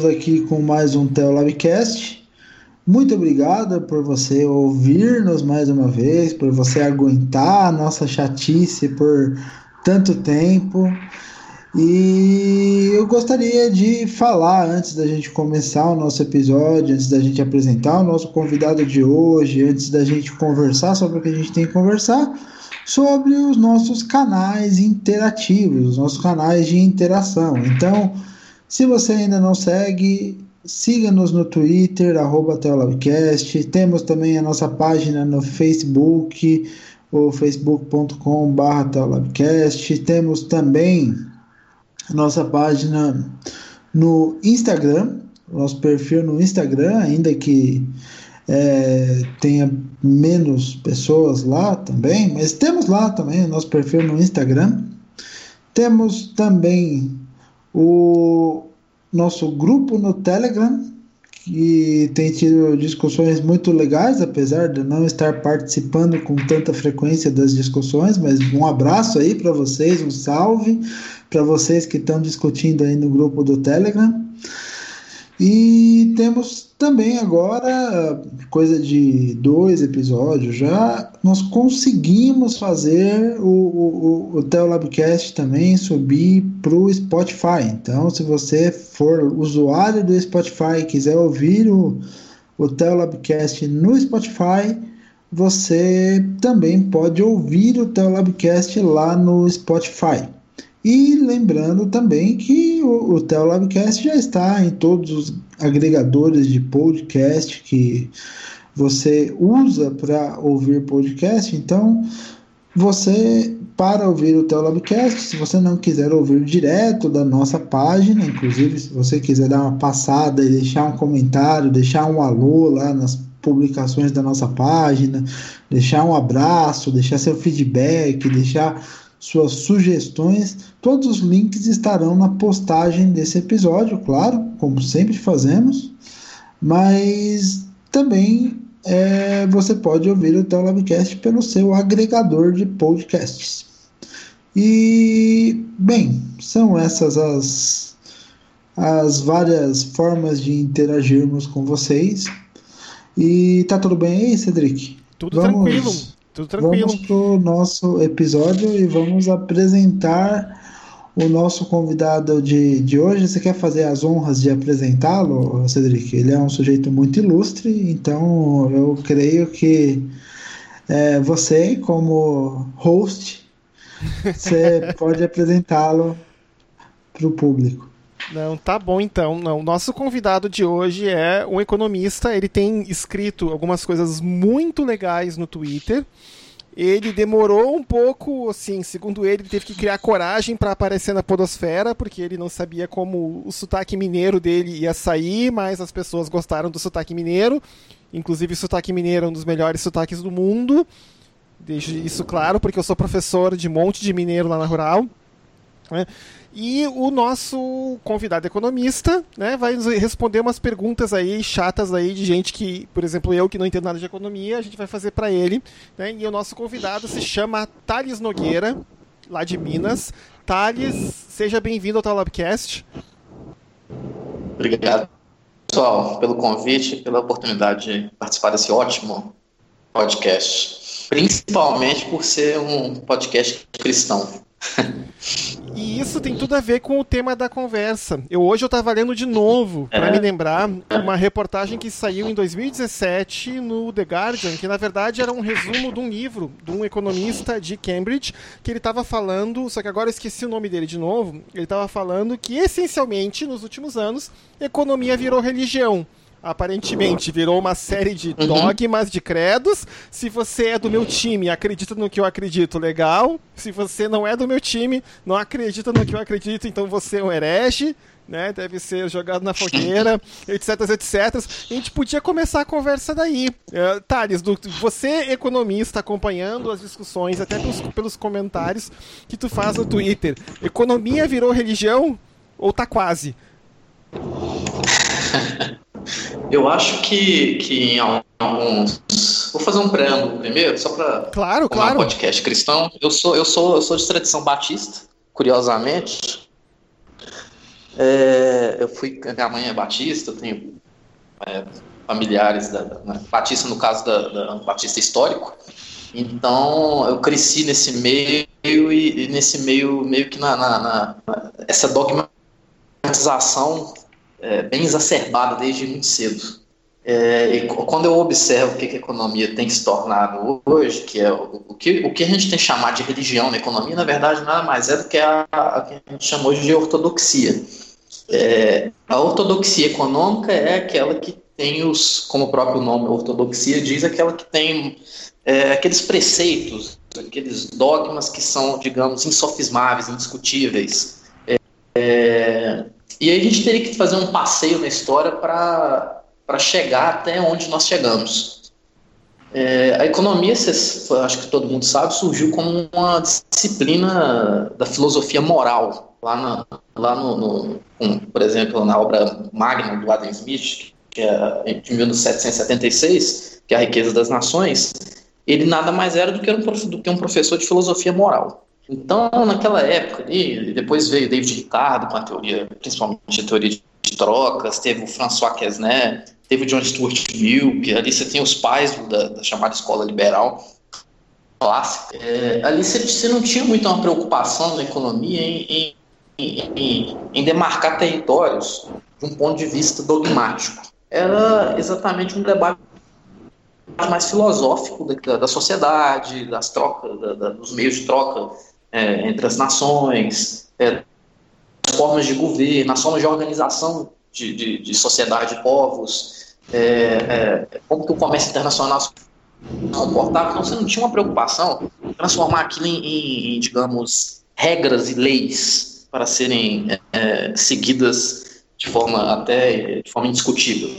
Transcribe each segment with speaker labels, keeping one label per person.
Speaker 1: estamos aqui com mais um Teolabcast. Muito obrigado por você ouvir-nos mais uma vez, por você aguentar a nossa chatice por tanto tempo. E eu gostaria de falar antes da gente começar o nosso episódio, antes da gente apresentar o nosso convidado de hoje, antes da gente conversar sobre o que a gente tem que conversar, sobre os nossos canais interativos, os nossos canais de interação. Então, se você ainda não segue, siga-nos no Twitter, arroba Teolabcast. Temos também a nossa página no Facebook, o facebook.com.br Teolabcast. Temos também nossa página no Instagram, nosso perfil no Instagram, ainda que é, tenha menos pessoas lá também, mas temos lá também o nosso perfil no Instagram. Temos também o nosso grupo no Telegram, que tem tido discussões muito legais, apesar de não estar participando com tanta frequência das discussões, mas um abraço aí para vocês, um salve para vocês que estão discutindo aí no grupo do Telegram. E temos também agora, coisa de dois episódios já, nós conseguimos fazer o, o, o Teolabcast também subir para o Spotify. Então, se você for usuário do Spotify e quiser ouvir o, o Teolabcast no Spotify, você também pode ouvir o Teolabcast lá no Spotify. E lembrando também que o, o Teolabcast já está em todos os agregadores de podcast que você usa para ouvir podcast. Então, você, para ouvir o Teolabcast, se você não quiser ouvir direto da nossa página, inclusive se você quiser dar uma passada e deixar um comentário, deixar um alô lá nas publicações da nossa página, deixar um abraço, deixar seu feedback, deixar suas sugestões, todos os links estarão na postagem desse episódio, claro, como sempre fazemos, mas também é, você pode ouvir o Teolabcast pelo seu agregador de podcasts. E, bem, são essas as, as várias formas de interagirmos com vocês. E tá tudo bem aí, Cedric?
Speaker 2: Tudo Vamos... tranquilo. Tudo tranquilo.
Speaker 1: Vamos para o nosso episódio e vamos apresentar o nosso convidado de, de hoje. Você quer fazer as honras de apresentá-lo, Cedric? Ele é um sujeito muito ilustre, então eu creio que é, você, como host, você pode apresentá-lo para o público.
Speaker 2: Não, tá bom então. Não, nosso convidado de hoje é um economista. Ele tem escrito algumas coisas muito legais no Twitter. Ele demorou um pouco, assim, segundo ele, teve que criar coragem para aparecer na podosfera, porque ele não sabia como o sotaque mineiro dele ia sair, mas as pessoas gostaram do sotaque mineiro. Inclusive, o sotaque mineiro é um dos melhores sotaques do mundo. Deixo isso claro, porque eu sou professor de monte de mineiro lá na Rural. Né? E o nosso convidado economista né, vai nos responder umas perguntas aí chatas aí de gente que, por exemplo, eu que não entendo nada de economia, a gente vai fazer para ele. Né, e o nosso convidado se chama Thales Nogueira, lá de Minas. Thales, seja bem-vindo ao Talabcast.
Speaker 3: Obrigado, pessoal, pelo convite, pela oportunidade de participar desse ótimo podcast. Principalmente por ser um podcast cristão.
Speaker 2: E isso tem tudo a ver com o tema da conversa. Eu hoje eu estava lendo de novo para é. me lembrar uma reportagem que saiu em 2017 no The Guardian, que na verdade era um resumo de um livro de um economista de Cambridge que ele estava falando, só que agora eu esqueci o nome dele de novo. Ele estava falando que essencialmente nos últimos anos economia virou religião aparentemente virou uma série de uhum. dogmas, de credos. Se você é do meu time, acredita no que eu acredito, legal. Se você não é do meu time, não acredita no que eu acredito, então você é um herege. Né, deve ser jogado na fogueira, etc, etc. A gente podia começar a conversa daí. Uh, Thales, do, você, economista, acompanhando as discussões, até pelos, pelos comentários que tu faz no Twitter, economia virou religião ou tá quase?
Speaker 3: Eu acho que, que em alguns. Vou fazer um preâmbulo primeiro, só para.
Speaker 2: Claro, claro.
Speaker 3: Um podcast cristão. Eu sou, eu, sou, eu sou de tradição batista, curiosamente. É, eu fui, minha mãe é batista, eu tenho é, familiares da, da, batista no caso da, da batista histórico. Então eu cresci nesse meio e, e nesse meio meio que na, na, na essa dogmatização é, bem exacerbada desde muito cedo. É, e quando eu observo o que a economia tem se tornado hoje, que é o, o, que, o que a gente tem chamado de religião na economia, na verdade nada mais é do que a, a que a gente chamou de ortodoxia. É, a ortodoxia econômica é aquela que tem os, como o próprio nome ortodoxia diz, aquela que tem é, aqueles preceitos, aqueles dogmas que são, digamos, insofismáveis, indiscutíveis. É, é e aí a gente teria que fazer um passeio na história para chegar até onde nós chegamos. É, a economia, acho que todo mundo sabe, surgiu como uma disciplina da filosofia moral. Lá, na, lá no, no um, por exemplo, na obra magna do Adam Smith, que é de 1776, que é a Riqueza das Nações, ele nada mais era do que um, do que um professor de filosofia moral. Então, naquela época ali, depois veio David Ricardo com a teoria, principalmente a teoria de trocas, teve o François Quesnay, teve o John Stuart Mill, que ali você tem os pais da, da chamada escola liberal clássica. É, ali você, você, não tinha muito uma preocupação na economia em, em, em, em, demarcar territórios de um ponto de vista dogmático. Era exatamente um debate mais filosófico da, da sociedade, das trocas, da, da, dos meios de troca é, entre as nações, é, formas de governo, as formas de organização de, de, de sociedade de povos, é, é, como que o comércio internacional se comportava, então você não tinha uma preocupação em transformar aquilo em, em digamos, regras e leis para serem é, seguidas de forma até de forma indiscutível.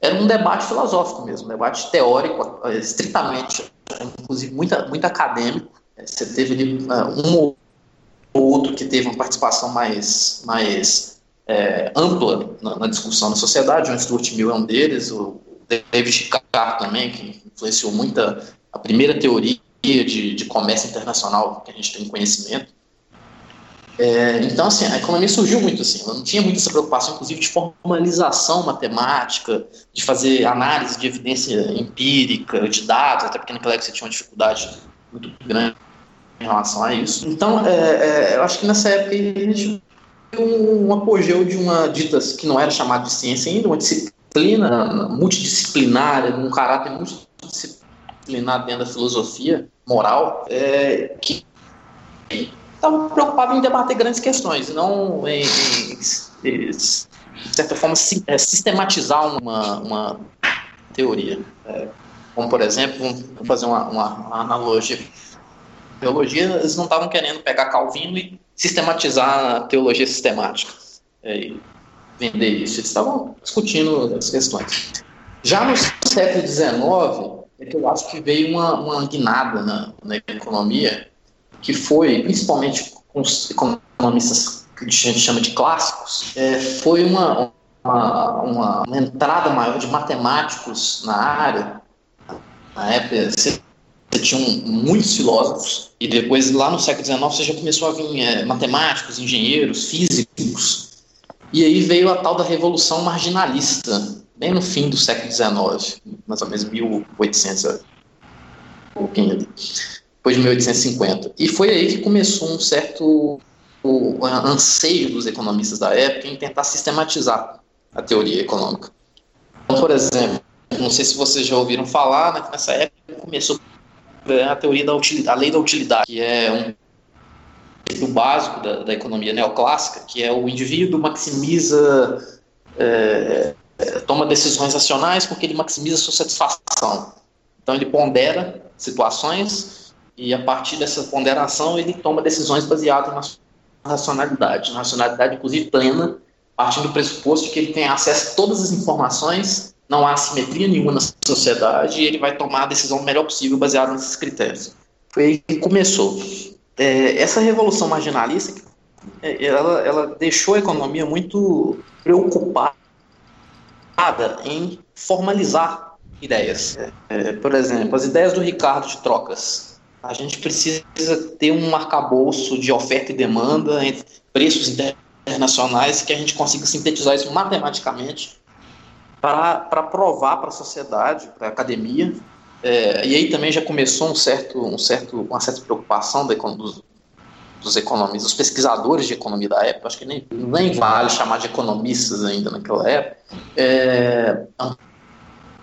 Speaker 3: Era um debate filosófico mesmo, um debate teórico, é, estritamente, inclusive muito, muito acadêmico. É, você teve ali é, um ou outro que teve uma participação mais, mais é, ampla na, na, discussão na sociedade. O Stuart Mill é um deles, o David Ricardo também, que influenciou muito a, primeira teoria de, de, comércio internacional que a gente tem conhecimento. É, então, assim, a economia surgiu muito assim, ela não tinha muita essa preocupação, inclusive, de formalização matemática, de fazer análise de evidência empírica, de dados, até porque naquela época você tinha uma dificuldade muito grande em relação a isso. Então, é, é, eu acho que nessa época a gente um apogeu de uma dita que não era chamada de ciência ainda, uma disciplina multidisciplinar, um caráter multidisciplinar dentro da filosofia moral, é, que estava preocupado em debater grandes questões, não em, em, em de certa forma, é, sistematizar uma, uma teoria. É, como, por exemplo, vou fazer uma, uma, uma analogia. Teologia, eles não estavam querendo pegar Calvino e sistematizar a teologia sistemática é, e vender isso. Eles estavam discutindo as questões. Já no século XIX, é que eu acho que veio uma, uma guinada na, na economia, que foi, principalmente com os economistas que a gente chama de clássicos, é, foi uma, uma, uma, uma entrada maior de matemáticos na área. Na época, você tinha muitos filósofos, e depois, lá no século XIX, você já começou a vir é, matemáticos, engenheiros, físicos, e aí veio a tal da Revolução Marginalista, bem no fim do século XIX, mais ou menos 1800, um pouquinho ali, depois de 1850. E foi aí que começou um certo o anseio dos economistas da época em tentar sistematizar a teoria econômica. Então, por exemplo, não sei se vocês já ouviram falar, né, nessa época começou é a teoria da utilidade, a lei da utilidade, que é um do básico da, da, economia neoclássica, que é o indivíduo maximiza, é, é, toma decisões racionais porque ele maximiza sua satisfação. Então ele pondera situações e a partir dessa ponderação ele toma decisões baseadas na racionalidade, na racionalidade inclusive plena, partindo do pressuposto de que ele tem acesso a todas as informações não há simetria nenhuma na sociedade e ele vai tomar a decisão melhor possível baseada nesses critérios. Foi aí que começou. É, essa revolução marginalista, é, ela, ela deixou a economia muito preocupada em formalizar ideias. É, por exemplo, as ideias do Ricardo de trocas. A gente precisa ter um arcabouço de oferta e demanda entre preços internacionais que a gente consiga sintetizar isso matematicamente para provar para a sociedade, para a academia. É, e aí também já começou um certo, um certo, uma certa preocupação da, dos, dos economistas, dos pesquisadores de economia da época, acho que nem, nem vale chamar de economistas ainda naquela época, é, a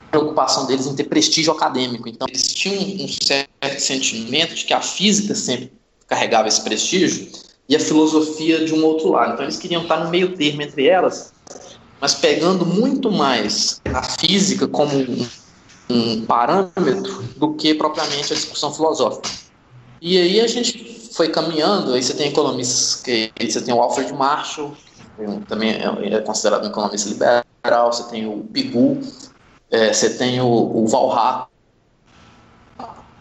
Speaker 3: preocupação deles em ter prestígio acadêmico. Então, eles tinham um certo sentimento de que a física sempre carregava esse prestígio e a filosofia de um outro lado. Então, eles queriam estar no meio termo entre elas, mas pegando muito mais a física como um, parâmetro do que propriamente a discussão filosófica. E aí a gente foi caminhando, aí você tem economistas, que você tem o Alfred Marshall, que também é, é considerado um economista liberal, você tem o Pigou, é, você tem o, o Valhalla,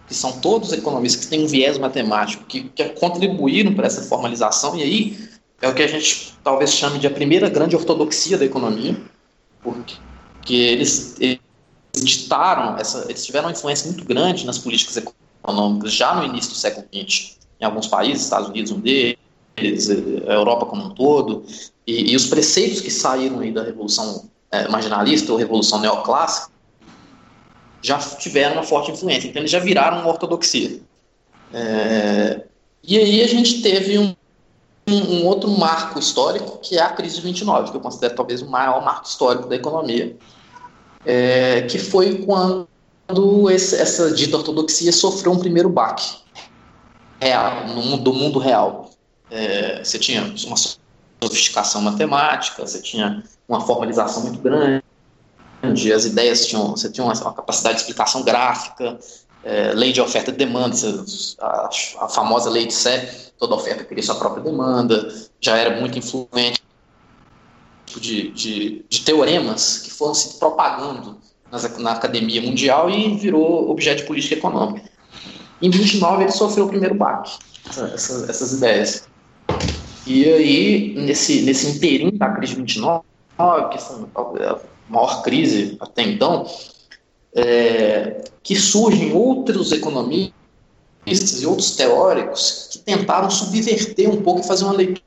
Speaker 3: que são todos economistas que têm um viés matemático, que, que contribuíram para essa formalização, e aí é o que a gente talvez chame de a primeira grande ortodoxia da economia, porque eles, eles ditaram, essa, eles tiveram uma influência muito grande nas políticas econômicas já no início do século XX, em alguns países, Estados Unidos um deles, a Europa como um todo, e, e os preceitos que saíram aí da Revolução é, Marginalista ou Revolução Neoclássica já tiveram uma forte influência, então eles já viraram uma ortodoxia. É, e aí a gente teve um, um, outro marco histórico, que é a crise de 29, que eu considero talvez o maior marco histórico da economia, é, que foi quando esse, essa dita ortodoxia sofreu um primeiro baque real, no, do mundo real. É, você tinha uma sofisticação matemática, você tinha uma formalização muito grande, as ideias tinham, você tinha uma, uma capacidade de explicação gráfica, é, lei de oferta e demanda, a, a famosa lei de Sé, toda oferta cria sua própria demanda, já era muito influente de, de, de teoremas que foram se propagando nas, na academia mundial e virou objeto de política econômica. Em 29 ele sofreu o primeiro baque, essas, essas ideias. E aí, nesse, nesse inteirinho da crise de 29, que foi a maior crise até então, é, que surgem outros economistas e outros teóricos que tentaram subverter um pouco e fazer uma leitura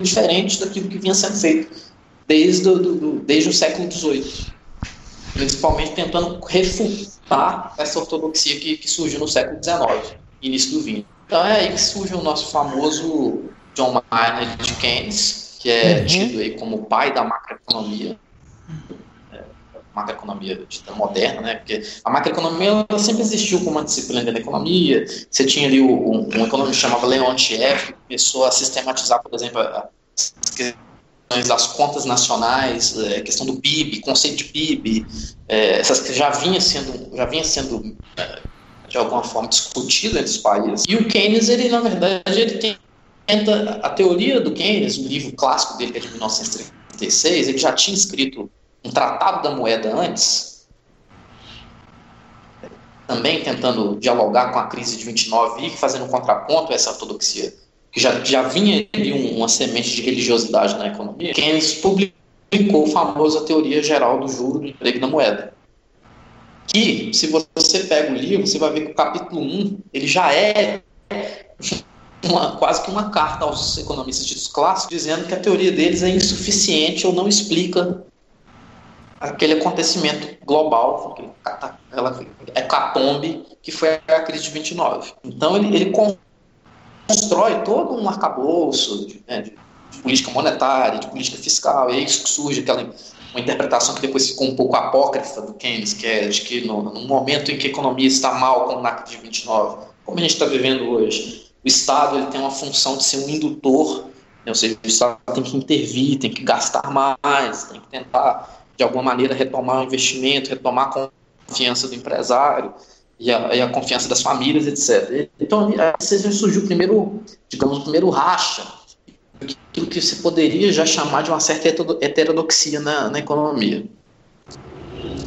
Speaker 3: diferente daquilo que vinha sendo feito desde, do, do, desde o século XVIII, principalmente tentando refutar essa ortodoxia que, que surgiu no século XIX, início do XX. Então é aí que surge o nosso famoso John Maynard Keynes, que é uhum. tido aí como o pai da macroeconomia, macroeconomia moderna, né? Porque a macroeconomia ela sempre existiu como uma disciplina da economia. Você tinha ali um, um economista chamado Leontiev, que começou a sistematizar, por exemplo, as questões das contas nacionais, a é, questão do PIB, conceito de PIB, é, essas que já vinha sendo, já vinha sendo é, de alguma forma discutido entre os países. E o Keynes, ele na verdade, ele tem a teoria do Keynes, um livro clássico dele que é de 1936, ele já tinha escrito um tratado da moeda antes, também tentando dialogar com a crise de 29 e fazendo um contraponto a essa ortodoxia, que já, já vinha ali um, uma semente de religiosidade na economia, Keynes publicou a famosa teoria geral do juro do emprego da moeda. Que, se você pega o livro, você vai ver que o capítulo 1 ele já é uma, quase que uma carta aos economistas ditos clássicos, dizendo que a teoria deles é insuficiente ou não explica aquele acontecimento global, aquela hecatombe que foi a crise de 29. Então ele, ele constrói todo um arcabouço de, né, de, política monetária, de política fiscal, e aí surge aquela uma interpretação que depois ficou um pouco apócrifa do Keynes, que é de que no, no momento em que a economia está mal, como na crise de 29, como a gente está vivendo hoje, o Estado ele tem uma função de ser um indutor, né, ou seja, o Estado tem que intervir, tem que gastar mais, tem que tentar de alguma maneira, retomar o investimento, retomar a confiança do empresário e a, e a confiança das famílias, etc. Então, aí surgiu o primeiro, digamos, o primeiro racha, aquilo que se poderia já chamar de uma certa heterodoxia na, na economia.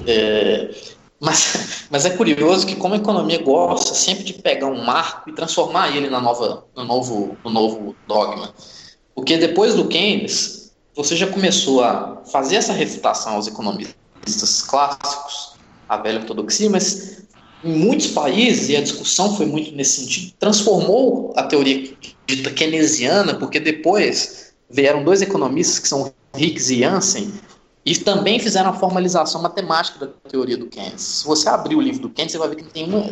Speaker 3: É, mas, mas é curioso que como a economia gosta sempre de pegar um marco e transformar ele na nova, no, novo, no novo dogma. Porque depois do Keynes, você já começou a fazer essa refutação aos economistas clássicos, a velha ortodoxia, mas em muitos países, e a discussão foi muito nesse sentido, transformou a teoria dita keynesiana, porque depois vieram dois economistas, que são Hicks e Janssen, e também fizeram a formalização matemática da teoria do Keynes. Se você abrir o livro do Keynes, você vai ver que não tem, uma,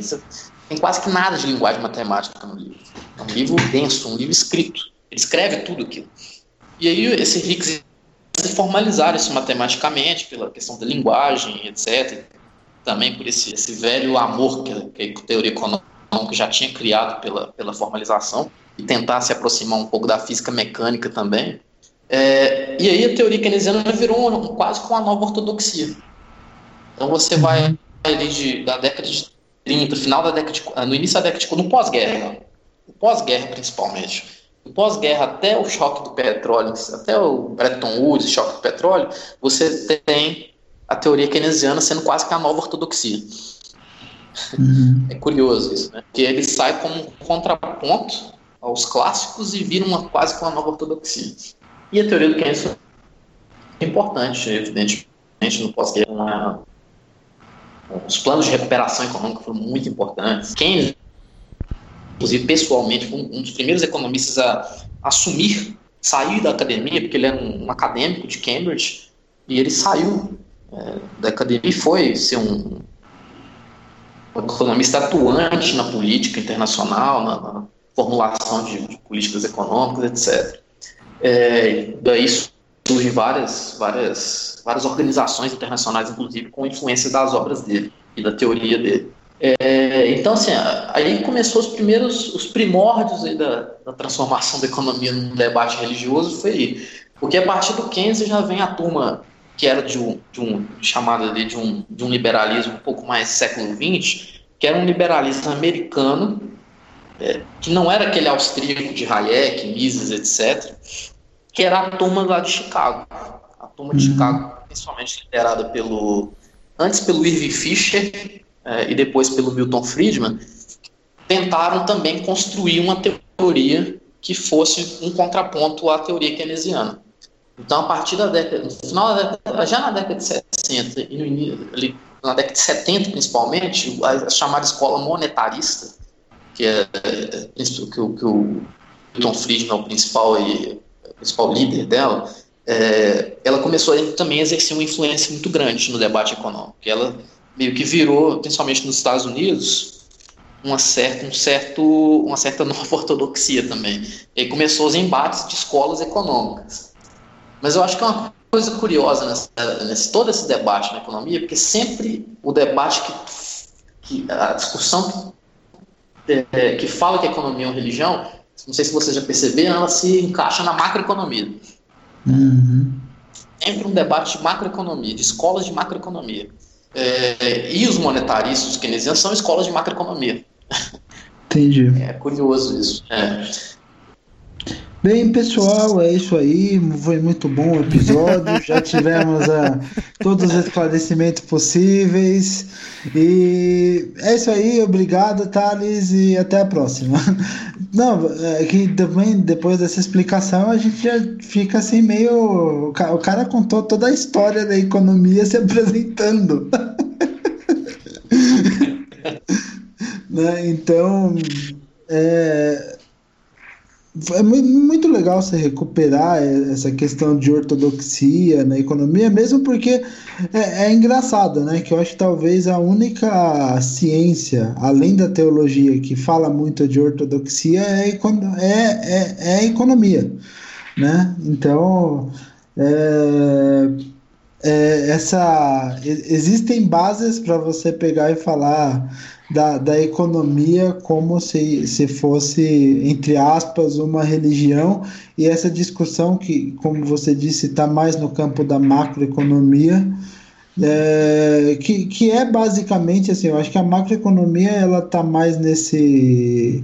Speaker 3: tem quase que nada de linguagem matemática no livro. É um livro denso, um livro escrito. Ele escreve tudo aquilo. E aí esse Higgs formalizaram isso matematicamente, pela questão da linguagem, etc. Também por esse, esse velho amor que, que a teoria econômica já tinha criado pela, pela formalização e tentar se aproximar um pouco da física mecânica também. É, e aí a teoria keynesiana virou um, quase com uma nova ortodoxia. Então você vai ali de, da década de 30, final da década de, no início da década de no pós-guerra, no pós-guerra principalmente, pós-guerra até o choque do petróleo, até o Bretton Woods, choque do petróleo, você tem a teoria keynesiana sendo quase que a nova ortodoxia. Uhum. É curioso isso, né? Que ele sai como um contraponto aos clássicos e vira uma quase que uma nova ortodoxia. E a teoria do Keynes é importante, evidentemente, no pós-guerra. Os planos de recuperação econômica foram muito importantes. Keynes, inclusive pessoalmente, foi um dos primeiros economistas a assumir, sair da academia, porque ele era um, um acadêmico de Cambridge, e ele saiu é, da academia e foi ser um, um, economista atuante na política internacional, na, na formulação de, de, políticas econômicas, etc. É, daí surgem várias, várias, várias organizações internacionais, inclusive, com influência das obras dele e da teoria dele. É, então, assim, aí começou os primeiros, os primórdios da, da, transformação da economia num debate religioso, foi aí. Porque a partir do Keynes já vem a turma que era de um, de um chamada ali de um, de um liberalismo um pouco mais século XX, que era um liberalismo americano, é, que não era aquele austríaco de Hayek, Mises, etc., que era a turma lá de Chicago. A turma de uhum. Chicago, principalmente liderada pelo. Antes pelo Irving Fisher é, e depois pelo Milton Friedman, tentaram também construir uma teoria que fosse um contraponto à teoria keynesiana. Então, a partir da década, no final da década, já na década de 60 e no início, na década de 70 principalmente, a, chamada escola monetarista, que é, que, que o Milton Friedman é o principal e principal líder dela, é, ela começou a também exercer uma influência muito grande no debate econômico. Ela meio que virou, principalmente nos Estados Unidos, uma certa, um certo, uma certa nova ortodoxia também. E aí começou os embates de escolas econômicas. Mas eu acho que é uma coisa curiosa nesse, nesse todo esse debate na economia, porque sempre o debate que, que a discussão que, é, que fala que a economia é uma religião não sei se vocês já perceberam, ela se encaixa na macroeconomia. Uhum. Sempre um debate de macroeconomia, de escolas de macroeconomia. É, e os monetaristas, os keynesianos, são escolas de macroeconomia.
Speaker 1: Entendi.
Speaker 3: É curioso isso. É.
Speaker 1: Bem, pessoal, é isso aí. Foi muito bom o episódio. Já tivemos uh, todos os esclarecimentos possíveis. E é isso aí. Obrigado, Thales, e até a próxima. Não, é que também depois dessa explicação a gente já fica assim meio. O cara contou toda a história da economia se apresentando. né? Então. É, é muito legal você recuperar essa questão de ortodoxia na economia, mesmo porque é, é, engraçado, né? Que eu acho que talvez a única ciência, além da teologia, que fala muito de ortodoxia é, é, é, é a economia, né? Então, é, é, essa, existem bases para você pegar e falar da, da economia como se, se fosse, entre aspas, uma religião, e essa discussão que, como você disse, está mais no campo da macroeconomia, é, que, que é basicamente assim, eu acho que a macroeconomia ela está mais nesse,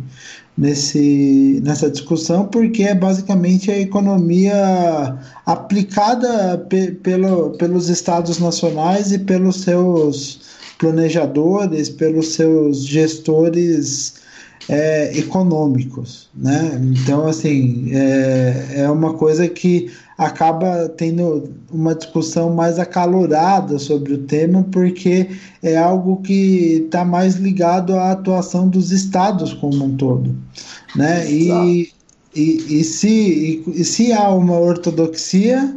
Speaker 1: nesse, nessa discussão porque é basicamente a economia aplicada pe, pelo, pelos estados nacionais e pelos seus planejadores, pelos seus gestores é, econômicos, né? Então, assim, é, é uma coisa que acaba tendo uma discussão mais acalorada sobre o tema, porque é algo que está mais ligado à atuação dos estados como um todo, né? E, e, e, se, e, e se há uma ortodoxia,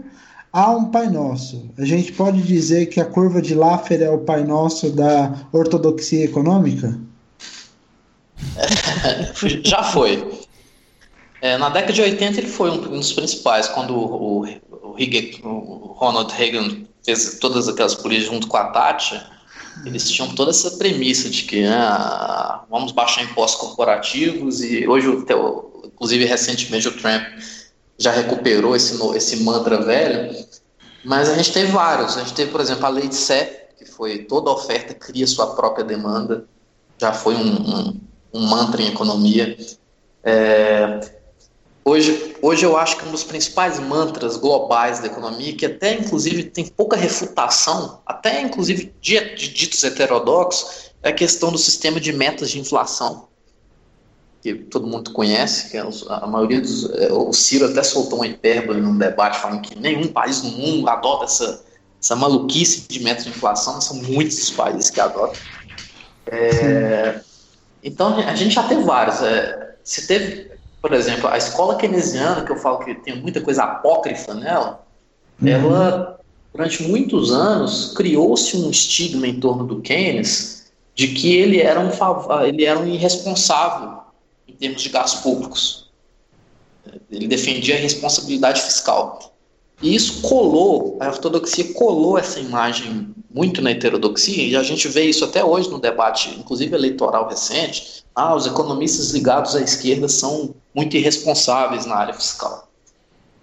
Speaker 1: há um Pai Nosso. A gente pode dizer que a curva de Laffer é o Pai Nosso da ortodoxia econômica?
Speaker 3: Já foi. É, na década de 80 ele foi um, dos principais, quando o, o, o, Ronald Reagan fez todas aquelas políticas junto com a Thatcher, eles tinham toda essa premissa de que ah, vamos baixar impostos corporativos e hoje, inclusive recentemente o Trump já recuperou esse, esse mantra velho, mas a gente teve vários. A gente teve, por exemplo, a lei de Sé, que foi toda oferta cria sua própria demanda, já foi um, um, um mantra em economia. É, hoje, hoje eu acho que um dos principais mantras globais da economia, que até inclusive tem pouca refutação, até inclusive de, de ditos heterodoxos, é a questão do sistema de metas de inflação que todo mundo conhece, que é a maioria dos. É, o Ciro até soltou uma hipérbole num debate falando que nenhum país no mundo adota essa, essa maluquice de meta de inflação, são muitos os países que adotam. É, então a gente já teve vários. É, se teve, por exemplo, a escola keynesiana, que eu falo que tem muita coisa apócrifa nela, uhum. ela, durante muitos anos, criou-se um estigma em torno do Keynes de que ele era um, ele era um irresponsável em termos de gastos públicos. Ele defendia a responsabilidade fiscal. E isso colou, a ortodoxia colou essa imagem muito na heterodoxia, e a gente vê isso até hoje no debate, inclusive eleitoral recente. Ah, os economistas ligados à esquerda são muito irresponsáveis na área fiscal.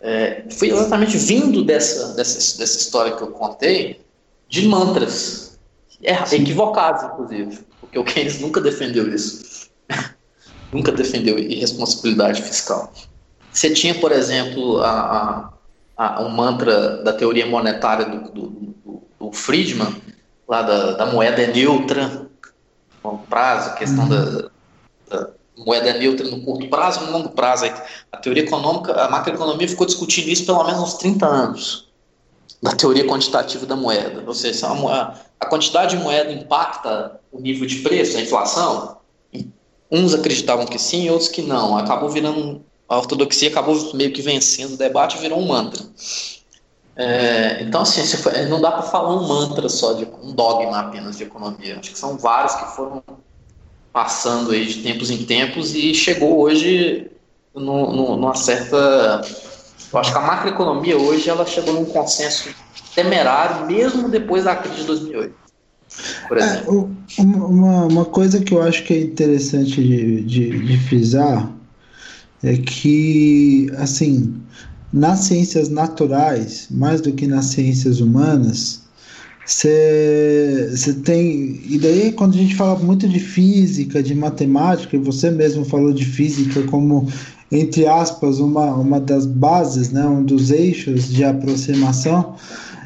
Speaker 3: É, foi exatamente vindo dessa, dessa, dessa história que eu contei, de mantras, é, equivocados, inclusive, porque o Keynes nunca defendeu isso nunca defendeu irresponsabilidade fiscal. Você tinha, por exemplo, a, a, a um mantra da teoria monetária do, do, do, do Friedman, lá da, da, moeda neutra, longo prazo, questão uhum. da, da, moeda neutra no curto prazo no longo prazo. A teoria econômica, a macroeconomia ficou discutindo isso pelo menos uns 30 anos, da teoria quantitativa da moeda. Ou seja, a, a quantidade de moeda impacta o nível de preço, a inflação, Uns acreditavam que sim, outros que não. Acabou virando. A ortodoxia acabou meio que vencendo o debate e virou um mantra. É, então, assim, não dá para falar um mantra só, de um dogma apenas de economia. Acho que são vários que foram passando aí de tempos em tempos e chegou hoje no, no, numa certa. Eu acho que a macroeconomia hoje ela chegou num consenso temerário, mesmo depois da crise de 2008
Speaker 1: por é, uma, uma coisa que eu acho que é interessante de, de, de frisar é que, assim, nas ciências naturais, mais do que nas ciências humanas, você tem. E daí, quando a gente fala muito de física, de matemática, e você mesmo falou de física como, entre aspas, uma, uma das bases, né, um dos eixos de aproximação.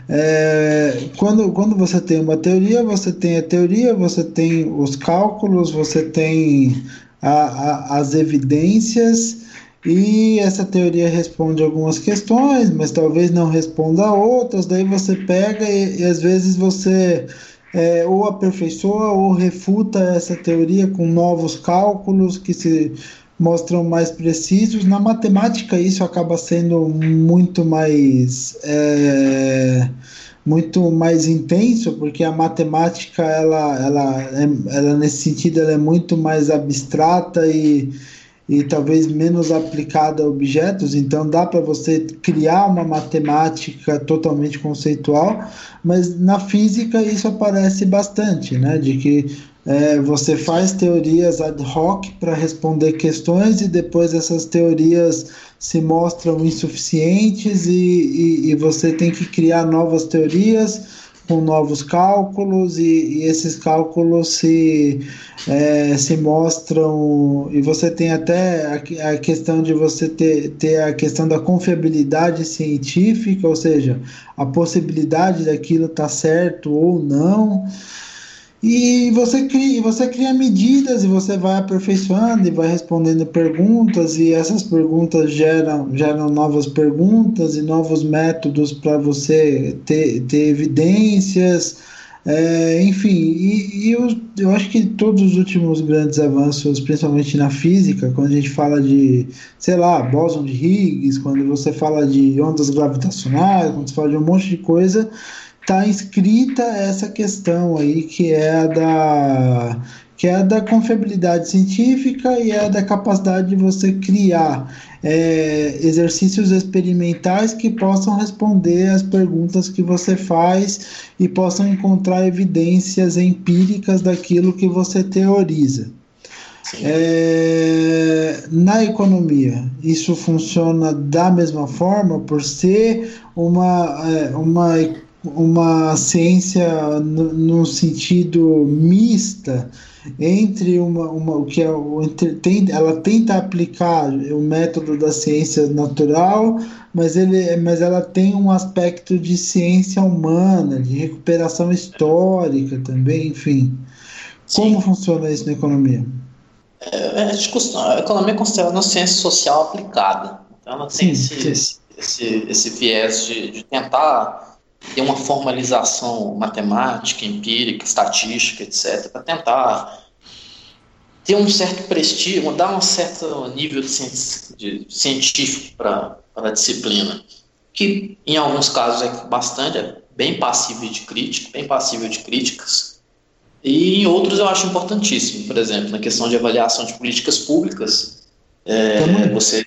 Speaker 1: É, quando, quando você tem uma teoria, você tem a teoria, você tem os cálculos, você tem a, a, as evidências, e essa teoria responde algumas questões, mas talvez não responda outras, daí você pega e, e às vezes você é, ou aperfeiçoa ou refuta essa teoria com novos cálculos que se mostram mais precisos. Na matemática, isso acaba sendo muito mais. É, muito mais intenso, porque a matemática, ela, ela, é, ela nesse sentido, ela é muito mais abstrata e, e talvez menos aplicada a objetos, então dá para você criar uma matemática totalmente conceitual, mas na física isso aparece bastante, né? De que é, você faz teorias ad hoc para responder questões e depois essas teorias se mostram insuficientes e, e, e você tem que criar novas teorias com novos cálculos e, e esses cálculos se, é, se mostram e você tem até a, a, questão de você ter, ter a questão da confiabilidade científica, ou seja, a possibilidade daquilo estar tá certo ou não. E você cria, você cria medidas e você vai aperfeiçoando e vai respondendo perguntas, e essas perguntas geram, geram novas perguntas e novos métodos para você ter, ter evidências. É, enfim, e, e eu, eu acho que todos os últimos grandes avanços, principalmente na física, quando a gente fala de, sei lá, bóson de Higgs, quando você fala de ondas gravitacionais, quando você fala de um monte de coisa, está inscrita essa questão aí que é a da que é a da confiabilidade científica e é a da capacidade de você criar é, exercícios experimentais que possam responder às perguntas que você faz e possam encontrar evidências empíricas daquilo que você teoriza. É, na economia, isso funciona da mesma forma, por ser uma, é, uma, uma ciência no, no sentido mista entre uma, uma o que é o tem, ela tenta aplicar o método da ciência natural, mas ele mas ela tem um aspecto de ciência humana, de recuperação histórica também, enfim. Sim. Como funciona isso na economia?
Speaker 3: É, a, a economia é considerada uma ciência social aplicada. Então ela tem sim, esse, sim. Esse, esse viés de, de tentar ter uma formalização matemática, empírica, estatística, etc., para tentar ter um certo prestígio, dar um certo nível de, científico para a disciplina, que em alguns casos é bastante, é bem passível de crítica, bem passível de críticas, e em outros eu acho importantíssimo, por exemplo, na questão de avaliação de políticas públicas, é, você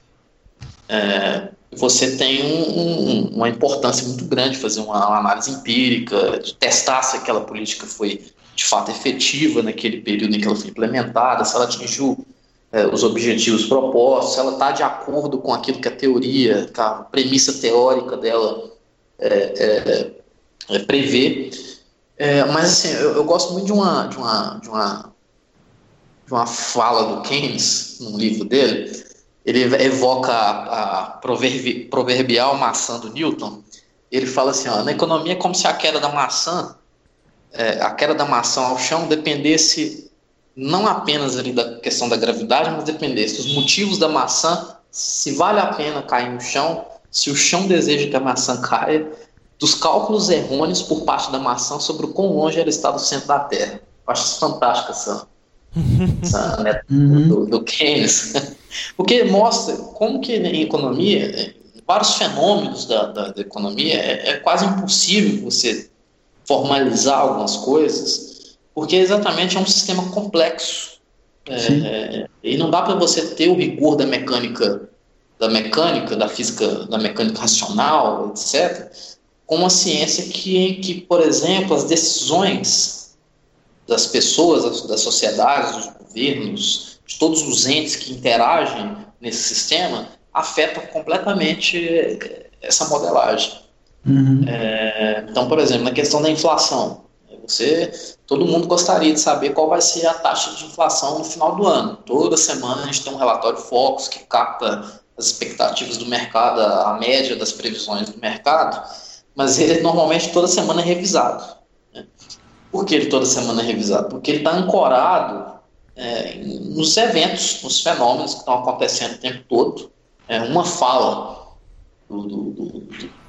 Speaker 3: é, você tem um, um, uma importância muito grande fazer uma análise empírica, de testar se aquela política foi de fato efetiva naquele período em que ela foi implementada, se ela atingiu é, os objetivos propostos, se ela está de acordo com aquilo que a teoria, a premissa teórica dela é, é, é prevê. É, mas assim, eu, eu, gosto muito de uma, de uma, de uma, de uma fala do Keynes, num livro dele, ele evoca a, a proverbi, proverbial maçã do Newton. Ele fala assim: ó, na economia é como se a queda da maçã, é, a queda da maçã ao chão dependesse não apenas ali da questão da gravidade, mas dependesse dos motivos da maçã, se vale a pena cair no chão, se o chão deseja que a maçã caia, dos cálculos errôneos por parte da maçã sobre o quão longe ela está do centro da Terra. Eu acho isso fantástico essa, essa né, uhum. do, do Keynes. Porque mostra como que em economia, vários fenômenos da, da, da economia, é, é, quase impossível você formalizar algumas coisas, porque exatamente é um sistema complexo. É, é e não dá para você ter o rigor da mecânica, da mecânica, da física, da mecânica racional, etc., com uma ciência que, que, por exemplo, as decisões das pessoas, das, sociedades, dos governos, de todos os entes que interagem nesse sistema afetam completamente essa modelagem. Uhum. É, então, por exemplo, na questão da inflação, você, todo mundo gostaria de saber qual vai ser a taxa de inflação no final do ano. Toda semana a gente tem um relatório Focus que capta as expectativas do mercado, a média das previsões do mercado, mas ele normalmente toda semana é revisado. Por que ele toda semana é revisado? Porque ele está ancorado é, nos eventos, nos fenômenos que estão acontecendo o tempo todo. É, uma fala do, do, do,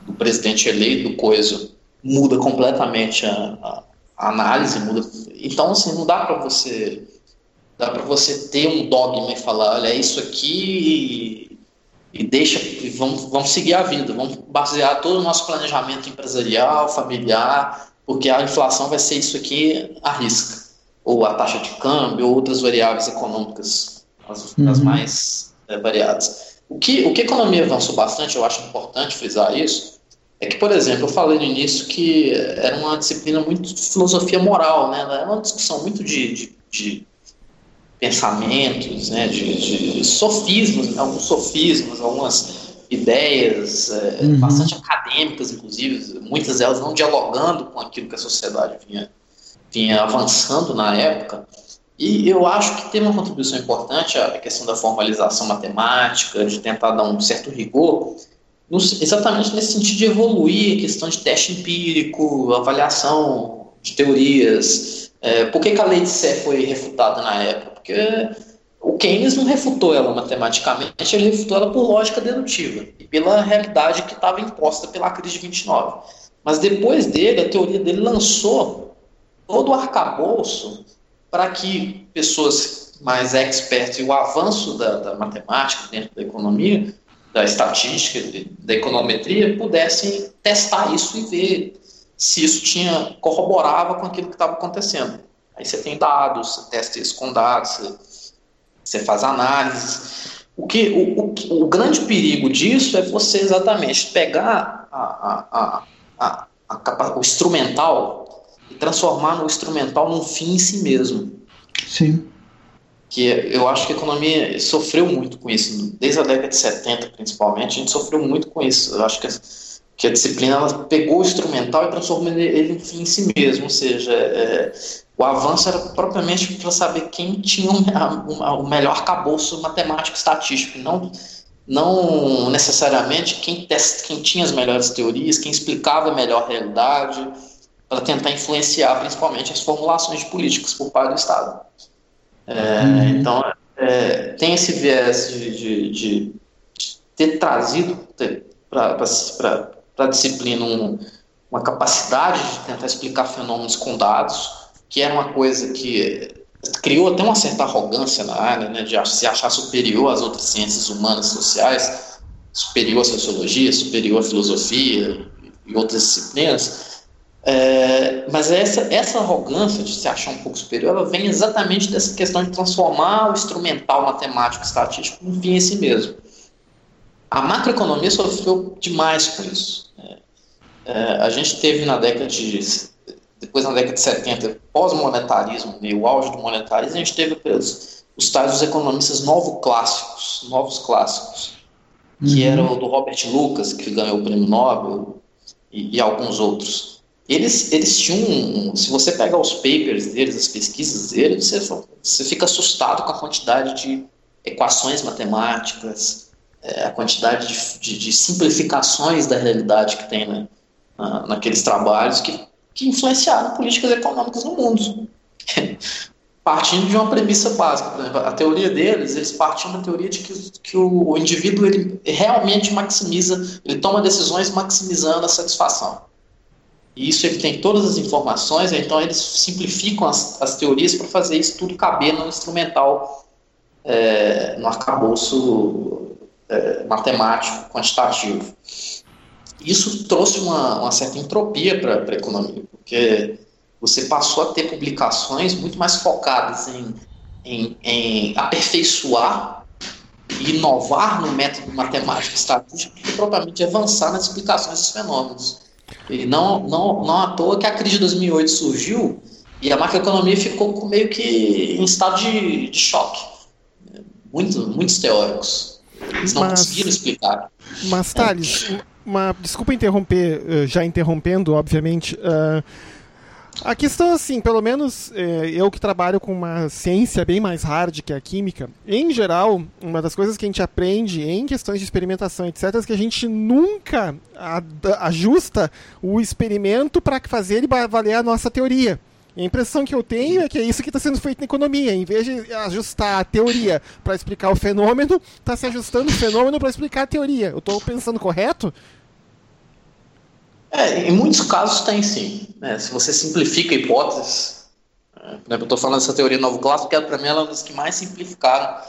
Speaker 3: do, presidente eleito, do Coisa, muda completamente a, a, análise, muda. Então, assim, não dá para você dá para você ter um dogma e falar, olha, é isso aqui e, e deixa, e vamos, vamos seguir a vida, vamos basear todo o nosso planejamento empresarial, familiar, porque a inflação vai ser isso aqui à risca ou a taxa de câmbio, ou outras variáveis econômicas, as, uhum. as mais é, variadas. O que, o que a economia avançou bastante, eu acho importante frisar isso, é que, por exemplo, eu falei no início que era uma disciplina muito de filosofia moral, né? Era uma discussão muito de, de, de pensamentos, né? de, de sofismos, alguns sofismos, algumas ideias é, uhum. bastante acadêmicas, inclusive, muitas delas não dialogando com aquilo que a sociedade vinha vinha avançando na época. E eu acho que tem uma contribuição importante a questão da formalização matemática, de tentar dar um certo rigor, exatamente nesse sentido de evoluir a questão de teste empírico, avaliação de teorias. É, por que, que, a lei de Sé foi refutada na época? Porque o Keynes não refutou ela matematicamente, ele refutou ela por lógica dedutiva e pela realidade que estava imposta pela crise de 29. Mas depois dele, a teoria dele lançou todo o arcabouço para que pessoas mais expertas e o avanço da, da, matemática dentro da economia, da estatística, da econometria, pudessem testar isso e ver se isso tinha corroborava com aquilo que estava acontecendo. Aí você tem dados, você testa isso com dados, você, você faz análises. O, que, o, o, o, grande perigo disso é você exatamente pegar a, a, a, a, o instrumental e transformar no instrumental num fim em si mesmo.
Speaker 1: Sim.
Speaker 3: Que eu acho que a economia sofreu muito com isso, desde a década de 70 principalmente, a gente sofreu muito com isso. Eu acho que, que a disciplina ela pegou o instrumental e transformou ele em fim em si mesmo, ou seja, é, o avanço era propriamente para saber quem tinha o melhor cabouço matemático estatístico, não, não necessariamente quem, test, quem tinha as melhores teorias, quem explicava a melhor realidade, para tentar influenciar principalmente as formulações de políticas por parte do Estado. É, uhum. Então, é, tem esse viés de, de, de ter trazido para a disciplina um, uma capacidade de tentar explicar fenômenos com dados, que era uma coisa que criou até uma certa arrogância na área, né, de se achar superior às outras ciências humanas sociais, superior à sociologia, superior à filosofia e outras disciplinas. É, mas essa, essa arrogância de se achar um pouco superior, ela vem exatamente dessa questão de transformar o instrumental matemático estatístico em fim em si mesmo. A macroeconomia sofreu demais com isso. É, é, a gente teve na década de depois na década de 70, pós-monetarismo e o auge do monetarismo, a gente teve os, os tais dos economistas novos clássicos, novos clássicos, que uhum. eram do Robert Lucas, que ganhou o prêmio Nobel, e, e alguns outros. Eles, eles tinham, se você pegar os papers deles, as pesquisas deles, você, você fica assustado com a quantidade de equações matemáticas, é, a quantidade de, de, de, simplificações da realidade que tem né, na, naqueles trabalhos que que influenciaram políticas econômicas no mundo. Partindo de uma premissa básica, por exemplo, a teoria deles, eles partiam da teoria de que, que o, o indivíduo ele realmente maximiza, ele toma decisões maximizando a satisfação. E isso ele tem todas as informações, então eles simplificam as, as teorias para fazer isso tudo caber no instrumental, é, no arcabouço é, matemático, quantitativo. Isso trouxe uma, uma certa entropia para a economia, porque você passou a ter publicações muito mais focadas em, em, em aperfeiçoar e inovar no método matemático estatístico do que propriamente avançar nas explicações dos fenômenos. E não, não, não à toa que a crise de 2008 surgiu e a macroeconomia ficou meio que em estado de, de choque. Muito, muitos teóricos. Eles não mas, conseguiram explicar.
Speaker 2: Mas, Thales, é uma. Desculpa interromper, eh, já interrompendo, obviamente. Uh, a questão, assim, pelo menos eh, eu que trabalho com uma ciência bem mais hard que a química, em geral, uma das coisas que a gente aprende em questões de experimentação, etc., é que a gente nunca ajusta o experimento para fazer ele valer a nossa teoria. A impressão que eu tenho é que é isso que está sendo feito na economia. Em vez de ajustar a teoria para explicar o fenômeno, está se ajustando o fenômeno para explicar a teoria. Eu estou pensando correto?
Speaker 3: É, em muitos casos tem sim. Né? Se você simplifica hipóteses, é, por exemplo, eu estou falando dessa teoria novo clássico, que para mim ela é uma das que mais simplificaram.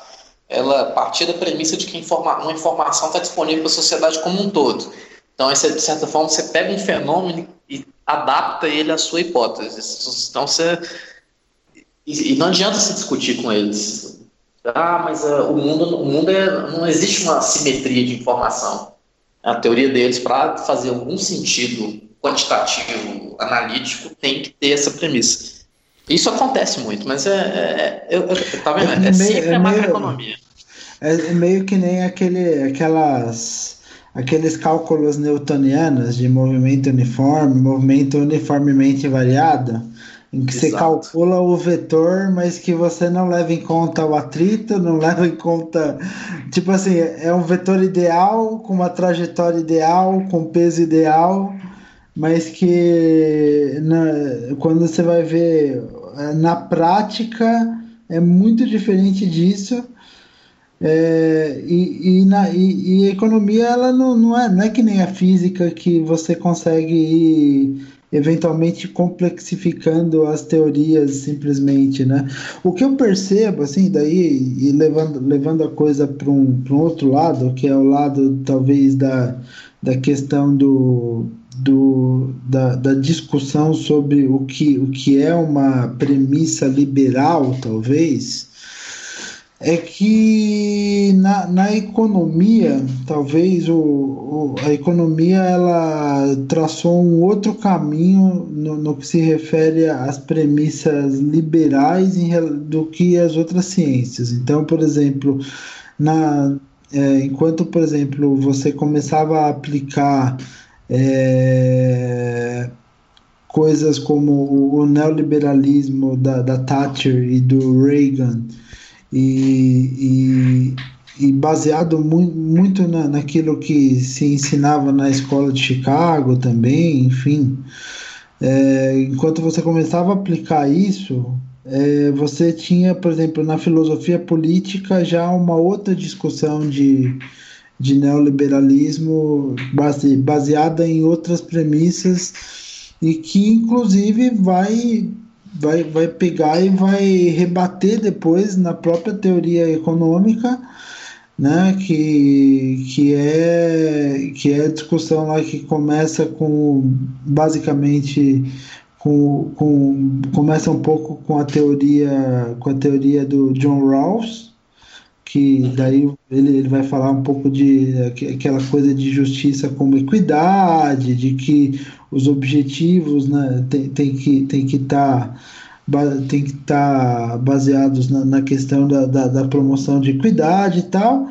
Speaker 3: Ela partia da premissa de que uma informação está disponível para a sociedade como um todo. Então, esse, de certa forma, você pega um fenômeno e adapta ele à sua hipótese. Então, você. E, e não adianta se discutir com eles. Ah, mas uh, o mundo, o mundo é, não existe uma simetria de informação a teoria deles, para fazer algum sentido quantitativo, analítico, tem que ter essa premissa. Isso acontece muito, mas é, é, eu, eu, tá vendo? é, é sempre é a macroeconomia.
Speaker 1: É meio que nem aquele, aquelas, aqueles cálculos newtonianos de movimento uniforme, movimento uniformemente variado em que Exato. você calcula o vetor, mas que você não leva em conta o atrito, não leva em conta. Tipo assim, é um vetor ideal, com uma trajetória ideal, com peso ideal, mas que na, quando você vai ver na prática é muito diferente disso. É, e, e, na, e, e, a economia ela não, não, é, não é que nem a física que você consegue ir eventualmente complexificando as teorias simplesmente, né? O que eu percebo, assim, daí, e levando, levando a coisa para um, um outro lado, que é o lado, talvez, da, da questão do, do, da, da discussão sobre o que, o que é uma premissa liberal, talvez, é que na, na economia, talvez o, o, a economia ela traçou um outro caminho no, no que se refere às premissas liberais em, do que as outras ciências. Então, por exemplo, na, é, enquanto, por exemplo, você começava a aplicar é, coisas como o, o neoliberalismo da, da Thatcher e do Reagan, e, e, e baseado mu muito na, naquilo que se ensinava na escola de Chicago também, enfim. É, enquanto você começava a aplicar isso, é, você tinha, por exemplo, na filosofia política já uma outra discussão de, de neoliberalismo base, baseada em outras premissas e que, inclusive, vai vai, vai pegar e vai rebater depois na própria teoria econômica, né, que, que, é, que é a discussão lá que começa com basicamente com, com, começa um pouco com a teoria com a teoria do John Rawls que daí ele, ele vai falar um pouco de aquela coisa de justiça como equidade, de que os objetivos né, tem, tem que tem que estar tá, tem que estar tá baseados na, na questão da, da, da, promoção de equidade e tal,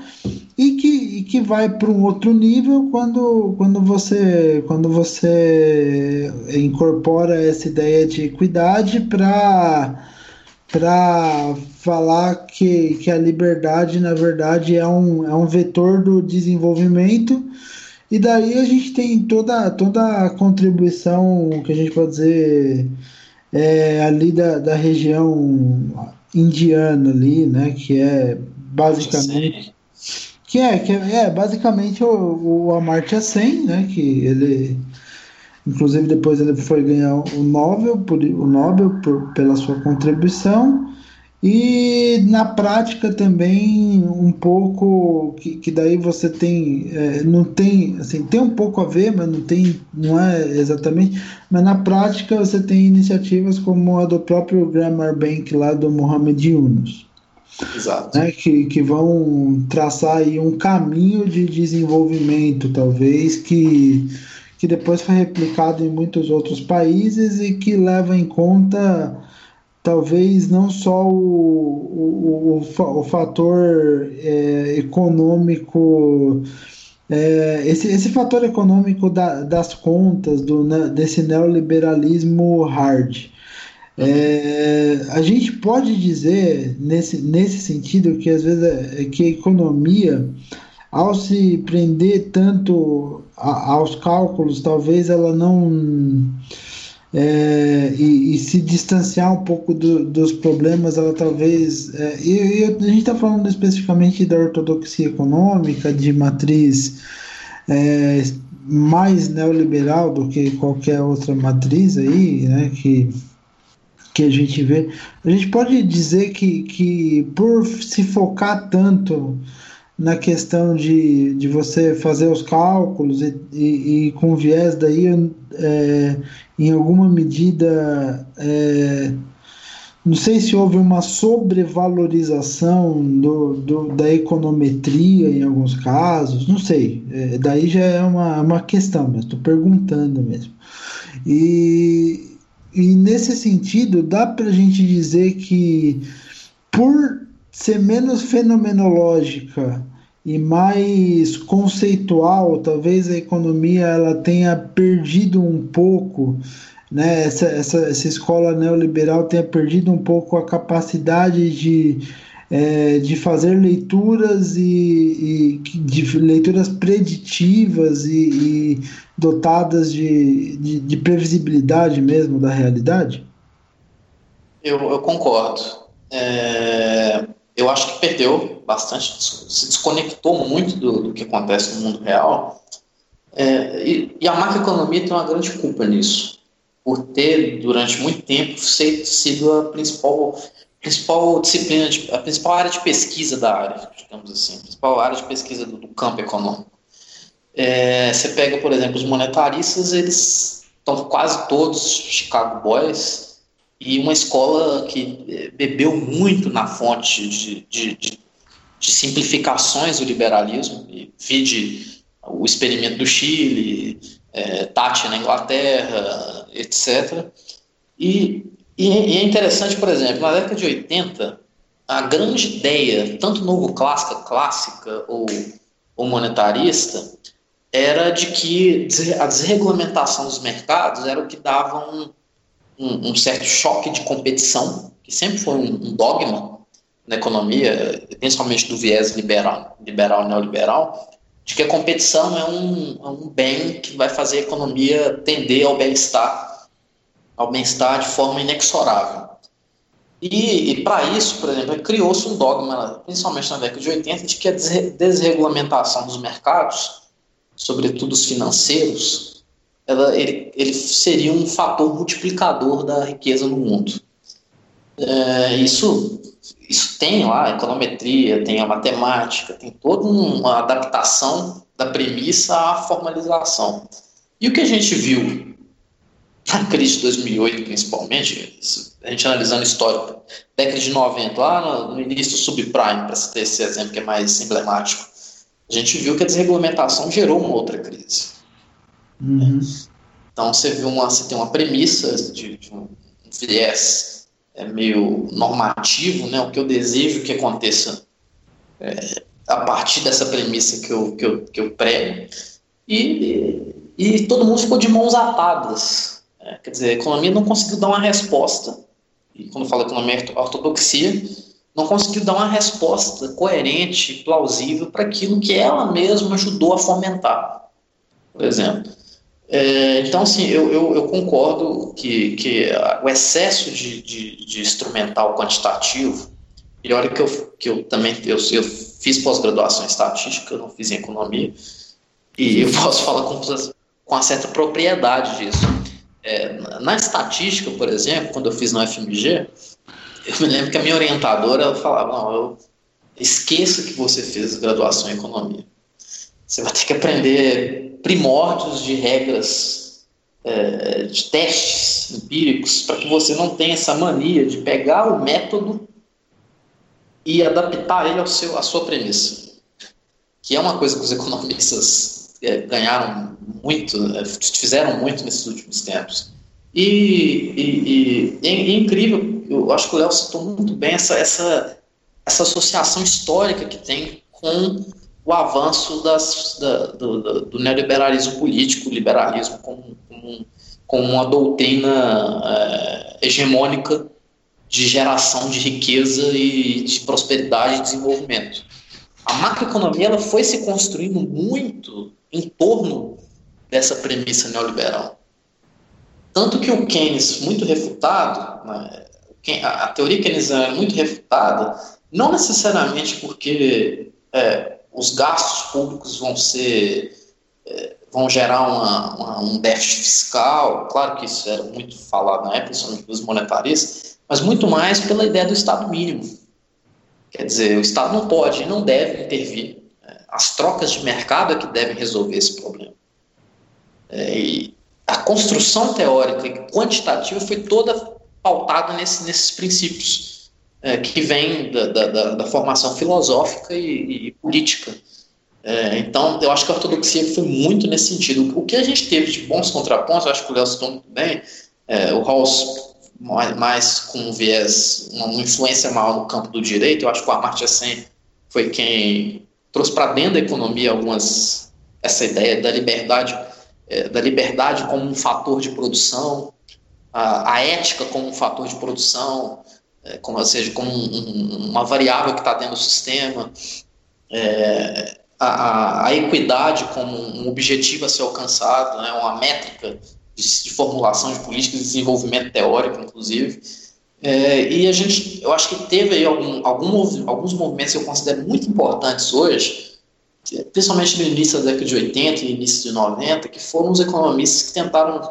Speaker 1: e que, e que vai para um outro nível quando, quando você quando você incorpora essa ideia de equidade para para falar que, que a liberdade, na verdade, é um, é um vetor do desenvolvimento. E daí a gente tem toda, toda a contribuição que a gente pode dizer é, ali da, da região indiana ali, né? Que é basicamente. Que é, que é, é basicamente o, o Amartya Sen, né? Que ele Inclusive depois ele foi ganhar o Nobel, por, o Nobel por, pela sua contribuição. E na prática também um pouco que, que daí você tem é, não tem assim tem um pouco a ver mas não tem não é exatamente mas na prática você tem iniciativas como a do próprio Grammar Bank lá do Mohamed Yunus
Speaker 3: Exato.
Speaker 1: Né, que, que vão traçar aí um caminho de desenvolvimento talvez que que depois foi replicado em muitos outros países e que leva em conta talvez não só o, o, o, o fator é, econômico, é, esse, esse fator econômico da, das contas, do, né, desse neoliberalismo hard. É, a gente pode dizer nesse, nesse sentido que às vezes é, que a economia ao se prender tanto aos cálculos, talvez ela não. É, e, e, se distanciar um pouco do, dos problemas, ela talvez. É, e, e, a gente está falando especificamente da ortodoxia econômica, de matriz é, mais neoliberal do que qualquer outra matriz aí, né, que, que a gente vê. A gente pode dizer que, que por se focar tanto na questão de, de você fazer os cálculos e, e, e com viés daí é, em alguma medida é, não sei se houve uma sobrevalorização do, do, da econometria em alguns casos, não sei. É, daí já é uma, uma questão, mas estou perguntando mesmo. E, e nesse sentido, dá para a gente dizer que por ser menos fenomenológica e mais conceitual, talvez a economia ela tenha perdido um pouco, né? Essa, essa, essa escola neoliberal tenha perdido um pouco a capacidade de, é, de fazer leituras e, e, de leituras preditivas e, e dotadas de, de, de, previsibilidade mesmo da realidade?
Speaker 3: Eu, eu concordo. É, eu acho que perdeu bastante, se desconectou muito do, do que acontece no mundo real. É, e, e, a macroeconomia tem uma grande culpa nisso. por ter, durante muito tempo, sido a principal, principal disciplina, de, a principal área de pesquisa da área, digamos assim, a principal área de pesquisa do, do campo econômico. É, você pega, por exemplo, os monetaristas, eles estão quase todos Chicago Boys, e uma escola que é, bebeu muito na fonte de, de, de, de simplificações do liberalismo, e vide o experimento do Chile, é, Tati na Inglaterra, etc. E, e, é interessante, por exemplo, na década de 80, a grande ideia, tanto novo clássica, clássica ou, ou monetarista, era de que a desregulamentação dos mercados era o que dava um, um, um certo choque de competição, que sempre foi um, um, dogma na economia, principalmente do viés liberal, liberal neoliberal, de que a competição é um, é um bem que vai fazer a economia tender ao bem-estar, ao bem-estar de forma inexorável. E, e para isso, por exemplo, criou-se um dogma, principalmente na década de 80, de que a desregulamentação dos mercados, sobretudo os financeiros, ela, ele, ele seria um fator multiplicador da riqueza no mundo. É, isso isso tem lá a econometria, tem a matemática, tem toda uma adaptação da premissa à formalização. E o que a gente viu na crise de 2008, principalmente, a gente analisando histórico, década de 90, lá no, início do subprime, para citar esse exemplo que é mais emblemático, a gente viu que a desregulamentação gerou uma outra crise.
Speaker 1: Uhum.
Speaker 3: Então você viu uma, você tem uma premissa de, de um viés é meio normativo, né? O que eu desejo que aconteça é, a partir dessa premissa que eu, que eu, que eu prego. E, e, todo mundo ficou de mãos atadas. É, quer dizer, a economia não conseguiu dar uma resposta, e quando eu falo economia ortodoxia, não conseguiu dar uma resposta coerente, plausível para aquilo que ela mesma ajudou a fomentar. Por exemplo, é, então, assim, eu, eu, eu, concordo que, que o excesso de, de, de instrumental quantitativo, e olha que eu, que eu também eu, eu fiz pós-graduação em estatística, eu não fiz em economia, e eu posso falar com, com uma certa propriedade disso. É, na estatística, por exemplo, quando eu fiz no FMG, eu me lembro que a minha orientadora falava: não, eu esqueça que você fez graduação em economia. Você vai ter que aprender primórdios de regras, é, de testes empíricos, para que você não tenha essa mania de pegar o método e adaptar ele ao seu, à sua premissa. Que é uma coisa que os economistas é, ganharam muito, é, fizeram muito nesses últimos tempos. E, e, e é, é incrível, eu acho que o Léo citou muito bem essa, essa, essa associação histórica que tem com o avanço das, da, do, do, neoliberalismo político, liberalismo como, como, como uma doutrina é, hegemônica de geração de riqueza e de prosperidade e desenvolvimento. A macroeconomia ela foi se construindo muito em torno dessa premissa neoliberal. Tanto que o Keynes, muito refutado, né, a teoria keynesiana é muito refutada, não necessariamente porque é, os gastos públicos vão ser é, vão gerar uma, uma, um déficit fiscal, claro que isso era muito falado na época, principalmente dos monetaristas, mas muito mais pela ideia do Estado mínimo. Quer dizer, o Estado não pode e não deve intervir. É, as trocas de mercado é que devem resolver esse problema. É, e a construção teórica e quantitativa foi toda pautada nesse, nesses princípios é, que vem da, da, da, formação filosófica e, e política. É, então, eu acho que a ortodoxia foi muito nesse sentido. O que a gente teve de bons contrapontos, eu acho que o Léo citou muito bem, é, o Rawls mais, com um viés, uma, uma, influência maior no campo do direito, eu acho que o Amartya Sen foi quem trouxe para dentro da economia algumas essa ideia da liberdade é, da liberdade como um fator de produção, a, a ética como um fator de produção, é, como, ou seja, como um, uma variável que está dentro do sistema, é, a, a, equidade como um objetivo a ser alcançado, né, uma métrica de, de formulação de políticas de desenvolvimento teórico, inclusive. É, e a gente, eu acho que teve aí algum, algum, alguns movimentos que eu considero muito importantes hoje, principalmente no início da década de 80 e início de 90, que foram os economistas que tentaram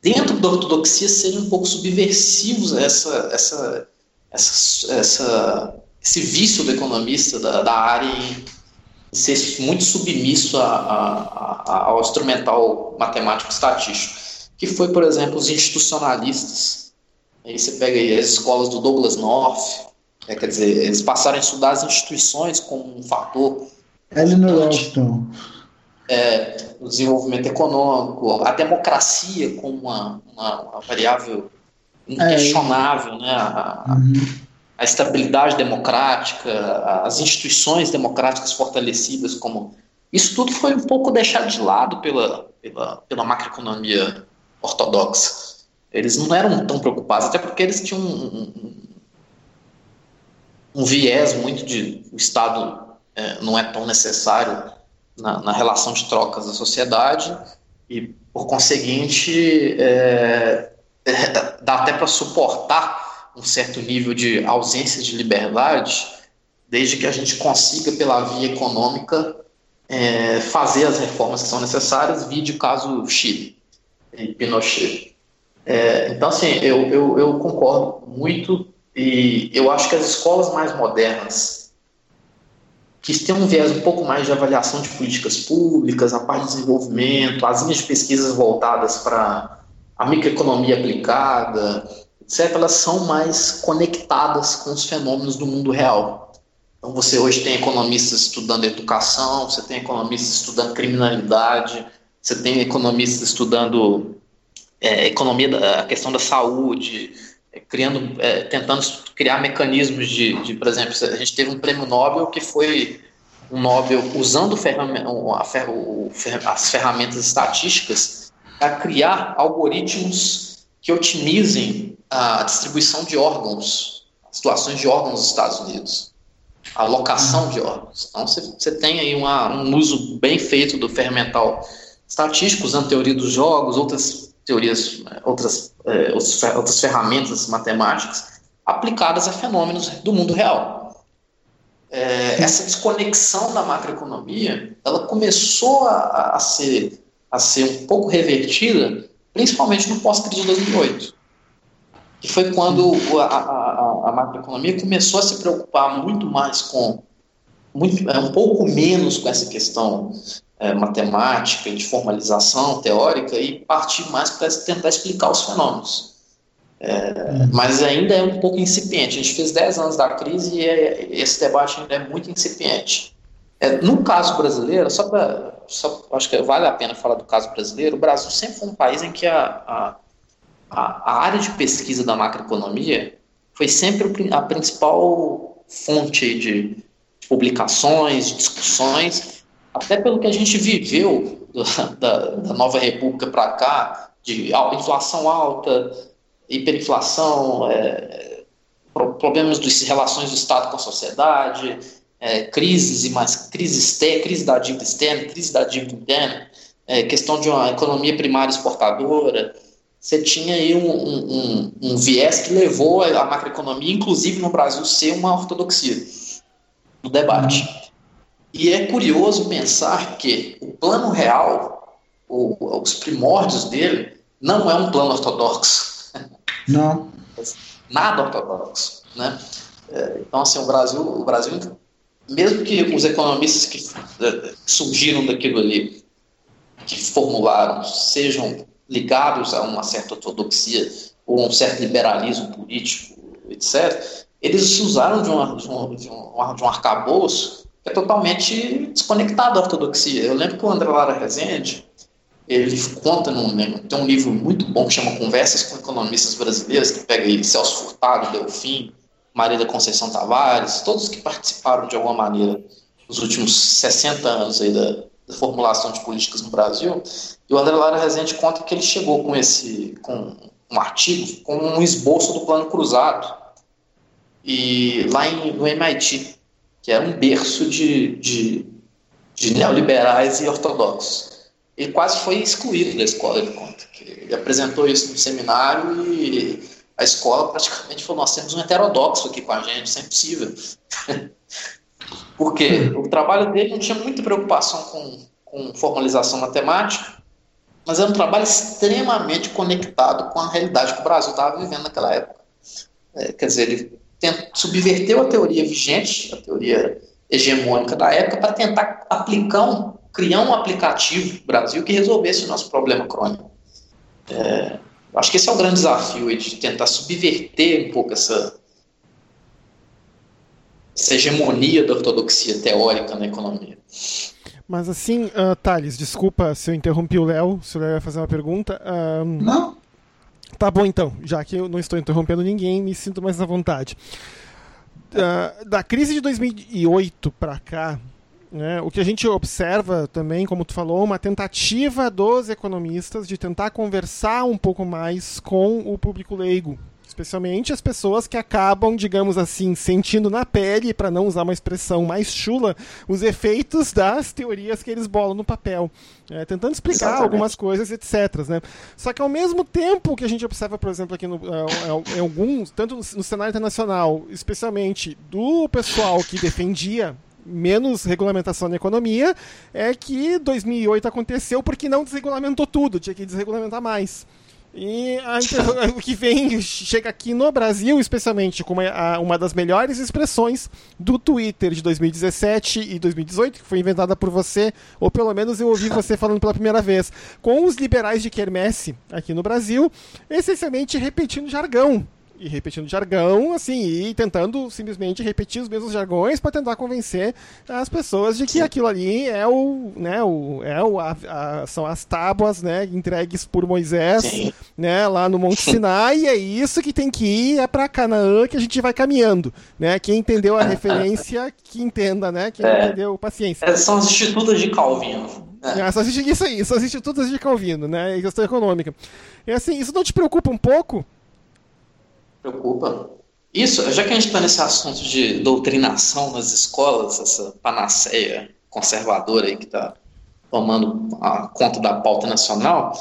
Speaker 3: dentro da ortodoxia, serem um pouco subversivos a essa, essa, essa, essa, esse vício do economista da, da área em ser muito submisso a, a, a, ao instrumental matemático estatístico, que foi, por exemplo, os institucionalistas. Aí você pega aí as escolas do Douglas North, é, quer dizer, eles passaram a estudar as instituições como um fator.
Speaker 1: Eleanor Ralston.
Speaker 3: É, o desenvolvimento econômico, a democracia como uma, uma, uma variável inquestionável, é, né? A, uhum. a, estabilidade democrática, as instituições democráticas fortalecidas, como isso tudo foi um pouco deixado de lado pela, pela, pela macroeconomia ortodoxa. Eles não eram tão preocupados, até porque eles tinham um, um, um viés muito de o Estado é, não é tão necessário na, na, relação de trocas da sociedade e, por conseguinte, é, dá até para suportar um certo nível de ausência de liberdade, desde que a gente consiga, pela via econômica, é, fazer as reformas que são necessárias, vide o caso Chile Pinochet. É, então, assim, eu, eu, eu concordo muito e eu acho que as escolas mais modernas, que têm um viés um pouco mais de avaliação de políticas públicas, a parte de desenvolvimento, as linhas de pesquisas voltadas para a microeconomia aplicada, etc., elas são mais conectadas com os fenômenos do mundo real. Então, você hoje tem economistas estudando educação, você tem economistas estudando criminalidade, você tem economistas estudando é, economia, a questão da saúde, é, criando, é, tentando criar mecanismos de, de, por exemplo, a gente teve um prêmio Nobel que foi um Nobel usando as ferramentas estatísticas para criar algoritmos que otimizem a distribuição de órgãos, situações de órgãos nos Estados Unidos, a alocação de órgãos. Então você, tem aí uma, um uso bem feito do ferramental estatístico, usando teoria dos jogos, outras teorias, outras, é, outras ferramentas matemáticas aplicadas a fenômenos do mundo real. É, essa desconexão da macroeconomia, ela começou a, a, ser, a ser um pouco revertida, principalmente no pós-crise de 2008, que foi quando a, a, a, macroeconomia começou a se preocupar muito mais com, muito, é, um pouco menos com essa questão é, matemática, de formalização teórica e partir mais para tentar explicar os fenômenos. É, uhum. mas ainda é um pouco incipiente. A gente fez 10 anos da crise e é, esse debate ainda é muito incipiente. É, no caso brasileiro, só para. Acho que vale a pena falar do caso brasileiro. O Brasil sempre foi um país em que a, a, a área de pesquisa da macroeconomia foi sempre a principal fonte de publicações, discussões, até pelo que a gente viveu da, da nova república para cá, de inflação alta, hiperinflação, é, problemas das relações do Estado com a sociedade, é, crises e mais crises, crise da dívida externa, crise da dívida interna, é, questão de uma economia primária exportadora. Você tinha aí um, um, um viés que levou a macroeconomia, inclusive no Brasil, ser uma ortodoxia no debate. E é curioso pensar que o plano real, o, os primórdios dele, não é um plano ortodoxo.
Speaker 1: Não.
Speaker 3: Nada ortodoxo. Né? É, então, assim, o Brasil, o Brasil, mesmo que os economistas que é, surgiram daquilo ali, que formularam, sejam ligados a uma certa ortodoxia ou a um certo liberalismo político, etc., eles usaram de, uma, de, um, de, um, de um arcabouço é totalmente desconectado da ortodoxia. Eu lembro que o André Lara Rezende, ele conta num, né, tem um livro muito bom que chama Conversas com Economistas Brasileiros, que pega aí Celso Furtado, Delfim, Maria da Conceição Tavares, todos que participaram de alguma maneira nos últimos 60 anos aí da, da formulação de políticas no Brasil. E o André Lara Rezende conta que ele chegou com esse com um artigo com um esboço do plano cruzado e lá em, no MIT que era um berço de, de, de neoliberais e ortodoxos. Ele quase foi excluído da escola, ele conta. ele apresentou isso no seminário e a escola praticamente falou: Nós temos um heterodoxo aqui com a gente, isso é impossível. Porque o trabalho dele não tinha muita preocupação com, com formalização matemática, mas era um trabalho extremamente conectado com a realidade que o Brasil estava vivendo naquela época. É, quer dizer, ele subverteu a teoria vigente, a teoria hegemônica da época, para tentar aplicar um, criar um aplicativo no Brasil que resolvesse o nosso problema crônico. É, acho que esse é o grande desafio, de tentar subverter um pouco essa, essa hegemonia da ortodoxia teórica na economia.
Speaker 2: Mas assim, uh, Thales, desculpa se eu interrompi o Léo, se o Léo ia fazer uma pergunta.
Speaker 1: Uh, não.
Speaker 2: Tá bom então, já que eu não estou interrompendo ninguém, me sinto mais à vontade. Uh, da crise de 2008 para cá, né, o que a gente observa também, como tu falou, uma tentativa dos economistas de tentar conversar um pouco mais com o público leigo, especialmente as pessoas que acabam, digamos assim, sentindo na pele, para não usar uma expressão mais chula, os efeitos das teorias que eles bolam no papel, é, tentando explicar Exatamente. algumas coisas, etc. Né? Só que ao mesmo tempo que a gente observa, por exemplo, aqui no, é, é, em alguns, tanto no cenário internacional, especialmente do pessoal que defendia menos regulamentação na economia, é que 2008 aconteceu porque não desregulamentou tudo, tinha que desregulamentar mais. E o que vem, chega aqui no Brasil, especialmente como uma das melhores expressões do Twitter de 2017 e 2018, que foi inventada por você, ou pelo menos eu ouvi você falando pela primeira vez, com os liberais de quermesse aqui no Brasil, essencialmente repetindo jargão e repetindo jargão, assim, e tentando simplesmente repetir os mesmos jargões para tentar convencer as pessoas de que Sim. aquilo ali é o, né, o, é o, a, a, são as tábuas, né, entregues por Moisés, Sim. né, lá no Monte Sinai, e é isso que tem que ir, é para Canaã que a gente vai caminhando, né, quem entendeu a referência, que entenda, né, quem é. entendeu, paciência.
Speaker 3: É, são as institutas de Calvino.
Speaker 2: É. É, só existe isso aí, são as institutas de Calvino, né, questão econômica. E assim, isso não te preocupa um pouco?
Speaker 3: Preocupa. Isso, já que a gente está nesse assunto de doutrinação nas escolas, essa panaceia conservadora aí que está tomando a conta da pauta nacional,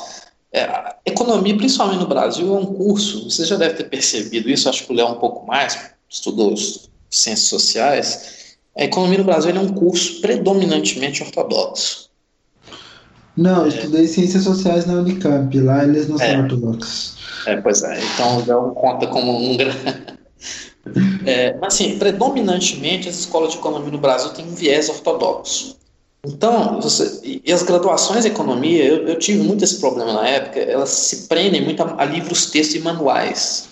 Speaker 3: é, economia, principalmente no Brasil, é um curso, você já deve ter percebido isso, acho que o Léo um pouco mais, estudou ciências sociais. A economia no Brasil é um curso predominantemente ortodoxo.
Speaker 1: Não, eu estudei ciências sociais na Unicamp, lá eles não é. são ortodoxos.
Speaker 3: É, pois é. Então já conta como um é, mas assim, predominantemente as escolas de economia no Brasil têm um viés ortodoxo. Então, você, e as graduações de economia, eu, eu, tive muito esse problema na época, elas se prendem muito a, a livros, textos e manuais.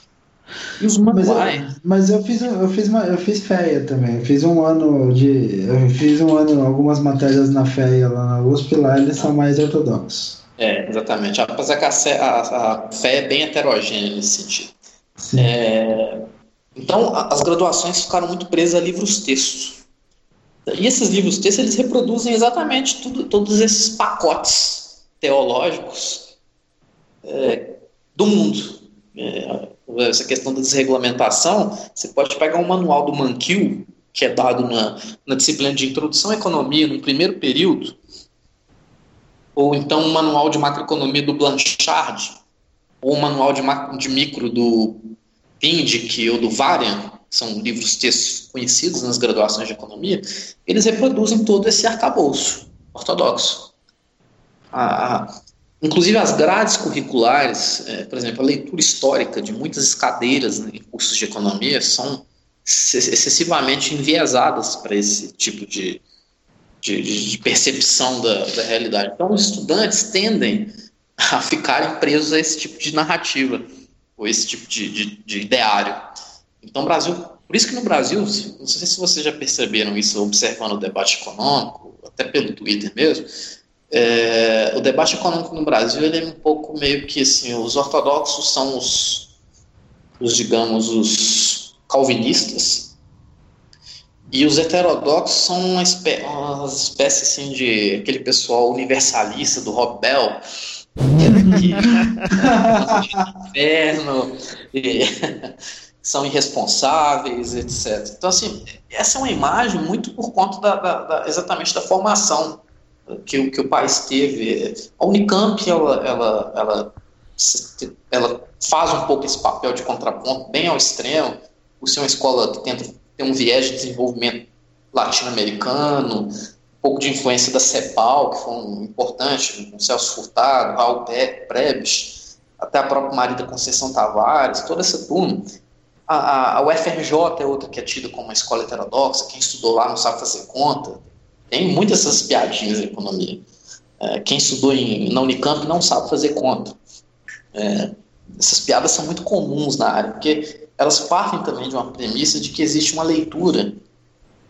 Speaker 1: E os manuais. Mas eu, mas eu fiz, eu fiz, uma, eu fiz FEA também. Eu fiz um ano de. Eu fiz um ano, algumas matérias na FEA lá na USP, lá eles são mais ortodoxos.
Speaker 3: É, exatamente. Apesar que a, a, a fé é bem heterogênea nesse sentido. É, então, as graduações ficaram muito presas a livros-textos. E esses livros-textos, eles reproduzem exatamente tudo, todos esses pacotes teológicos é, do mundo. É, essa questão da desregulamentação, você pode pegar um manual do Mankiw, que é dado na, na disciplina de Introdução à Economia, no primeiro período, ou então um manual de macroeconomia do Blanchard, ou um manual de, de micro do Pindic ou do Varian, são livros textos conhecidos nas graduações de economia, eles reproduzem todo esse arcabouço ortodoxo. A, inclusive as grades curriculares, é, por exemplo, a leitura histórica de muitas cadeiras em cursos de economia são excessivamente enviesadas para esse tipo de, de, de percepção da, da, realidade. Então, os estudantes tendem a ficarem presos a esse tipo de narrativa, ou esse tipo de, de, de ideário. Então, Brasil, por isso que no Brasil, não sei se vocês já perceberam isso observando o debate econômico, até pelo Twitter mesmo, é, o debate econômico no Brasil ele é um pouco meio que assim, os ortodoxos são os, os digamos, os calvinistas, e os heterodoxos são uma, espé uma espécie assim, de aquele pessoal universalista do Rob Bell, inferno, são irresponsáveis, etc. Então, assim, essa é uma imagem muito por conta da, da, da, exatamente da formação que, que o país teve. A Unicamp, ela, ela, ela, ela faz um pouco esse papel de contraponto bem ao extremo, por ser uma escola que tenta tem um viés de desenvolvimento latino-americano, pouco de influência da CEPAL, que foi um importante, o Celso Furtado, Raul Prebes, até a própria Marida Conceição Tavares, toda essa turma. A, a UFRJ é outra que é tida como uma escola heterodoxa, quem estudou lá não sabe fazer conta. Tem muitas essas piadinhas em economia. É, quem estudou em, na Unicamp não sabe fazer conta. É, essas piadas são muito comuns na área, porque elas partem também de uma premissa de que existe uma leitura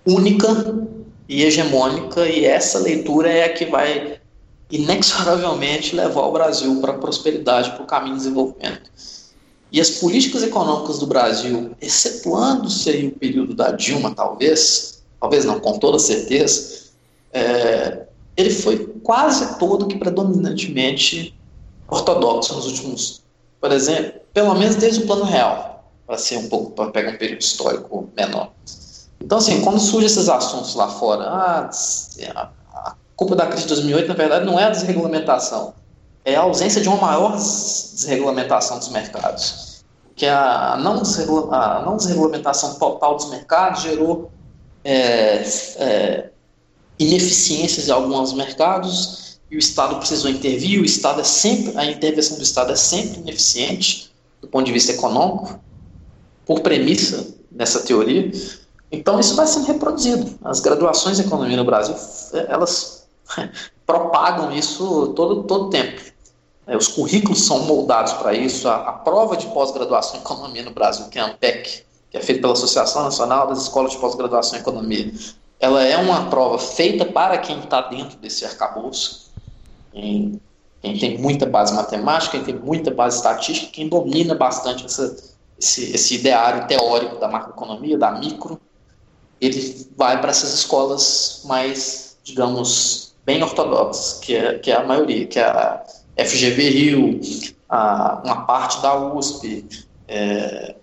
Speaker 3: única e hegemônica, e essa leitura é a que vai inexoravelmente levar o Brasil para a prosperidade, para o caminho de desenvolvimento. E as políticas econômicas do Brasil, excetuando-se o período da Dilma, talvez, talvez não, com toda certeza, é, ele foi quase todo que predominantemente ortodoxo nos últimos, por exemplo, pelo menos desde o Plano Real, para ser um pouco, para pegar um período histórico menor. Então, assim, quando surgem esses assuntos lá fora, ah, a culpa da crise de 2008, na verdade, não é a desregulamentação, é a ausência de uma maior desregulamentação dos mercados. Que a não, desregula a não desregulamentação total dos mercados gerou é, é, ineficiências em alguns mercados e o Estado precisou intervir. O Estado é sempre, a intervenção do Estado é sempre ineficiente do ponto de vista econômico, por premissa dessa teoria. Então isso vai sendo reproduzido. As graduações de economia no Brasil, elas propagam isso todo todo tempo. É, os currículos são moldados para isso. A, a, prova de pós-graduação em economia no Brasil, que é a ANPEC, que é feita pela Associação Nacional das Escolas de Pós-Graduação em Economia, ela é uma prova feita para quem está dentro desse arcabouço, quem, quem tem muita base matemática, quem tem muita base estatística, quem domina bastante essa, esse, esse ideário teórico da macroeconomia, da micro, ele vai para essas escolas mais, digamos, bem ortodoxas, que é, que é a maioria, que é a FGV Rio, a, uma parte da USP, é,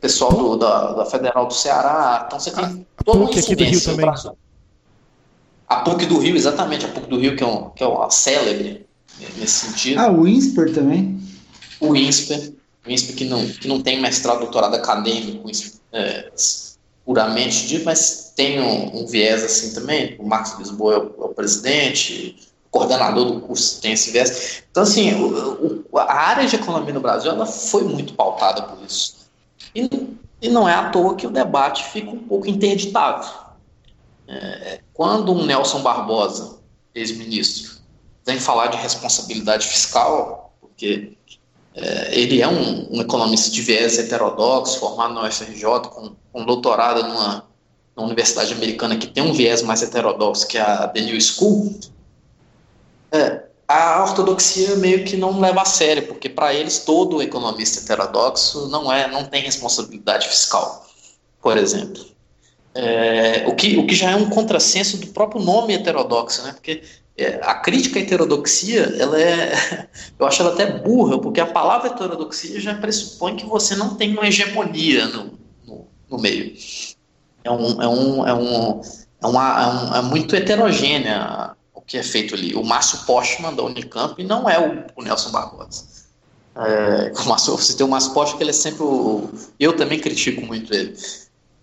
Speaker 3: pessoal do, da, da, Federal do Ceará. Então você tem
Speaker 2: a, toda a PUC aqui do Rio também.
Speaker 3: A PUC do Rio, exatamente, a PUC do Rio, que é, um, que é uma célebre nesse sentido.
Speaker 1: Ah, o INSPER também?
Speaker 3: O INSPER, o INSPER que não, que não tem mestrado, doutorado acadêmico, é, puramente dito, mas tem um, um, viés assim também. O Marcos Lisboa é o, é o, presidente, coordenador do curso tem esse viés. Então, assim, o, o, a área de economia no Brasil ela foi muito pautada por isso. E, e não é à toa que o debate fica um pouco interditado. É, quando um Nelson Barbosa, ex-ministro, vem falar de responsabilidade fiscal, porque é, ele é um, um, economista de viés heterodoxo, formado na UFRJ, com, com doutorado numa, numa, universidade americana que tem um viés mais heterodoxo, que a The New School. É, a ortodoxia meio que não leva a sério, porque para eles todo economista heterodoxo não é, não tem responsabilidade fiscal, por exemplo. É, o, que, o que já é um contrassenso do próprio nome heterodoxo, né? Porque é, a crítica à heterodoxia, ela é, eu acho ela até burra, porque a palavra heterodoxia já pressupõe que você não tem uma hegemonia no, no, no meio. É, um, é, um, é, um, é, uma, é, um, é muito heterogênea que é feito ali. O Márcio Postman da Unicamp não é o, o Nelson Barbosa. É, o Márcio, você tem o Márcio Postman que ele é sempre o, eu também critico muito ele.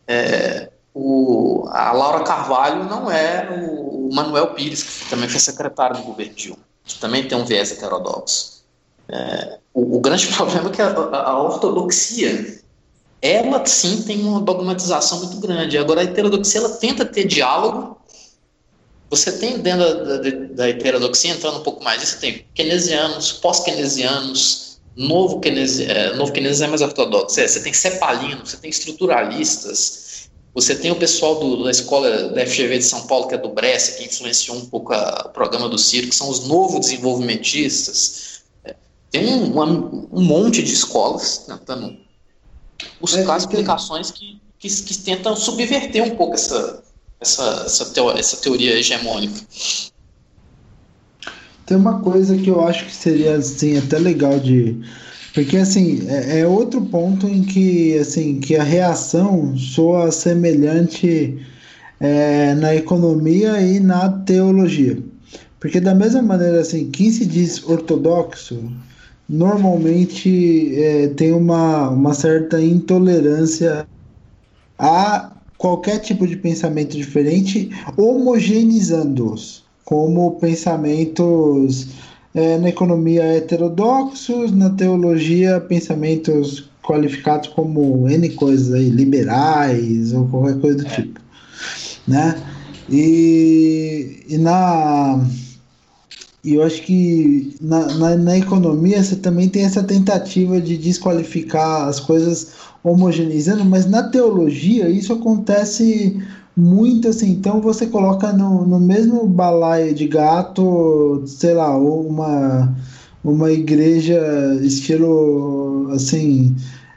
Speaker 3: É, o, a Laura Carvalho não é o, o, Manuel Pires, que também foi secretário do governo Dilma, que também tem um viés heterodoxo. É, o, o, grande problema é que a, a, ortodoxia, ela sim tem uma dogmatização muito grande. Agora, a heterodoxia, ela tenta ter diálogo. Você tem dentro da, da, da heterodoxia, entrando um pouco mais, você tem keynesianos, pós-keynesianos, novo keynesianos, é, novo keynesianos é mais ortodoxo. É, você tem cepalinos, você tem estruturalistas, você tem o pessoal do, da escola da FGV de São Paulo, que é do Brescia, que influenciou um pouco a, o programa do Circo, que são os novos desenvolvimentistas. É, tem um, uma, um monte de escolas tentando buscar é, explicações que, que, que, tentam subverter um pouco essa, essa, essa, teoria, essa teoria hegemônica.
Speaker 1: Tem uma coisa que eu acho que seria assim, até legal de porque assim, é, é, outro ponto em que assim, que a reação soa semelhante é, na economia e na teologia. Porque da mesma maneira assim, quem se diz ortodoxo normalmente é, tem uma, uma certa intolerância a qualquer tipo de pensamento diferente, homogeneizando-os como pensamentos é, na economia heterodoxos, na teologia pensamentos qualificados como N coisas aí, liberais ou qualquer coisa do tipo, né? E, e na e eu acho que na, na, na, economia você também tem essa tentativa de desqualificar as coisas homogeneizando, mas na teologia isso acontece muito assim. Então você coloca no, no mesmo balaio de gato, sei lá, uma, uma igreja estilo assim.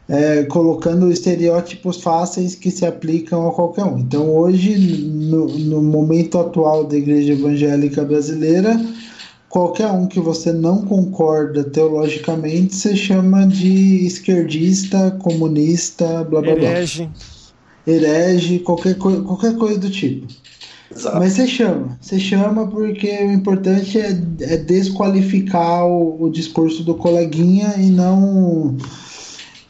Speaker 1: É, colocando estereótipos fáceis que se aplicam a qualquer um. Então, hoje, no, no momento atual da igreja evangélica brasileira, qualquer um que você não concorda teologicamente, você chama de esquerdista, comunista, blá blá blá. Herege. Herege, qualquer, co qualquer coisa do tipo. Exato. Mas você chama, você chama porque o importante é, é desqualificar o, o, discurso do coleguinha e não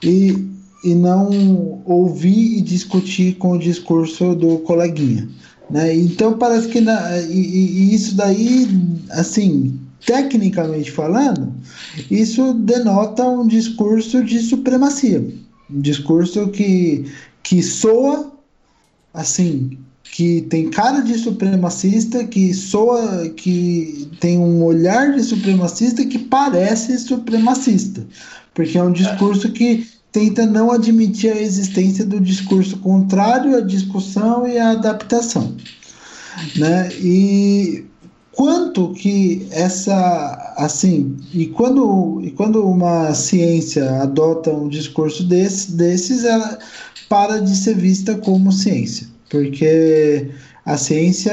Speaker 1: e, e não ouvir e discutir com o discurso do coleguinha. Né? Então parece que na, e, e isso daí, assim, tecnicamente falando, isso denota um discurso de supremacia, um discurso que, que soa assim, que tem cara de supremacista, que soa, que tem um olhar de supremacista que parece supremacista, porque é um discurso que tenta não admitir a existência do discurso contrário à discussão e à adaptação. Né? E quanto que essa assim e quando e quando uma ciência adota um discurso desse, desses ela para de ser vista como ciência porque a ciência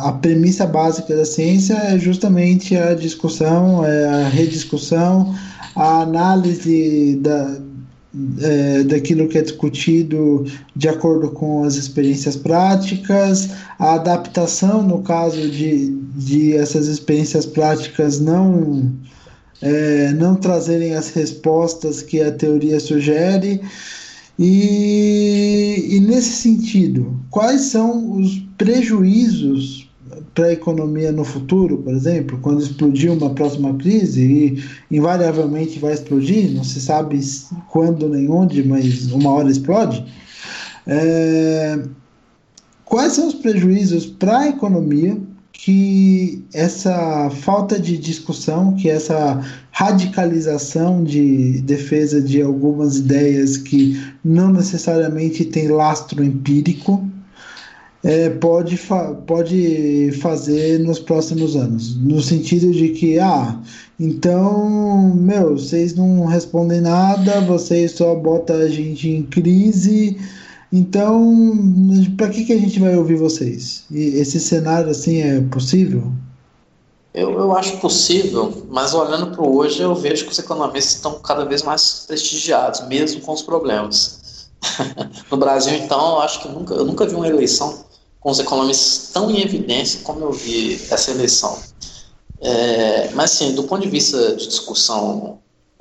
Speaker 1: a premissa básica da ciência é justamente a discussão é a rediscussão a análise da, é, daquilo que é discutido de acordo com as experiências práticas, a adaptação no caso de, de essas experiências práticas não, é, não trazerem as respostas que a teoria sugere. E, e nesse sentido, quais são os prejuízos para a economia no futuro, por exemplo, quando explodir uma próxima crise, e invariavelmente vai explodir, não se sabe quando nem onde, mas uma hora explode. É, quais são os prejuízos para a economia que essa falta de discussão, que essa radicalização de defesa de algumas ideias que não necessariamente tem lastro empírico, é, pode, fa pode fazer nos próximos anos. No sentido de que, ah, então, meu, vocês não respondem nada, vocês só botam a gente em crise. Então, para que, que a gente vai ouvir vocês? E esse cenário assim é possível?
Speaker 3: Eu, eu acho possível, mas olhando para hoje, eu vejo que os economistas estão cada vez mais prestigiados, mesmo com os problemas. no Brasil, então, eu acho que nunca, eu nunca vi uma eleição com os economistas tão em evidência como eu vi essa eleição. É, mas, assim, do ponto de vista de discussão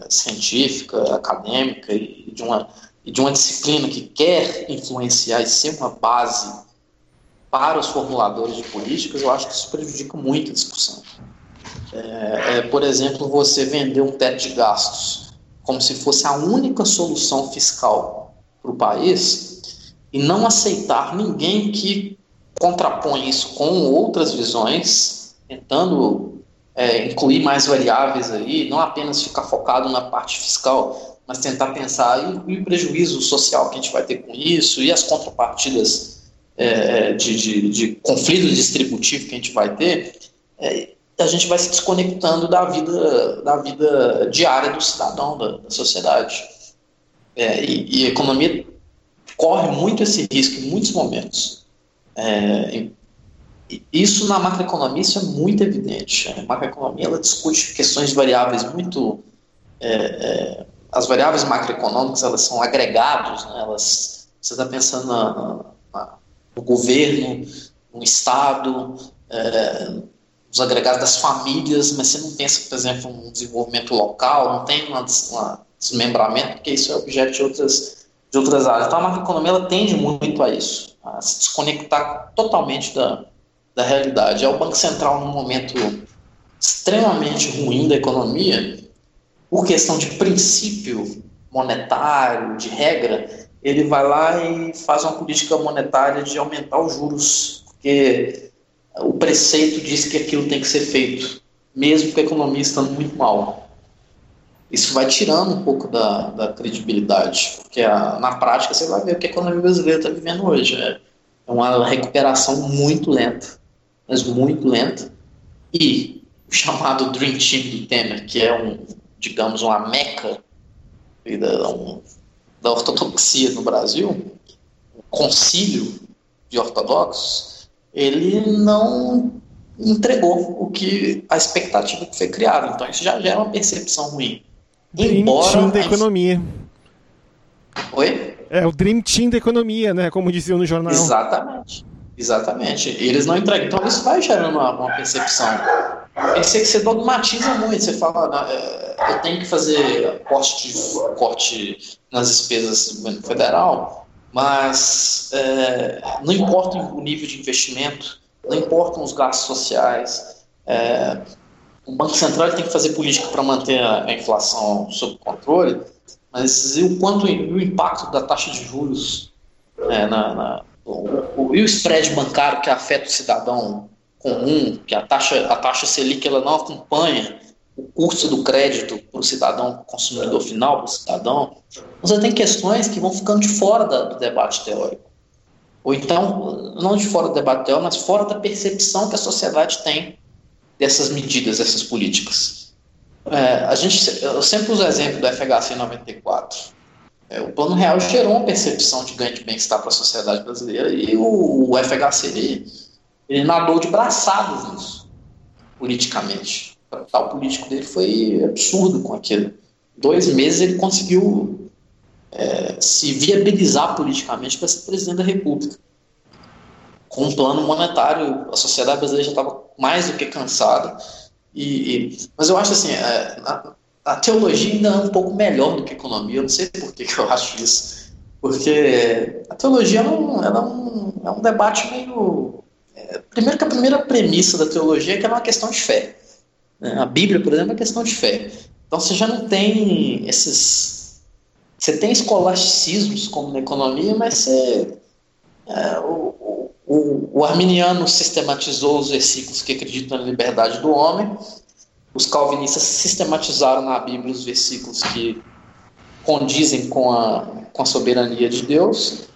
Speaker 3: científica, acadêmica e de uma, e de uma disciplina que quer influenciar e ser uma base para os formuladores de políticas, eu acho que isso prejudica muito a discussão. É, é, por exemplo, você vender um teto de gastos como se fosse a única solução fiscal para o país e não aceitar ninguém que contrapõe isso com outras visões, tentando é, incluir mais variáveis aí, não apenas ficar focado na parte fiscal, mas tentar pensar e, o prejuízo social que a gente vai ter com isso e as contrapartidas é, de, de, de, conflito distributivo que a gente vai ter, é, a gente vai se desconectando da vida, da vida diária do cidadão, da, da sociedade. É, e, e a economia corre muito esse risco em muitos momentos. É, isso na macroeconomia isso é muito evidente. A macroeconomia ela discute questões de variáveis muito é, é, as variáveis macroeconômicas elas são agregados, né? elas, você está pensando na, na, no governo, no estado, é, os agregados das famílias, mas você não pensa, por exemplo, no desenvolvimento local, não tem um desmembramento, porque isso é objeto de outras, de outras áreas. Então a macroeconomia ela tende muito a isso. A se desconectar totalmente da, da realidade. É o Banco Central num momento extremamente ruim da economia, por questão de princípio monetário, de regra, ele vai lá e faz uma política monetária de aumentar os juros, porque o preceito diz que aquilo tem que ser feito, mesmo com a economia estando muito mal. Isso vai tirando um pouco da, da credibilidade, porque a, na prática você vai ver o que a economia brasileira está vivendo hoje. É, é uma recuperação muito lenta, mas muito lenta. E o chamado Dream Team do Temer, que é um, digamos, uma meca da, um, da ortodoxia no Brasil, um concílio de ortodoxos, ele não entregou o que a expectativa que foi criada. Então isso já gera uma percepção ruim.
Speaker 2: Dream Embora Team da economia.
Speaker 3: Oi?
Speaker 2: É o Dream Team da economia, né? Como diziam no jornal.
Speaker 3: Exatamente. Exatamente. E eles não entregam. Então isso vai gerando uma, uma percepção. Você, você dogmatiza muito. Você fala, é, eu tenho que fazer corte, corte nas despesas do governo federal, mas é, não importa o nível de investimento, não importam os gastos sociais. É, o Banco Central tem que fazer política para manter a, inflação sob controle, mas e o quanto o impacto da taxa de juros é, na, na o, o, e o spread bancário que afeta o cidadão comum, que a taxa, a taxa Selic ela não acompanha o custo do crédito para o cidadão consumidor final, para o cidadão, você tem questões que vão ficando de fora da, do debate teórico. Ou então, não de fora do debate teórico, mas fora da percepção que a sociedade tem dessas medidas, dessas políticas. É, a gente, eu sempre uso o exemplo do FHC 94. É, o Plano Real gerou uma percepção de ganho de bem-estar para a sociedade brasileira e o, o FHC ele, ele nadou de braçadas nisso, politicamente. O tal político dele foi absurdo com aquilo. Dois meses ele conseguiu é, se viabilizar politicamente para ser presidente da República com um plano monetário, a sociedade brasileira já estava mais do que cansada. E, e, mas eu acho assim, é, a, a, teologia ainda é um pouco melhor do que a economia. Eu não sei por que, que eu acho isso, porque a teologia é um, é um, é um debate meio é, primeiro que a primeira premissa da teologia é que é uma questão de fé. Né? A Bíblia, por exemplo, é uma questão de fé. Então você já não tem esses. Você tem escolasticismos como na economia, mas você. É, o, o, o arminiano sistematizou os versículos que acreditam na liberdade do homem, os calvinistas sistematizaram na Bíblia os versículos que condizem com a, com a soberania de Deus.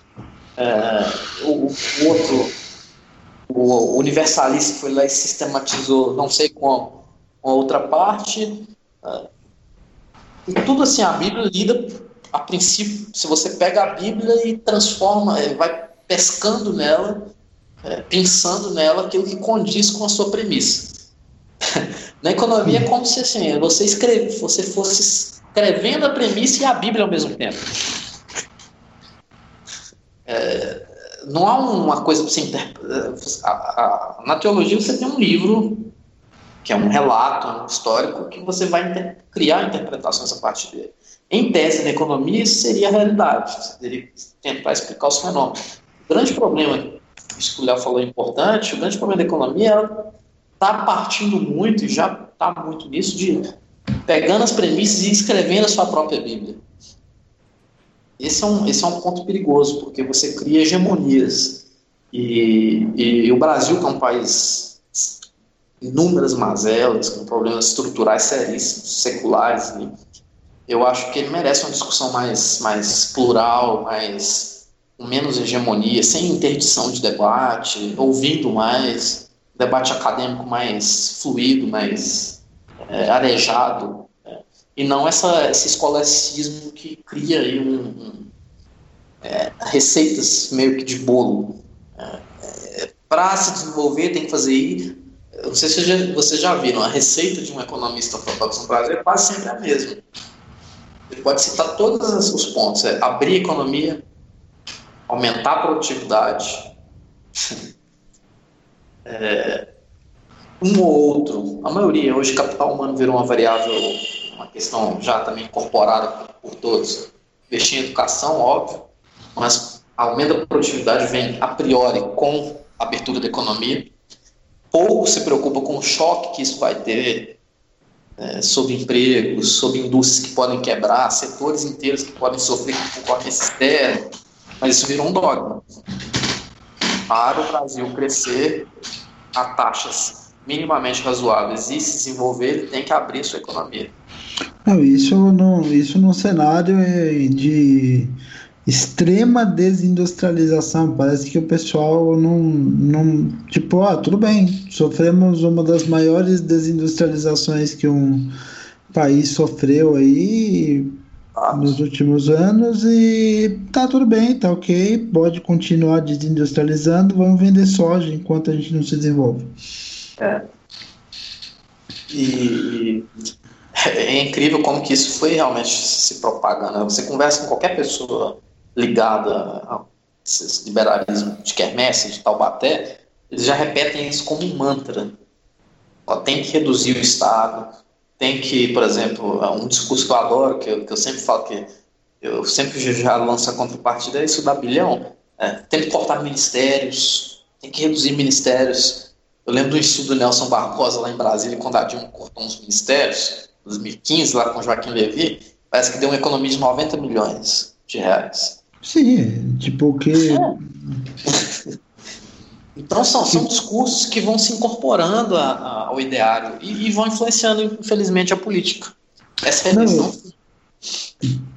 Speaker 3: É, o, o, outro, o universalista foi lá e sistematizou, não sei como, a outra parte. É, e tudo assim, a Bíblia lida, a princípio, se você pega a Bíblia e transforma, é, vai pescando nela é, pensando nela aquilo que condiz com a sua premissa. Na economia é como se assim, você, escreve, você fosse escrevendo a premissa e a Bíblia ao mesmo tempo. É, não há uma coisa para você interpretar. Na teologia você tem um livro, que é um relato, um histórico, que você vai criar interpretações a partir dele. Em tese, na economia, isso seria a realidade. Você teria que tentar explicar os fenômenos. O grande problema isso que o Léo falou é importante, o grande problema da economia ela está partindo muito, e já está muito nisso, de pegando as premissas e escrevendo a sua própria Bíblia. Esse é um, esse é um ponto perigoso, porque você cria hegemonias. E, e, e o Brasil, que é um país inúmeras mazelas, com problemas estruturais seríssimos, seculares, eu acho que ele merece uma discussão mais, mais plural, mais com menos hegemonia, sem interdição de debate, ouvindo mais, debate acadêmico mais fluido, mais é, arejado, é, e não essa, esse escolasticismo que cria aí um, um é, receitas meio que de bolo. É, é, Para se desenvolver, tem que fazer aí. Não sei se já, vocês já viram, a receita de um economista ortodoxo no Brasil é quase sempre a mesma. Ele pode citar todos os pontos: é abrir a economia, aumentar a produtividade, é, um ou outro, a maioria, hoje capital humano virou uma variável, uma questão já também incorporada por todos, investir em educação, óbvio, mas aumento da produtividade vem a priori com a abertura da economia, pouco se preocupa com o choque que isso vai ter é, sobre empregos, sobre indústrias que podem quebrar, setores inteiros que podem sofrer com concorrência externa, mas isso virou um dogma. Para o Brasil crescer a taxas minimamente razoáveis e se desenvolver, ele tem que abrir sua economia.
Speaker 1: Não, isso, não, isso num cenário de extrema desindustrialização. Parece que o pessoal não, não. Tipo, ah, tudo bem, sofremos uma das maiores desindustrializações que um país sofreu aí ah. nos últimos anos e tá tudo bem, tá ok, pode continuar desindustrializando, vamos vender soja enquanto a gente não se desenvolve.
Speaker 3: É. E é incrível como que isso foi realmente se propagando. Você conversa com qualquer pessoa ligada a esse liberalismo de quermesse, de Taubaté, eles já repetem isso como um mantra. tem que reduzir o Estado, tem que, por exemplo, é um discurso que eu adoro, que eu, que eu sempre falo que eu sempre já lanço a contrapartida, é isso da bilhão. É, tem que cortar ministérios, tem que reduzir ministérios. Eu lembro do estudo do Nelson Barbosa lá em Brasília, quando a Dilma cortou uns ministérios, em 2015, lá com Joaquim Levy, parece que deu uma economia de 90 milhões de reais.
Speaker 1: Sim, tipo que.
Speaker 3: É. Então são, são discursos que vão se incorporando a, a, ao ideário e, e, vão influenciando, infelizmente, a política. Essa é a questão.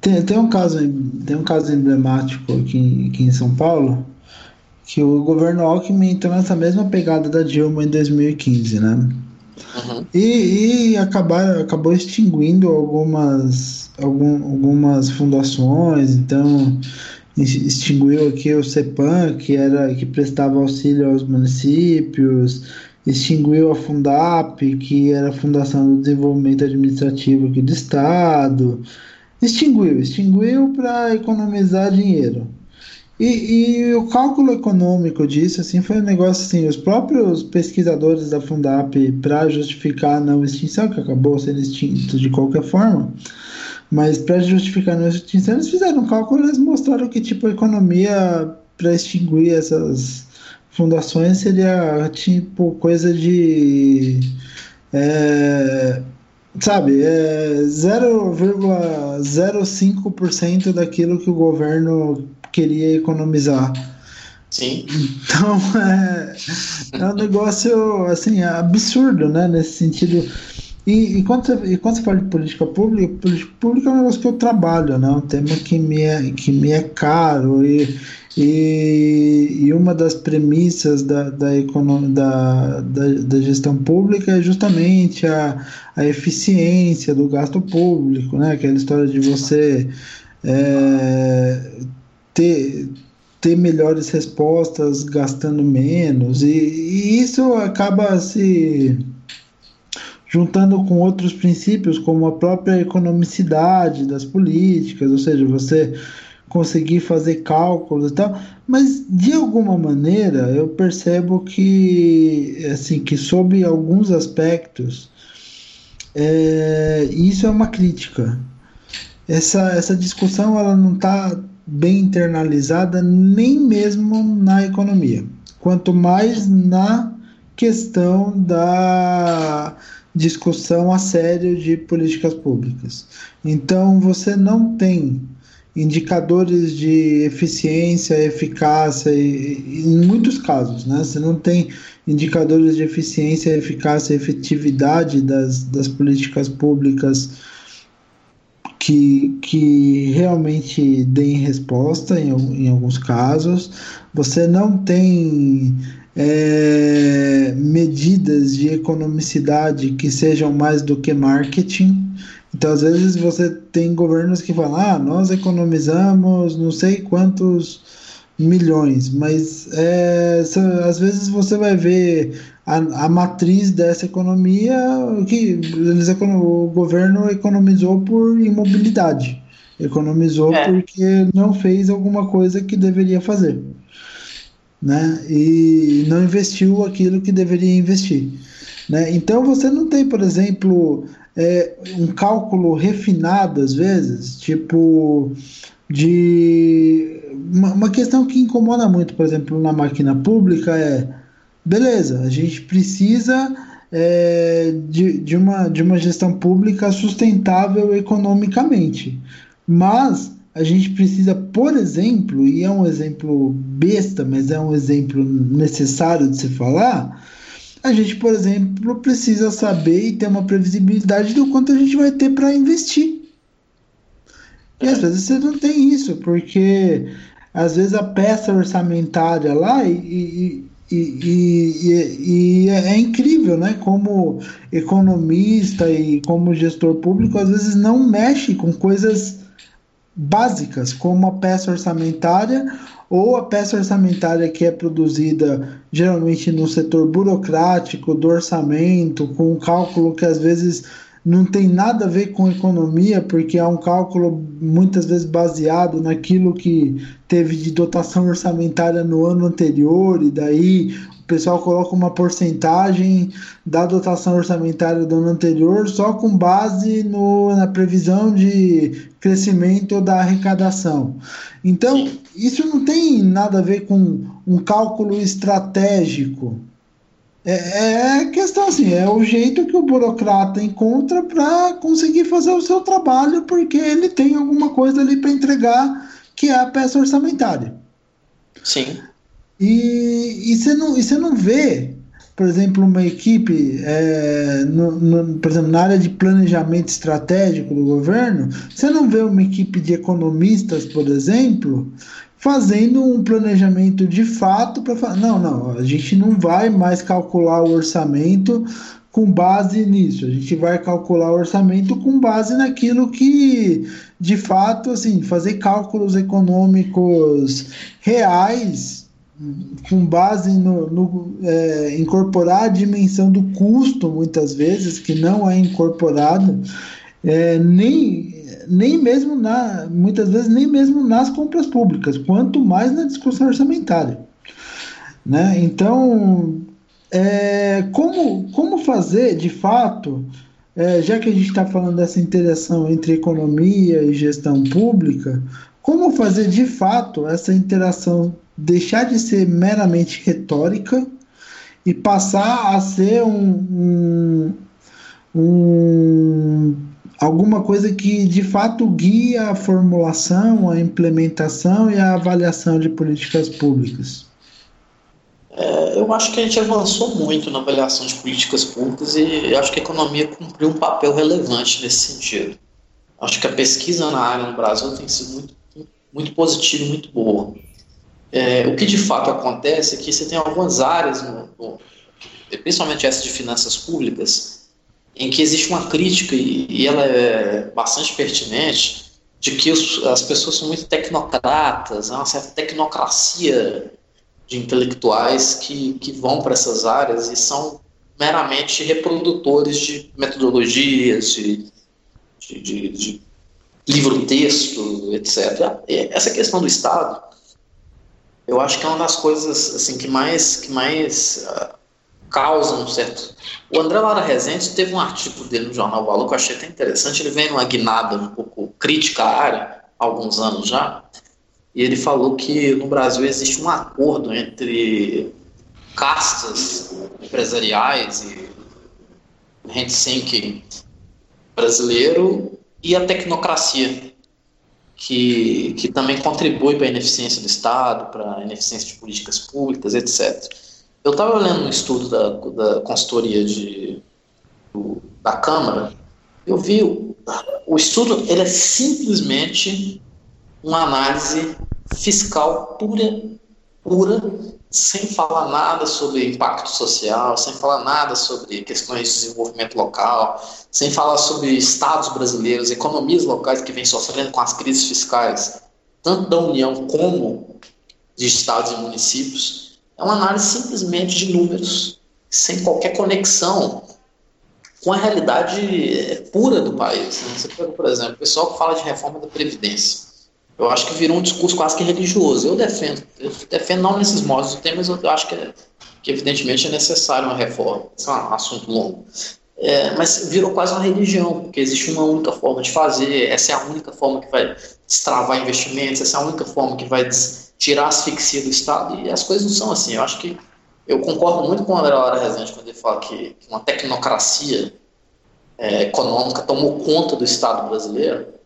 Speaker 1: Tem, tem, um caso, tem um caso emblemático aqui, aqui em São Paulo, que o governo Alckmin entrou nessa mesma pegada da Dilma em 2015, né? Uhum. E, e acabar, acabou extinguindo algumas, algum, algumas fundações, então extinguiu aqui o CEPAM, que era que prestava auxílio aos municípios, extinguiu a Fundap, que era a Fundação do Desenvolvimento Administrativo aqui do Estado. Extinguiu, extinguiu para economizar dinheiro. E, e, o cálculo econômico disso assim foi um negócio assim, os próprios pesquisadores da Fundap para justificar a não extinção, que acabou sendo extinto de qualquer forma, mas para justificar a não extinção, eles fizeram um cálculo, eles mostraram que tipo a economia para extinguir essas fundações seria tipo coisa de é, sabe, é 0,05% daquilo que o governo queria economizar.
Speaker 3: Sim.
Speaker 1: Então é, é um negócio assim absurdo, né? Nesse sentido. E, e, quando você, e quando você fala de política pública, política pública é um negócio que eu trabalho, né? Um tema que me é, que me é caro e, e, e uma das premissas da, da, da, da, da gestão pública é justamente a, a eficiência do gasto público, né? Aquela história de você é, ter, ter melhores respostas gastando menos, e, e isso acaba se juntando com outros princípios, como a própria economicidade das políticas, ou seja, você conseguir fazer cálculos e tal, mas de alguma maneira eu percebo que assim que sob alguns aspectos é, isso é uma crítica. Essa, essa discussão ela não está bem internalizada nem mesmo na economia, quanto mais na questão da discussão a sério de políticas públicas. Então você não tem indicadores de eficiência, eficácia, e, em muitos casos, né? Você não tem indicadores de eficiência, eficácia, efetividade das, das políticas públicas que, que realmente deem resposta em, em alguns casos. Você não tem é, medidas de economicidade que sejam mais do que marketing. Então, às vezes, você tem governos que falam: ah, nós economizamos não sei quantos milhões, mas é, às vezes você vai ver a, a matriz dessa economia que eles, o governo economizou por imobilidade, economizou é. porque não fez alguma coisa que deveria fazer, né? E não investiu aquilo que deveria investir, né? Então você não tem, por exemplo, é, um cálculo refinado às vezes, tipo de uma, uma questão que incomoda muito, por exemplo, na máquina pública é beleza, a gente precisa é, de, de, uma, de uma gestão pública sustentável economicamente. Mas a gente precisa, por exemplo, e é um exemplo besta, mas é um exemplo necessário de se falar, a gente, por exemplo, precisa saber e ter uma previsibilidade do quanto a gente vai ter para investir. E às vezes você não tem isso, porque às vezes a peça orçamentária lá e, e, e, e, e, é incrível, né? Como economista e como gestor público, às vezes não mexe com coisas básicas, como a peça orçamentária ou a peça orçamentária que é produzida geralmente no setor burocrático do orçamento, com um cálculo que às vezes não tem nada a ver com economia, porque é um cálculo muitas vezes baseado naquilo que teve de dotação orçamentária no ano anterior, e daí o pessoal coloca uma porcentagem da dotação orçamentária do ano anterior só com base no, na previsão de crescimento da arrecadação. Então, isso não tem nada a ver com um cálculo estratégico é, é questão assim, é o jeito que o burocrata encontra para conseguir fazer o seu trabalho, porque ele tem alguma coisa ali para entregar, que é a peça orçamentária.
Speaker 3: Sim.
Speaker 1: E, e você não, e você não vê, por exemplo, uma equipe, é, no, no, por exemplo, na área de planejamento estratégico do governo, você não vê uma equipe de economistas, por exemplo, fazendo um planejamento de fato para falar, não, não, a gente não vai mais calcular o orçamento com base nisso, a gente vai calcular o orçamento com base naquilo que, de fato, assim, fazer cálculos econômicos reais com base no, no é, incorporar a dimensão do custo muitas vezes que não é incorporado é, nem nem mesmo na, muitas vezes nem mesmo nas compras públicas, quanto mais na discussão orçamentária. Né? Então, é, como, como fazer de fato, é, já que a gente está falando dessa interação entre economia e gestão pública, como fazer de fato essa interação deixar de ser meramente retórica e passar a ser um, um, um alguma coisa que de fato guia a formulação, a implementação e a avaliação de políticas públicas?
Speaker 3: É, eu acho que a gente avançou muito na avaliação de políticas públicas e acho que a economia cumpriu um papel relevante nesse sentido. Acho que a pesquisa na área no Brasil tem sido muito, muito positiva e muito boa. É, o que de fato acontece é que você tem algumas áreas, no, no, principalmente essa de finanças públicas, em que existe uma crítica, e, e ela é bastante pertinente, de que os, as pessoas são muito tecnocratas, há uma certa tecnocracia de intelectuais que, que vão para essas áreas e são meramente reprodutores de metodologias, de, de, de, de livro-texto, etc. E essa questão do Estado, eu acho que é uma das coisas assim que mais, que mais uh, causam um certo. O André Lara Rezende teve um artigo dele no Jornal Valor que eu achei até interessante. Ele vem numa guinada um pouco crítica à área, há alguns anos já, e ele falou que no Brasil existe um acordo entre castas empresariais e sinking brasileiro e a tecnocracia, que, que também contribui para a ineficiência do Estado, para a ineficiência de políticas públicas, etc. Eu estava lendo um estudo da, da consultoria de, do, da Câmara, eu vi o, o estudo, ele é simplesmente uma análise fiscal pura, pura, sem falar nada sobre impacto social, sem falar nada sobre questões de desenvolvimento local, sem falar sobre estados brasileiros, economias locais que vêm sofrendo com as crises fiscais, tanto da União como de estados e municípios. É uma análise simplesmente de números, sem qualquer conexão com a realidade eh, pura do país. Né? Você pega, por exemplo, o pessoal que fala de reforma da Previdência. Eu acho que virou um discurso quase que religioso. Eu defendo, eu defendo não nesses modos do tema, mas eu acho que, é, que evidentemente é necessário uma reforma. Esse é um assunto longo. é, mas virou quase uma religião, porque existe uma única forma de fazer, essa é a única forma que vai destravar investimentos, essa é a única forma que vai tirar a asfixia do Estado, e as coisas não são assim. Eu acho que eu concordo muito com o André Lara Rezende quando ele fala que, que uma tecnocracia é, econômica tomou conta do Estado brasileiro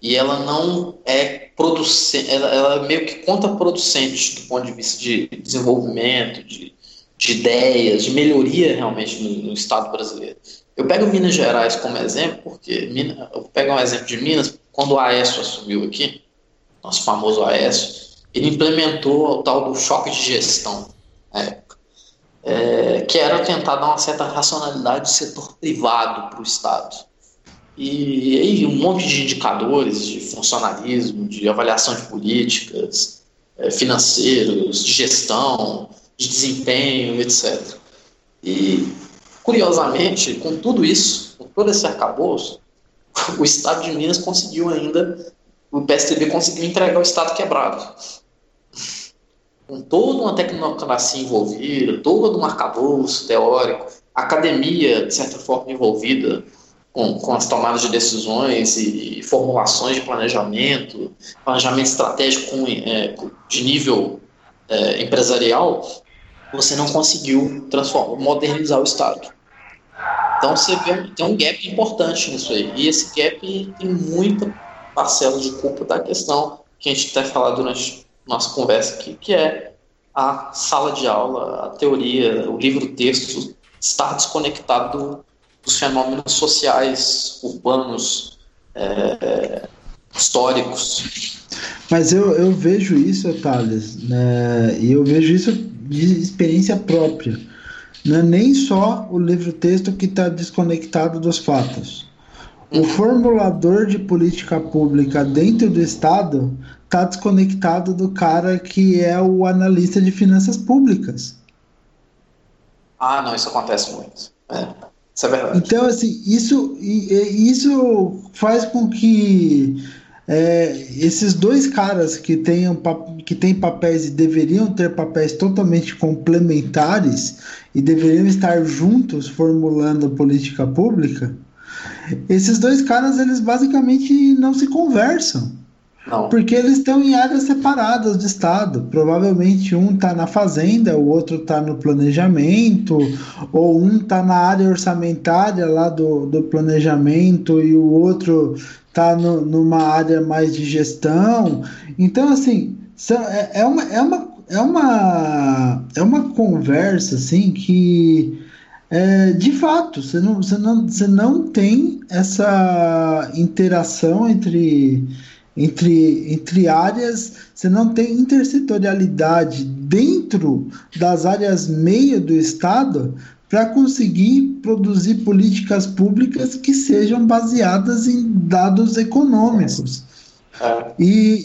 Speaker 3: e ela não é producente, ela, ela é meio que contraproducente do ponto de vista de desenvolvimento, de de ideias, de melhoria realmente no, no, Estado brasileiro. Eu pego Minas Gerais como exemplo, porque eu pego um exemplo de Minas, quando o Aécio assumiu aqui, nosso famoso Aécio, ele implementou o tal do choque de gestão na época, é, que era tentar dar uma certa racionalidade do setor privado para o Estado. E aí um monte de indicadores de funcionalismo, de avaliação de políticas, é, financeiros, de gestão, de desempenho, etc. E, curiosamente, com tudo isso, com todo esse arcabouço, o Estado de Minas conseguiu ainda, o PSDB conseguiu entregar o Estado quebrado. Com toda uma tecnocracia envolvida, todo um arcabouço teórico, academia, de certa forma, envolvida com, com as tomadas de decisões e, e formulações de planejamento, planejamento estratégico com, é, de nível é, empresarial, você não conseguiu transformar, modernizar o Estado. Então você vê tem um gap importante nisso aí. E esse gap tem muita parcela de culpa da questão que a gente até falar durante nossa conversa aqui, que é a sala de aula, a teoria, o livro-texto estar desconectado dos fenômenos sociais, urbanos, é, históricos.
Speaker 1: Mas eu, eu vejo isso, Thales, né, e eu vejo isso de experiência própria. Não é nem só o livro-texto que está desconectado dos fatos. O formulador de política pública dentro do Estado está desconectado do cara que é o analista de finanças públicas.
Speaker 3: Ah, não, isso acontece muito. É, isso é verdade.
Speaker 1: Então, assim, isso, isso faz com que é, esses dois caras que, tenham, que têm papéis e deveriam ter papéis totalmente complementares e deveriam estar juntos formulando política pública, esses dois caras eles basicamente não se conversam. Porque eles estão em áreas separadas do Estado. Provavelmente um está na fazenda, o outro está no planejamento, ou um está na área orçamentária lá do, do planejamento e o outro está numa área mais de gestão. Então, assim, é, é, uma, é, uma, é, uma, é uma conversa assim que. É, de fato, você não, você, não, você não tem essa interação entre, entre, entre áreas, você não tem intersetorialidade dentro das áreas meio do Estado para conseguir produzir políticas públicas que sejam baseadas em dados econômicos. É, e,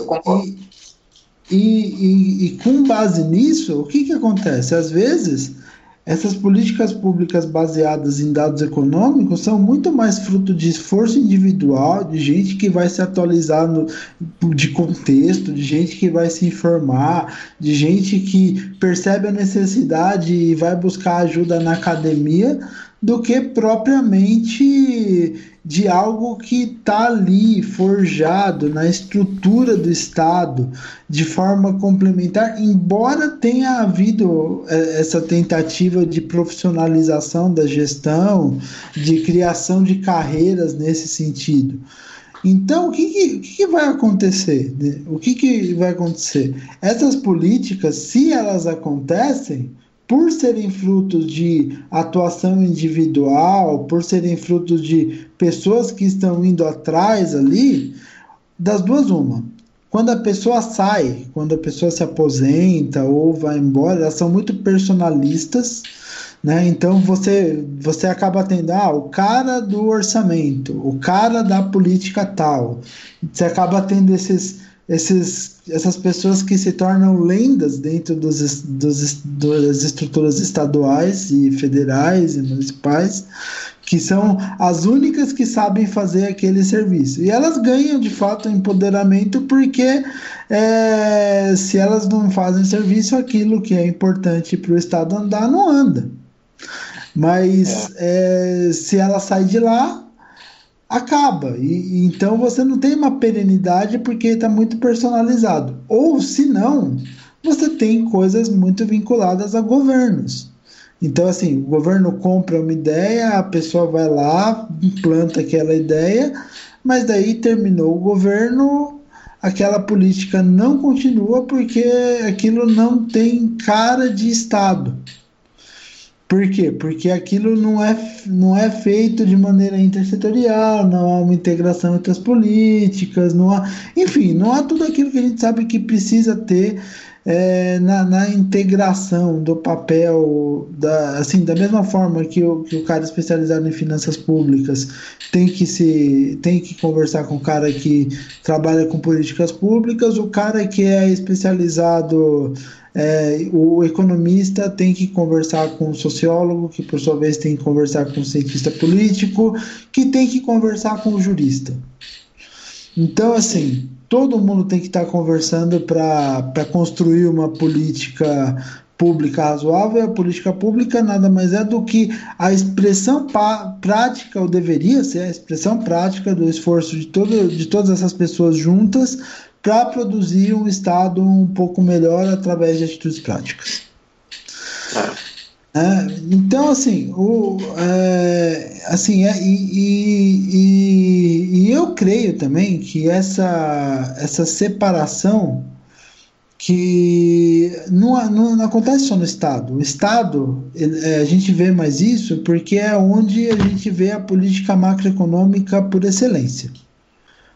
Speaker 1: e, e, e, com base nisso, o que, que acontece? Às vezes essas políticas públicas baseadas em dados econômicos são muito mais fruto de esforço individual, de gente que vai se atualizar no, de contexto, de gente que vai se informar, de gente que percebe a necessidade e vai buscar ajuda na academia, do que propriamente de algo que está ali forjado na estrutura do Estado de forma complementar, embora tenha havido é, essa tentativa de profissionalização da gestão, de criação de carreiras nesse sentido. Então, o que, que, que vai acontecer? O que, que vai acontecer? Essas políticas, se elas acontecem, por serem frutos de atuação individual, por serem frutos de pessoas que estão indo atrás ali, das duas uma. Quando a pessoa sai, quando a pessoa se aposenta ou vai embora, elas são muito personalistas, né? Então você você acaba tendo ah, o cara do orçamento, o cara da política tal. Você acaba tendo esses esses, essas pessoas que se tornam lendas dentro dos, dos, das estruturas estaduais e federais e municipais, que são as únicas que sabem fazer aquele serviço. E elas ganham de fato empoderamento porque é, se elas não fazem serviço, aquilo que é importante para o Estado andar não anda. Mas é. É, se ela sai de lá, acaba. E, e, então você não tem uma perenidade porque está muito personalizado. Ou se não, você tem coisas muito vinculadas a governos. Então, assim, o governo compra uma ideia, a pessoa vai lá, implanta aquela ideia, mas daí terminou o governo, aquela política não continua porque aquilo não tem cara de Estado. Por quê? Porque aquilo não é, não é feito de maneira intersetorial, não há uma integração entre as políticas, não há, enfim, não há tudo aquilo que a gente sabe que precisa ter é, na, na, integração do papel, da, assim, da mesma forma que o, que o cara especializado em finanças públicas tem que, se, tem que conversar com o cara que trabalha com políticas públicas, o cara que é especializado, é, o economista tem que conversar com o sociólogo, que por sua vez tem que conversar com o cientista político, que tem que conversar com o jurista. Então, assim, todo mundo tem que estar conversando para construir uma política pública razoável. A política pública nada mais é do que a expressão prática, ou deveria ser a expressão prática do esforço de, todo, de todas essas pessoas juntas para produzir um Estado um pouco melhor através de atitudes práticas. É. É, então, assim, o, é, assim é, e, e, e, eu creio também que essa, essa separação que não, não, não acontece só no Estado. O Estado, ele, é, a gente vê mais isso porque é onde a gente vê a política macroeconômica por excelência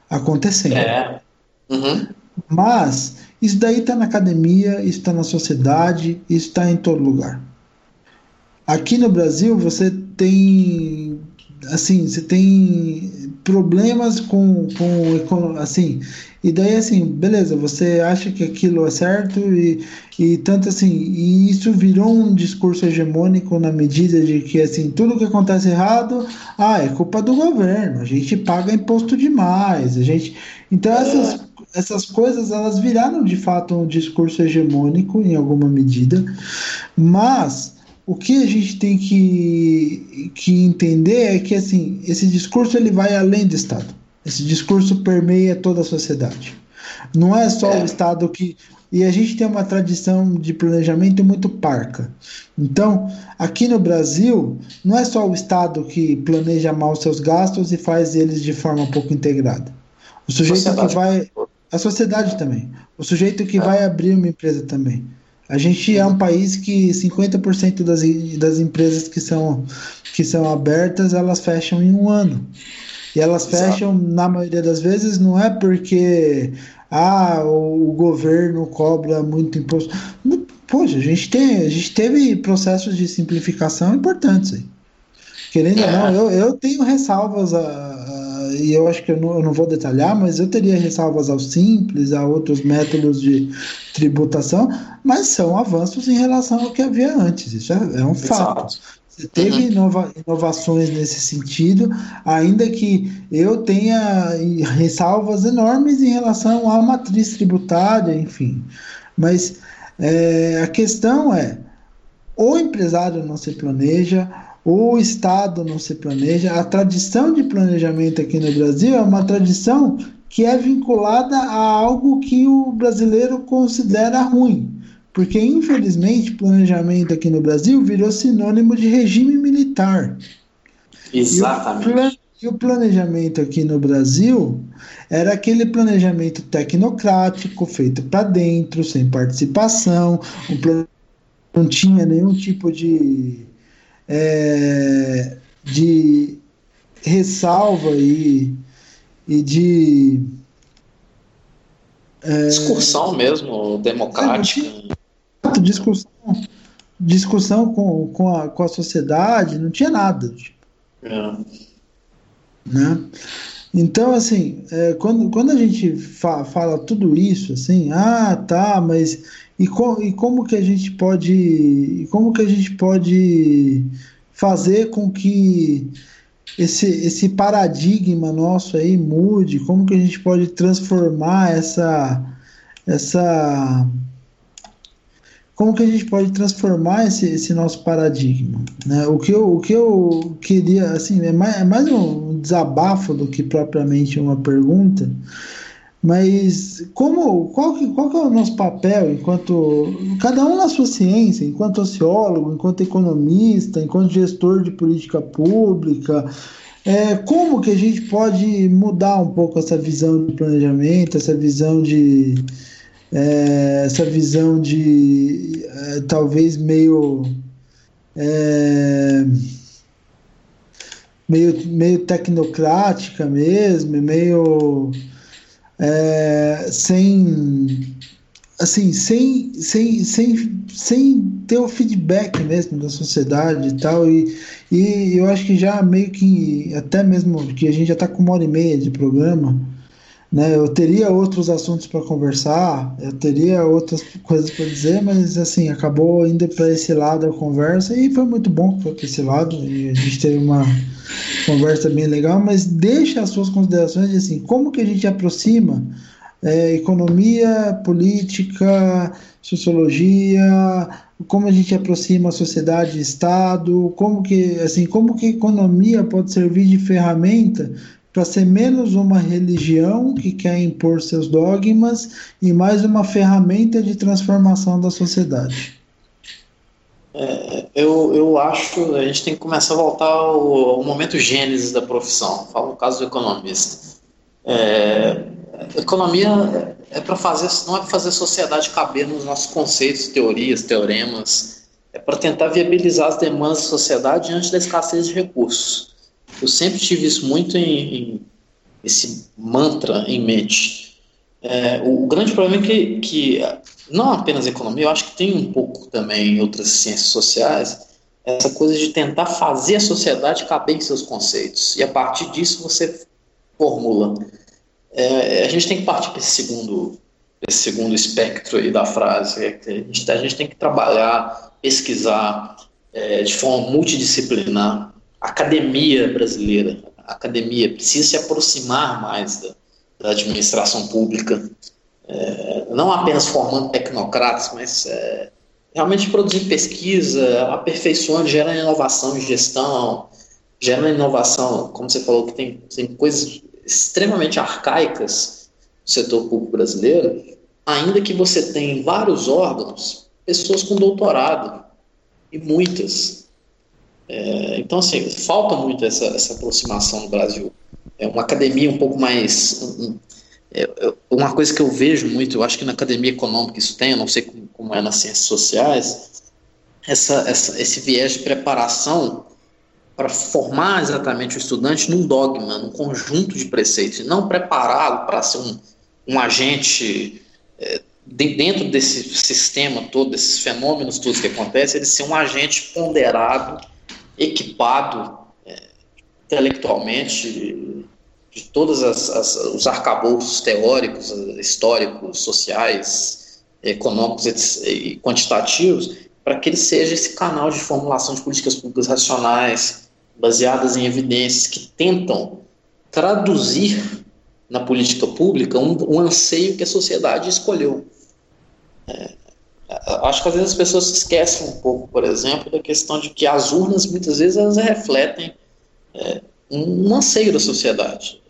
Speaker 1: acontecendo. É. Uhum. Mas isso daí está na academia, isso está na sociedade, isso está em todo lugar. Aqui no Brasil você tem assim, você tem problemas com, com assim, e daí assim, beleza, você acha que aquilo é certo e, e tanto assim, e isso virou um discurso hegemônico na medida de que assim, tudo que acontece errado, ah, é culpa do governo, a gente paga imposto demais, a gente, então essas essas coisas elas viraram de fato um discurso hegemônico em alguma medida, mas o que a gente tem que, que entender é que assim esse discurso ele vai além do Estado. Esse discurso permeia toda a sociedade. Não é só é. o Estado que e a gente tem uma tradição de planejamento muito parca. Então, aqui no Brasil, não é só o Estado que planeja mal seus gastos e faz eles de forma pouco integrada. O sujeito que vai. A sociedade também. O sujeito que é. vai abrir uma empresa também. A gente é um país que 50% das, das empresas que são, que são abertas, elas fecham em um ano. E elas Exato. fecham, na maioria das vezes, não é porque ah, o, o governo cobra muito imposto. Poxa, a gente, tem, a gente teve processos de simplificação importantes aí. Querendo ou não, é. eu, eu tenho ressalvas a, e eu acho que eu não, eu não, vou detalhar, mas eu teria ressalvas ao simples, a outros métodos de tributação, mas são avanços em relação ao que havia antes, isso é, é um fato. Você teve uhum. inova, inovações nesse sentido, ainda que eu tenha ressalvas enormes em relação à matriz tributária, enfim. Mas é, a questão é: o empresário não se planeja, o Estado não se planeja. A tradição de planejamento aqui no Brasil é uma tradição que é vinculada a algo que o brasileiro considera ruim. Porque, infelizmente, planejamento aqui no Brasil virou sinônimo de regime militar.
Speaker 3: Exatamente.
Speaker 1: E o, planejamento aqui no Brasil era aquele planejamento tecnocrático, feito para dentro, sem participação, não tinha nenhum tipo de é, de ressalva e, e de.
Speaker 3: É, discussão mesmo, democrática.
Speaker 1: É, discussão, discussão com, com, a, com a sociedade, não tinha nada. Tipo. É. Né? Então, assim, é, quando, quando a gente fa fala tudo isso, assim, ah, tá, mas e, co e como que a gente pode como que a gente pode fazer com que esse, esse paradigma nosso aí mude? Como que a gente pode transformar essa essa como que a gente pode transformar esse, esse nosso paradigma. Né? O, que eu, o que eu queria, assim, é mais, é mais um desabafo do que propriamente uma pergunta, mas como, qual, que, qual que é o nosso papel enquanto, cada um na sua ciência, enquanto sociólogo, enquanto economista, enquanto gestor de política pública, é, como que a gente pode mudar um pouco essa visão de planejamento, essa visão de é, essa visão de é, talvez meio é, meio, meio tecnocrática mesmo, meio é, sem assim sem, sem, sem, sem ter o feedback mesmo da sociedade e tal e, e eu acho que já meio que até mesmo que a gente já está com uma hora e meia de programa né? Eu teria outros assuntos para conversar, eu teria outras coisas para dizer, mas assim, acabou indo para esse lado a conversa e foi muito bom para esse lado e a gente teve uma conversa bem legal, mas deixa as suas considerações de assim, como que a gente aproxima é, economia, política, sociologia, como a gente aproxima a sociedade e Estado, como que assim, como que a economia pode servir de ferramenta para ser menos uma religião que quer impor seus dogmas e mais uma ferramenta de transformação da sociedade.
Speaker 3: É, eu, eu acho a gente tem que começar a voltar ao, ao momento gênesis da profissão. Falo no caso do economista. É, economia é para fazer, não é para fazer a sociedade caber nos nossos conceitos, teorias, teoremas. É para tentar viabilizar as demandas da sociedade diante da escassez de recursos. Eu sempre tive isso muito em, em esse mantra em mente. É, o, grande problema é que, que, não apenas economia, eu acho que tem um pouco também em outras ciências sociais, essa coisa de tentar fazer a sociedade caber em seus conceitos. E a partir disso você formula. É, a gente tem que partir para esse segundo, esse segundo espectro aí da frase. É a, gente, a gente tem que trabalhar, pesquisar é, de forma multidisciplinar academia brasileira, a academia precisa se aproximar mais da, da administração pública, é, não apenas formando tecnocratas, mas é, realmente produzir pesquisa, aperfeiçoando, gerando inovação em gestão, gerando inovação, como você falou, que tem, tem coisas extremamente arcaicas no setor público brasileiro, ainda que você tenha em vários órgãos pessoas com doutorado, e muitas, é, então, assim, falta muito essa, essa aproximação no Brasil. É uma academia um pouco mais. Um, é, uma coisa que eu vejo muito, eu acho que na academia econômica isso tem, eu não sei como, como é nas ciências sociais, essa, essa, esse viés de preparação para formar exatamente o estudante num dogma, num conjunto de preceitos, e não prepará-lo para ser um, um agente é, dentro desse sistema todo, desses fenômenos todos que acontecem, ele ser um agente ponderado equipado é, intelectualmente de, todos os arcabouços teóricos, históricos, sociais, econômicos e quantitativos, para que ele seja esse canal de formulação de políticas públicas racionais, baseadas em evidências que tentam traduzir na política pública um, um anseio que a sociedade escolheu. É, Acho que às vezes as pessoas se esquecem um pouco, por exemplo, da questão de que as urnas muitas vezes elas refletem é, um anseio da sociedade.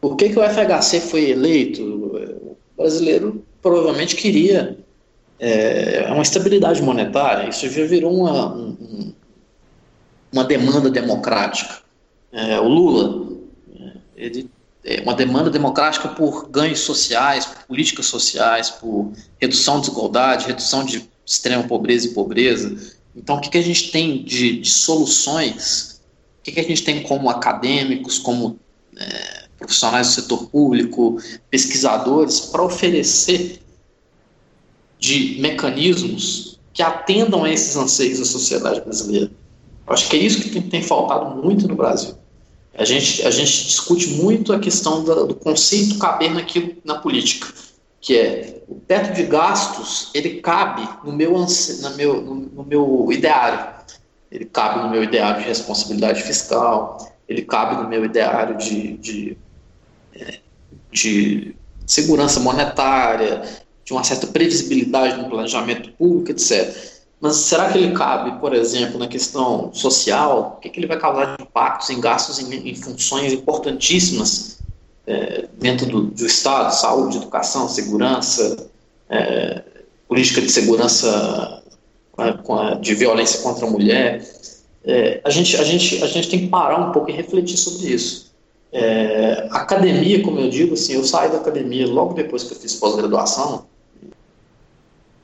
Speaker 3: Por que, que o FHC foi eleito? O brasileiro provavelmente queria é, uma estabilidade monetária. Isso já virou uma, um, uma demanda democrática. É, o Lula, é, ele é, uma demanda democrática por ganhos sociais, por políticas sociais, por redução de desigualdade, redução de extrema pobreza e pobreza. Então, o que, que a gente tem de, de soluções? O que, que a gente tem como acadêmicos, como é, profissionais do setor público, pesquisadores, para oferecer de mecanismos que atendam a esses anseios da sociedade brasileira? Eu acho que é isso que tem, tem faltado muito no Brasil. A gente, a gente discute muito a questão do, do conceito caber naquilo, na política, que é o teto de gastos, ele cabe no meu, no meu, no meu ideário. Ele cabe no meu ideário de responsabilidade fiscal, ele cabe no meu ideário de, de, de segurança monetária, de uma certa previsibilidade no planejamento público, etc. Mas será que ele cabe, por exemplo, na questão social? O que, que ele vai causar de impactos em gastos em, em funções importantíssimas é, dentro do, do, Estado, saúde, educação, segurança, é, política de segurança é, de violência contra a mulher. É, a, gente, a, gente, a gente tem que parar um pouco e refletir sobre isso. É, academia, como eu digo, assim, eu saí da academia logo depois que eu fiz pós-graduação,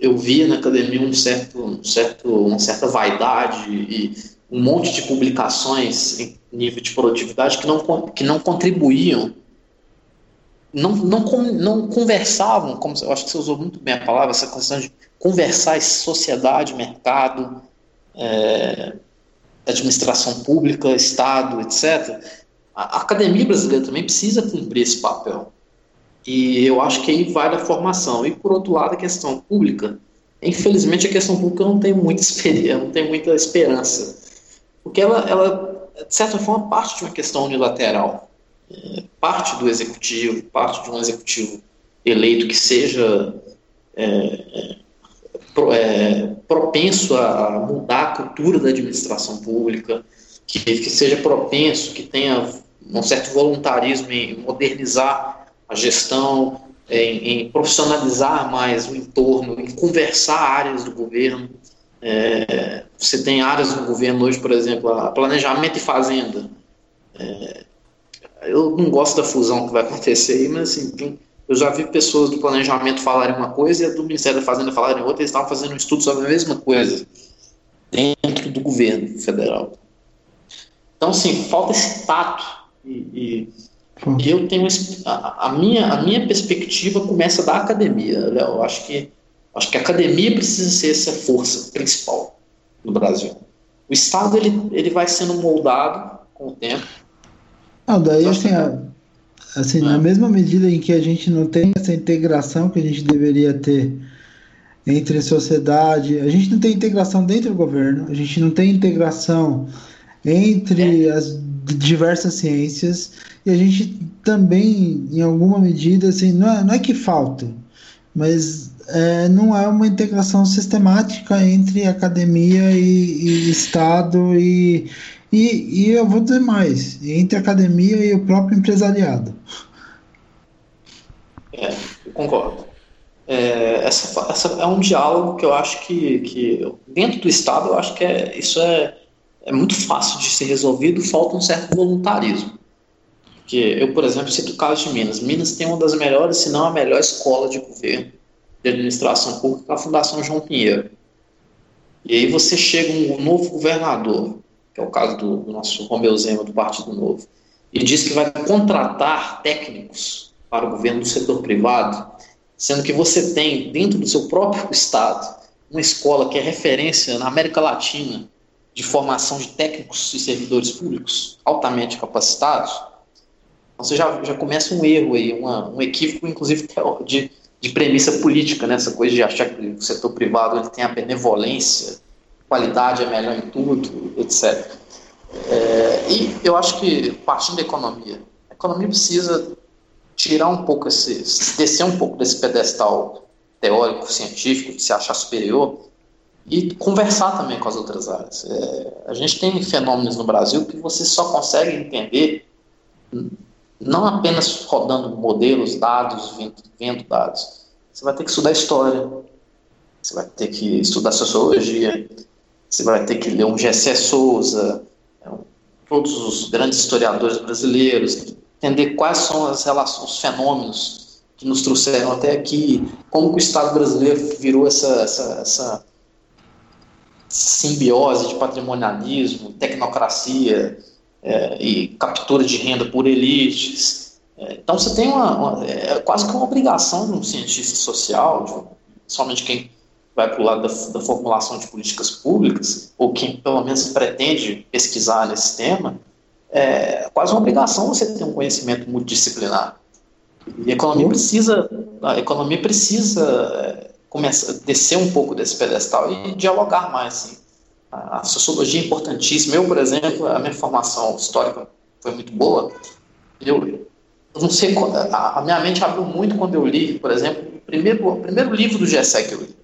Speaker 3: eu via na academia um certo, um certo, uma certa vaidade e um monte de publicações em nível de produtividade que não, que não contribuíam não, não, não conversavam, como eu acho que você usou muito bem a palavra, essa questão de conversar sociedade, mercado, é, administração pública, Estado, etc. A, academia brasileira também precisa cumprir esse papel. E eu acho que aí vai a formação. E por outro lado, a questão pública, infelizmente a questão pública não tem muita experiência, não tem muita esperança. Porque ela, ela, de certa forma, parte de uma questão unilateral parte do executivo, parte de um executivo eleito que seja é, é, é, propenso a mudar a cultura da administração pública, que, que seja propenso, que tenha um certo voluntarismo em modernizar a gestão, em, em profissionalizar mais o entorno, em conversar áreas do governo. É, você tem áreas do governo hoje, por exemplo, a planejamento e fazenda. É, eu não gosto da fusão que vai acontecer aí, mas assim, eu já vi pessoas do planejamento falarem uma coisa e a do Ministério da Fazenda falarem outra, eles estavam fazendo um estudo sobre a mesma coisa dentro do governo federal. Então, assim, falta esse tato e, e, eu tenho a, a, minha a minha perspectiva começa da academia, Léo. Eu acho que acho que a academia precisa ser essa força principal no Brasil. O Estado ele, ele vai sendo moldado com o tempo.
Speaker 1: Não, daí assim, a, assim, na mesma medida em que a gente não tem essa integração que a gente deveria ter entre a sociedade, a gente não tem integração dentro do governo, a gente não tem integração entre as diversas ciências e a gente também, em alguma medida, assim, não é, não é que falta, mas é, não é uma integração sistemática entre academia e, e Estado e, e, e eu vou dizer mais, entre academia e o próprio empresariado.
Speaker 3: É, eu concordo. É, essa, essa é um diálogo que eu acho que, que dentro do Estado, eu acho que é, isso é, é muito fácil de ser resolvido, falta um certo voluntarismo. Porque eu, por exemplo, cito o caso de Minas. Minas tem uma das melhores, se não a melhor escola de governo de administração pública, a Fundação João Pinheiro. E aí você chega um novo governador, que é o caso do, do nosso Romeu Zema, do Partido Novo, e diz que vai contratar técnicos para o governo do setor privado, sendo que você tem dentro do seu próprio estado uma escola que é referência na América Latina de formação de técnicos e servidores públicos altamente capacitados, então você já, já começa um erro aí, uma, um equívoco, inclusive, de, de premissa política, né? essa coisa de achar que o setor privado ele tem a benevolência qualidade é melhor em tudo, etc. É, e eu acho que, partindo da economia, a economia precisa tirar um pouco esse, descer um pouco desse pedestal teórico, científico, de se achar superior, e conversar também com as outras áreas. É, a gente tem fenômenos no Brasil que você só consegue entender não apenas rodando modelos, dados, vendo, vendo dados. Você vai ter que estudar história, você vai ter que estudar sociologia, você vai ter que ler um Gessé Souza, é, todos os grandes historiadores brasileiros, entender quais são as relações, os fenômenos que nos trouxeram até aqui, como o Estado brasileiro virou essa, essa, essa simbiose de patrimonialismo, tecnocracia é, e captura de renda por elites. É, então você tem uma, uma, é quase que uma obrigação de um cientista social, de, somente quem vai para o lado da, da, formulação de políticas públicas, ou quem pelo menos pretende pesquisar nesse tema, é quase uma obrigação você ter um conhecimento multidisciplinar. E a economia uhum. precisa, a economia precisa é, começar, descer um pouco desse pedestal e dialogar mais. Assim. A, sociologia é importantíssima. Eu, por exemplo, a minha formação histórica foi muito boa. Eu, não sei, a, a minha mente abriu muito quando eu li, por exemplo, primeiro, o primeiro livro do Gessé que eu li.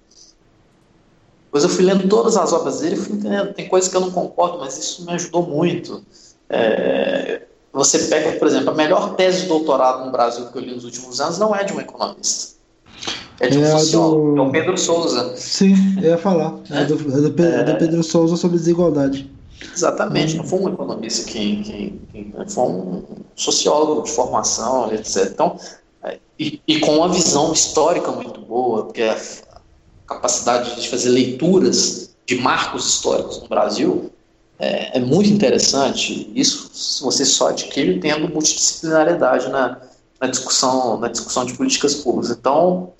Speaker 3: Depois eu fui lendo todas as obras dele e fui entendendo. Tem coisas que eu não concordo, mas isso me ajudou muito. É, você pega, por exemplo, a melhor tese de doutorado no Brasil que eu li nos últimos anos não é de um economista. É de um é sociólogo, do... é Pedro Souza.
Speaker 1: Sim, eu ia falar. É, é do, é do, Pedro, é... do Pedro Souza sobre desigualdade.
Speaker 3: Exatamente, não foi um economista quem, quem, quem foi um sociólogo de formação, etc. Então, é, e, e, com uma visão histórica muito boa, porque a capacidade de fazer leituras de marcos históricos no Brasil é, é muito interessante. Isso você só adquire tendo multidisciplinariedade na, na discussão na discussão de políticas públicas. Então,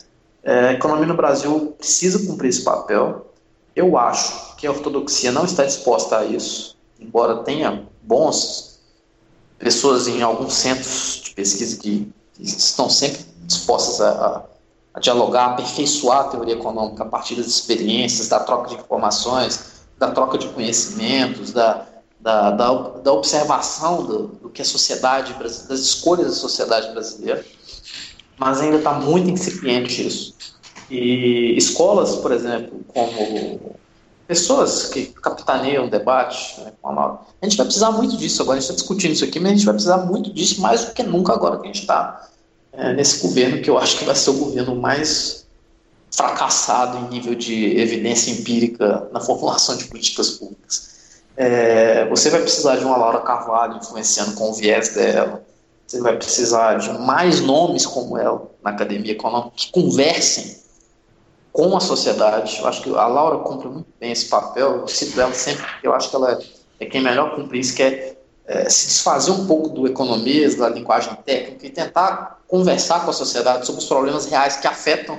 Speaker 3: é, a economia no Brasil precisa cumprir esse papel. Eu acho que a ortodoxia não está disposta a isso, embora tenha bons pessoas em alguns centros de pesquisa que, estão sempre dispostas a, a, a dialogar, a aperfeiçoar a teoria econômica a partir das experiências, da troca de informações, da troca de conhecimentos, da, da, da, da observação do, do, que a sociedade, das escolhas da sociedade brasileira, mas ainda está muito incipiente isso. E escolas, por exemplo, como pessoas que capitaneiam o debate, né, a gente vai precisar muito disso agora, a gente está discutindo isso aqui, mas a gente vai precisar muito disso mais do que nunca agora que a gente está é, nesse governo, que eu acho que vai ser o governo mais fracassado em nível de evidência empírica na formulação de políticas públicas. É, você vai precisar de uma Laura Carvalho influenciando com o viés dela, você vai precisar de mais nomes como ela na academia econômica que conversem com a sociedade. Eu acho que a Laura cumpre muito bem esse papel, eu cito ela sempre eu acho que ela é quem melhor cumpre isso, que é, é se desfazer um pouco do economês, da linguagem técnica e tentar conversar com a sociedade sobre os problemas reais que afetam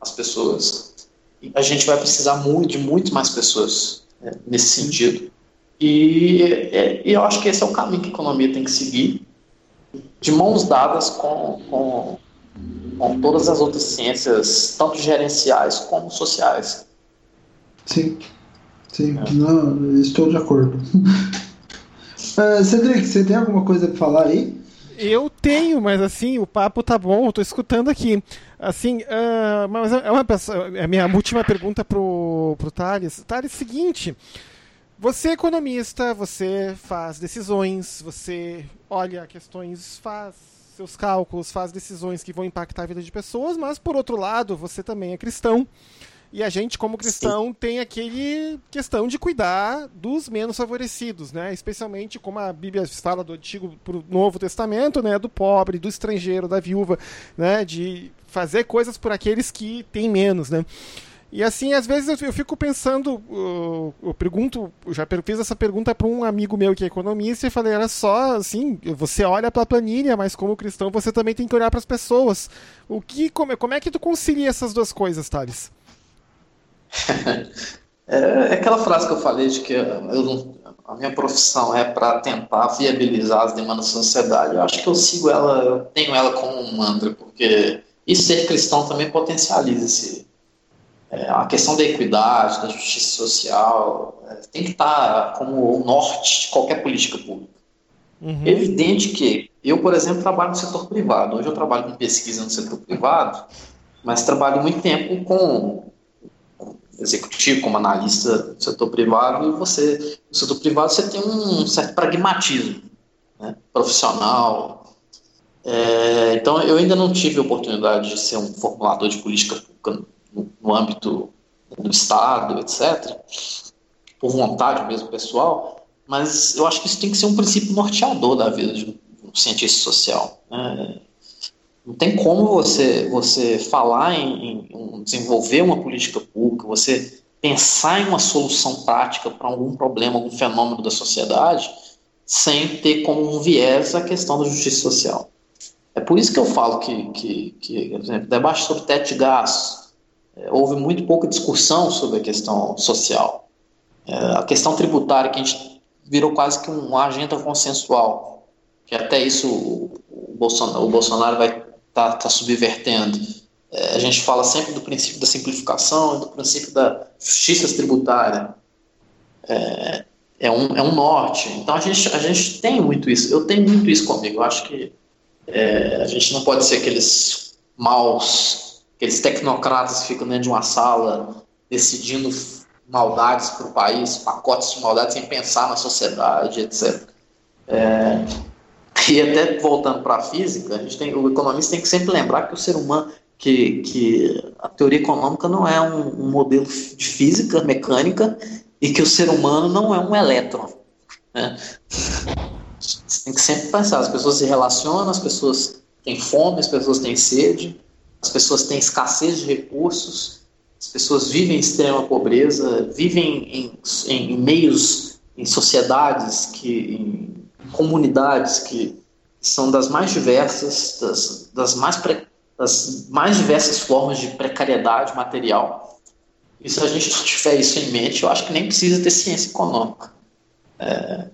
Speaker 3: as pessoas. E a gente vai precisar muito, de muito mais pessoas né, nesse sentido. E, é, e, eu acho que esse é o caminho que a economia tem que seguir, de mãos dadas com, com, com todas as outras ciências, tanto gerenciais como sociais.
Speaker 1: Sim, sim, é. não, estou de acordo. uh, Cedric, você tem alguma coisa para falar aí?
Speaker 2: Eu tenho, mas assim, o papo tá bom, eu tô escutando aqui. Assim, uh, mas é uma é a minha última pergunta pro, pro Thales. Thales, seguinte, você é economista, você faz decisões, você olha questões, faz seus cálculos, faz decisões que vão impactar a vida de pessoas, mas por outro lado, você também é cristão. E a gente, como cristão, Sim. tem aquele questão de cuidar dos menos favorecidos, né? Especialmente como a Bíblia fala do Antigo para o Novo Testamento, né? Do pobre, do estrangeiro, da viúva, né? De fazer coisas por aqueles que têm menos, né? E assim, às vezes eu, fico pensando, eu, eu pergunto, eu já fiz essa pergunta para um amigo meu que é economista e falei, era só assim, você olha para a planilha, mas como cristão você também tem que olhar para as pessoas. O que, como, como é que tu concilia essas duas coisas, Thales?
Speaker 3: É, é aquela frase que eu falei de que eu a minha profissão é para tentar viabilizar as demandas da sociedade. Eu acho que eu sigo ela, eu tenho ela como um mantra, porque e ser cristão também potencializa esse, é, a questão da equidade, da justiça social, é, tem que estar tá como o norte de qualquer política pública. Uhum. É evidente que eu, por exemplo, trabalho no setor privado. Hoje eu trabalho com pesquisa no setor privado, mas trabalho muito tempo com executivo, como analista do setor privado, e você, no setor privado, você tem um certo pragmatismo né, profissional. É, então, eu ainda não tive a oportunidade de ser um formulador de política pública no, âmbito do Estado, etc., por vontade mesmo pessoal, mas eu acho que isso tem que ser um princípio norteador da vida de um cientista social. Né? Não tem como você, você falar em, em desenvolver uma política pública, você pensar em uma solução prática para algum problema, algum fenômeno da sociedade, sem ter como um viés a questão da justiça social. É por isso que eu falo que, que, que por exemplo, debate sobre teto de é, houve muito pouca discussão sobre a questão social. É, a questão tributária, que a gente virou quase que uma agenda consensual, que até isso o Bolsonaro, o Bolsonaro vai está tá subvertendo. É, a gente fala sempre do princípio da simplificação, do princípio da justiça tributária. É, é, um, é um norte. Então a gente, a gente tem muito isso. Eu tenho muito isso comigo. Eu acho que é, a gente não pode ser aqueles maus aqueles tecnocratas ficam dentro de uma sala decidindo maldades para o país, pacotes de maldades sem pensar na sociedade, etc. É, e até voltando para a física, a gente tem, o economista tem que sempre lembrar que o ser humano, que, que a teoria econômica não é um, um modelo de física mecânica e que o ser humano não é um elétron. Né? Você tem que sempre pensar, as pessoas se relacionam, as pessoas têm fome, as pessoas têm sede, as pessoas têm escassez de recursos, as pessoas vivem em extrema pobreza, vivem em, em meios, em sociedades, que, em comunidades que são das mais diversas, das, das, mais, pre, das mais diversas formas de precariedade material. E se a gente tiver isso em mente, eu acho que nem precisa ter ciência econômica. É,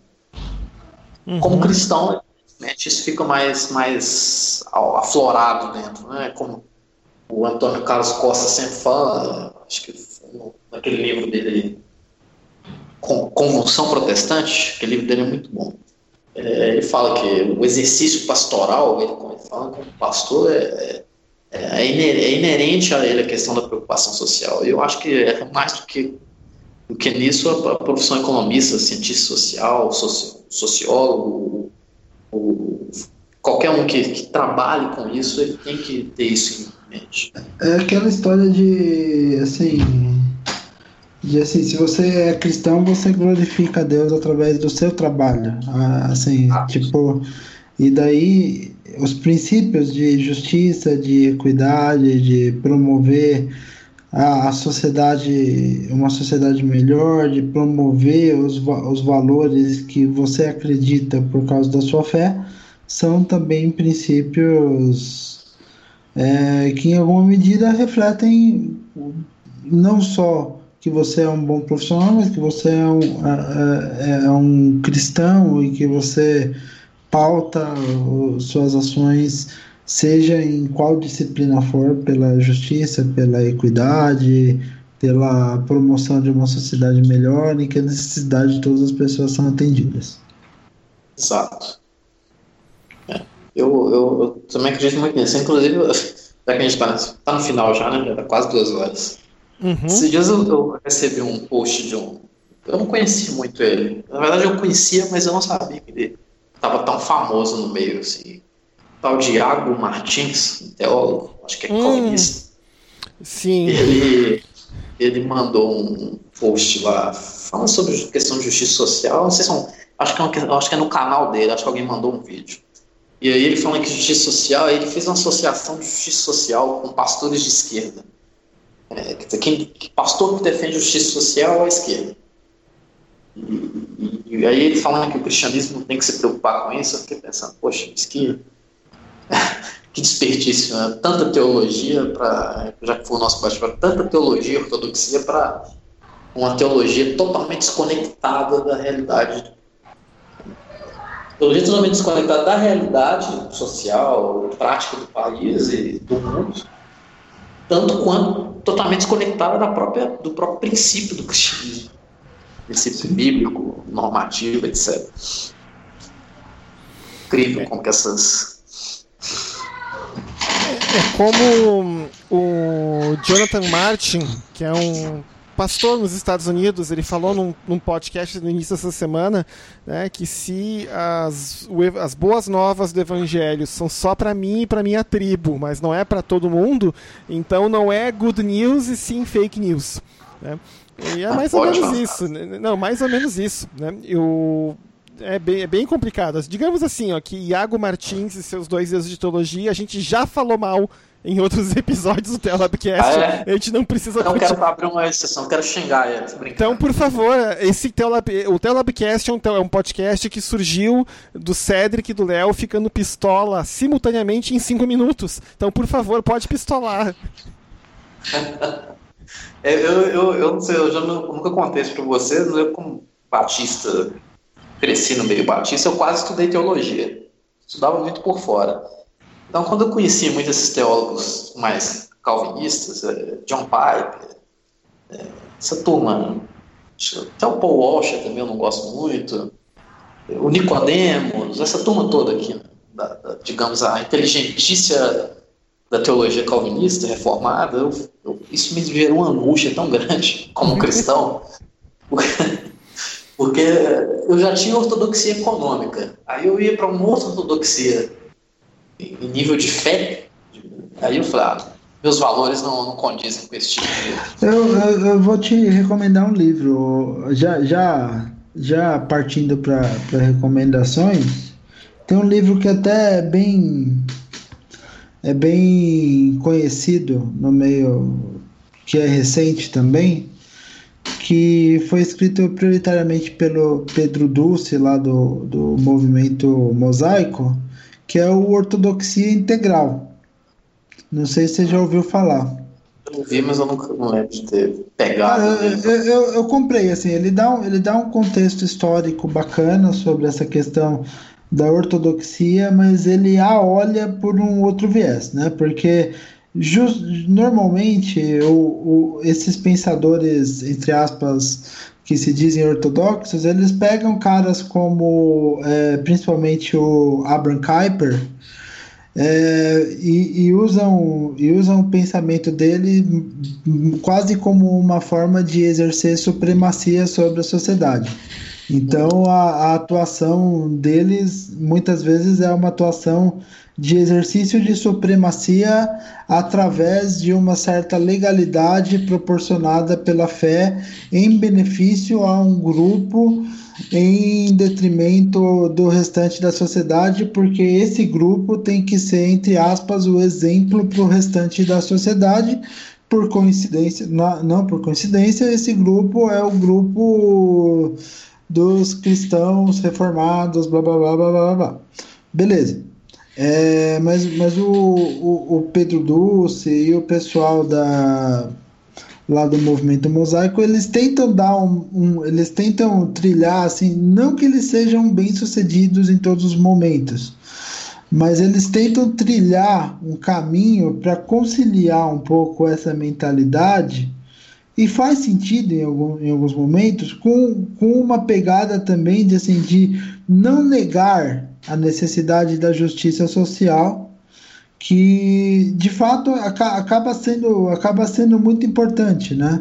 Speaker 3: uhum. Como cristão, isso fica mais, mais aflorado dentro, né? Como o Antônio Carlos Costa sempre fala, acho que naquele livro dele, Convulsão Protestante, aquele livro dele é muito bom. É, ele fala que o exercício pastoral, ele, ele fala que o pastor é, é, é, é, inerente a ele a questão da preocupação social. Eu acho que é mais do que, do que nisso a, profissão economista, cientista social, soci, sociólogo, o, qualquer um que, que trabalhe com isso, ele tem que ter isso em
Speaker 1: é aquela história de assim. De assim, se você é cristão, você glorifica a Deus através do seu trabalho. Assim, ah. tipo. E daí os princípios de justiça, de equidade, de promover a, a sociedade, uma sociedade melhor, de promover os, os valores que você acredita por causa da sua fé, são também princípios é, que em alguma medida refletem não só que você é um bom profissional, mas que você é um, é, é, é um cristão e que você pauta suas ações, seja em qual disciplina for, pela justiça, pela equidade, pela promoção de uma sociedade melhor e que a necessidade de todas as pessoas são atendidas.
Speaker 3: Exato. Eu, eu, eu também acredito muito nisso. Inclusive, já que a gente está tá no final já, né? Já tá quase duas horas. Uhum. Esses dias eu, eu, recebi um post de um. Eu não conhecia muito ele. Na verdade, eu conhecia, mas eu não sabia que ele estava tão famoso no meio, assim. Tal de Iago Martins, um teólogo, acho que é hum. comunista.
Speaker 2: Sim.
Speaker 3: Ele, ele mandou um post lá falando sobre questão de justiça social. Não sei se é um, acho que é, um, acho que é no canal dele, acho que alguém mandou um vídeo. E aí ele falando que justiça social, ele fez uma associação de justiça social com pastores de esquerda. É, quem, pastor que defende justiça social é a esquerda. E, e, e, aí ele falando que o cristianismo não tem que se preocupar com isso, eu fiquei pensando, poxa, que, que desperdício, né? tanta teologia para, já que foi o nosso bate tanta teologia, ortodoxia para uma teologia totalmente desconectada da realidade Totalmente desconectada da realidade social, prática do país e do mundo, tanto quanto totalmente desconectada da própria, do próprio princípio do cristianismo, princípio bíblico, normativo, etc. Incrível como que essas.
Speaker 2: É, é como o Jonathan Martin, que é um pastor nos Estados Unidos, ele falou num, num podcast no início dessa semana né, que se as, as boas novas do evangelho são só para mim e para minha tribo, mas não é para todo mundo, então não é good news e sim fake news. Né? E é mais ou menos isso. Né? Não, mais ou menos isso. Né? Eu é bem, é bem complicado. Digamos assim, ó, que Iago Martins e seus dois erros de teologia, a gente já falou mal em outros episódios do Telabcast. Ah, é? A gente não precisa.
Speaker 3: Não quero abrir uma exceção, quero xingar eles.
Speaker 2: Então, por favor, esse Telab... o Telabcast é um, é um podcast que surgiu do Cedric e do Léo ficando pistola simultaneamente em cinco minutos. Então, por favor, pode pistolar.
Speaker 3: É, eu, eu, eu não sei, eu já não, nunca contei isso pra você, eu como batista, cresci no meio batista, eu quase estudei teologia. Estudava muito por fora. Então, quando eu conheci muitos desses teólogos mais calvinistas, é, John Piper, é, essa turma, até o Paul Washer também eu não gosto muito, o Nicodemos, essa turma toda aqui, da, da, digamos, a inteligentícia da teologia calvinista reformada, eu, eu, isso me gerou uma angústia tão grande como cristão, porque eu já tinha ortodoxia econômica, aí eu ia para uma outra ortodoxia em nível de fé, aí eu falei, ah, meus valores não, não condizem com esse tipo de.
Speaker 1: Eu, eu, eu, vou te recomendar um livro, já, já, já partindo para recomendações, tem um livro que até é bem é bem conhecido no meio que é recente também, que foi escrito prioritariamente pelo Pedro Dulce, lá do, do movimento mosaico, que é o Ortodoxia Integral. Não sei se você já ouviu falar.
Speaker 3: Eu vi, mas eu nunca não lembro de ter pegado. Ah,
Speaker 1: eu, eu, eu, comprei, assim, ele dá, um, ele dá um contexto histórico bacana sobre essa questão da ortodoxia, mas ele a olha por um outro viés, né? Porque just, normalmente o, o, esses pensadores, entre aspas, que se dizem ortodoxos, eles pegam caras como é, principalmente o Abraham Kuyper é, e, e, usam, e usam o pensamento dele quase como uma forma de exercer supremacia sobre a sociedade. Então a, a, atuação deles muitas vezes é uma atuação de exercício de supremacia através de uma certa legalidade proporcionada pela fé em benefício a um grupo em detrimento do restante da sociedade, porque esse grupo tem que ser, entre aspas, o exemplo para o restante da sociedade. Por coincidência, não, não por coincidência, esse grupo é o grupo dos cristãos reformados, blá blá blá blá blá blá. Beleza. É, mas mas o, o, o, Pedro Dulce e o pessoal da lá do movimento mosaico eles tentam dar um, um, eles tentam trilhar assim não que eles sejam bem sucedidos em todos os momentos mas eles tentam trilhar um caminho para conciliar um pouco essa mentalidade e faz sentido em, algum, em alguns momentos, com, com uma pegada também de, assim, de não negar a necessidade da justiça social, que de fato acaba sendo, acaba sendo muito importante, né?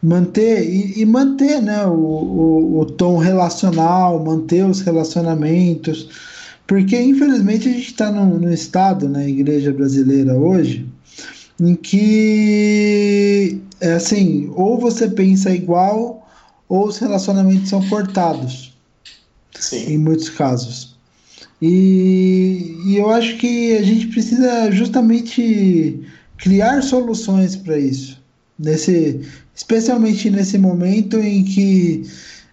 Speaker 1: Manter e, e manter né, o, o, o, tom relacional, manter os relacionamentos, porque infelizmente a gente está no, no estado na igreja brasileira hoje em que é assim, ou você pensa igual, ou os relacionamentos são cortados. Sim. Em muitos casos. E, e eu acho que a gente precisa justamente criar soluções para isso. Nesse, especialmente nesse momento em que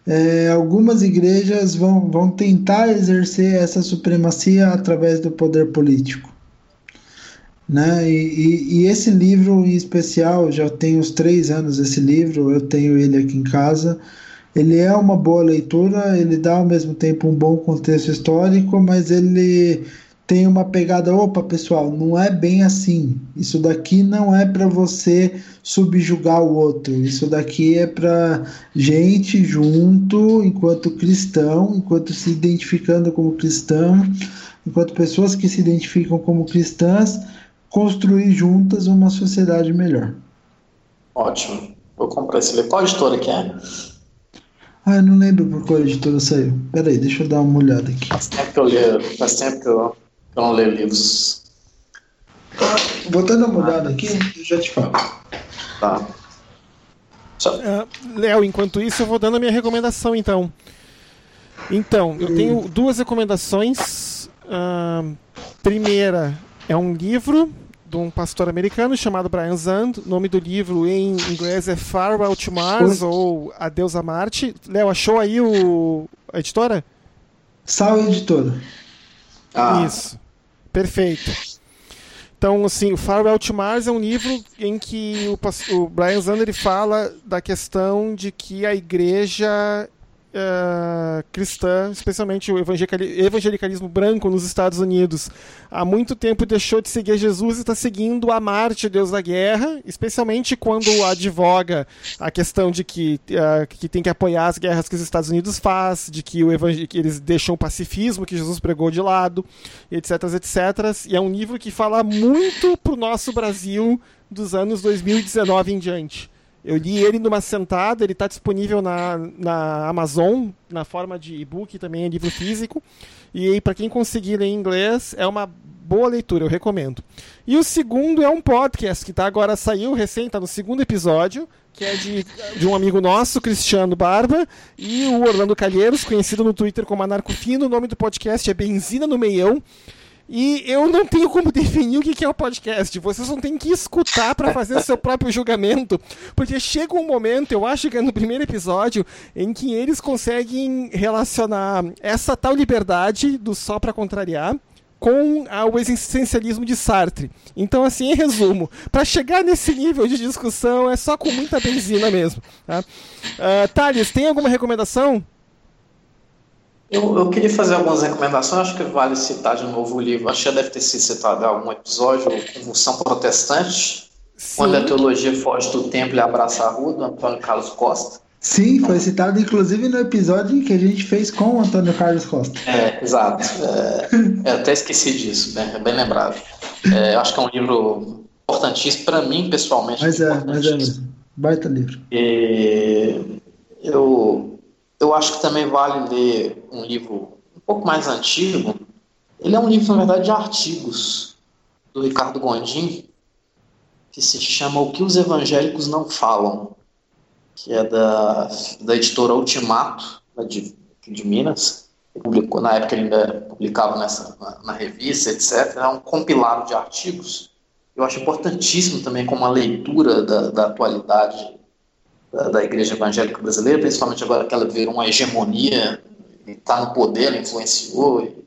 Speaker 1: é, algumas igrejas vão, vão tentar exercer essa supremacia através do poder político. Né? E, e, e, esse livro em especial, já tem uns três anos esse livro, eu tenho ele aqui em casa. Ele é uma boa leitura, ele dá ao mesmo tempo um bom contexto histórico, mas ele tem uma pegada, opa pessoal, não é bem assim. Isso daqui não é para você subjugar o outro. Isso daqui é para gente junto, enquanto cristão, enquanto se identificando como cristão, enquanto pessoas que se identificam como cristãs, construir juntas uma sociedade melhor.
Speaker 3: Ótimo. Vou comprar esse livro. Qual editora que é?
Speaker 1: Ah, eu não lembro por qual editora saiu. Peraí, deixa eu dar uma olhada aqui.
Speaker 3: Faz tempo que eu leio, faz tempo que eu, que eu não leio livros.
Speaker 1: Vou até dar uma olhada aqui e já te falo.
Speaker 3: Tá.
Speaker 2: Uh, Léo, enquanto isso, eu vou dando a minha recomendação, então. Então, eu tenho duas recomendações. Uh, primeira é um livro de um pastor americano chamado Brian Zand. O nome do livro em inglês é Farewell to Mars ou Adeus a Marte. Léo, achou aí o... a editora?
Speaker 1: Sal Editora.
Speaker 2: Ah. Isso. Perfeito. Então, assim, o Farewell to Mars é um livro em que o, o Brian Zander fala da questão de que a igreja uh, cristã, especialmente o evangelicalismo branco nos Estados Unidos, há muito tempo deixou de seguir Jesus e está seguindo a Marte, Deus da Guerra, especialmente quando advoga a questão de que, uh, que tem que apoiar as guerras que os Estados Unidos faz, de que, o que eles deixam o pacifismo que Jesus pregou de lado, etc, etc. E é um livro que fala muito para o nosso Brasil dos anos 2019 em diante. Eu li ele numa sentada, ele está disponível na, na Amazon, na forma de e-book, também é livro físico. E para quem conseguir ler em inglês, é uma boa leitura, eu recomendo. E o segundo é um podcast que tá agora saiu recém, tá no segundo episódio, que é de, de um amigo nosso, Cristiano Barba, e o Orlando Calheiros, conhecido no Twitter como Anarcofino. O nome do podcast é Benzina no Meião. E eu não tenho como definir o que é o podcast. Vocês não têm que escutar para fazer o seu próprio julgamento. Porque chega um momento, eu acho que é no primeiro episódio, em que eles conseguem relacionar essa tal liberdade do só para contrariar com o existencialismo de Sartre. Então, assim, em resumo, para chegar nesse nível de discussão é só com muita benzina mesmo. Tá? Uh, Thales, tem alguma recomendação?
Speaker 3: Eu, eu, queria fazer algumas recomendações, acho que vale citar de novo o livro, acho que já deve ter sido citado em algum episódio, Convulsão Protestante, Sim. quando a teologia foge do templo e abraça a rua, do Antônio Carlos Costa.
Speaker 1: Sim, foi citado inclusive no episódio que a gente fez com o Antônio Carlos Costa.
Speaker 3: É, exato. É, eu até esqueci disso, né? bem lembrado. É, acho que é um livro importantíssimo para mim, pessoalmente.
Speaker 1: Mas é, mas é mesmo. Baita livro.
Speaker 3: E eu eu acho que também vale ler um livro um pouco mais antigo. Ele é um livro, na verdade, de artigos do Ricardo Gondim, que se chama O que os Evangélicos Não Falam, que é da, da editora Ultimato, de, de Minas. Publicou, na época ele ainda publicava nessa, na, na revista, etc. É um compilado de artigos. Eu acho importantíssimo também como uma leitura da, da atualidade da, igreja evangélica brasileira, principalmente agora que ela virou uma hegemonia, está no poder, ela influenciou,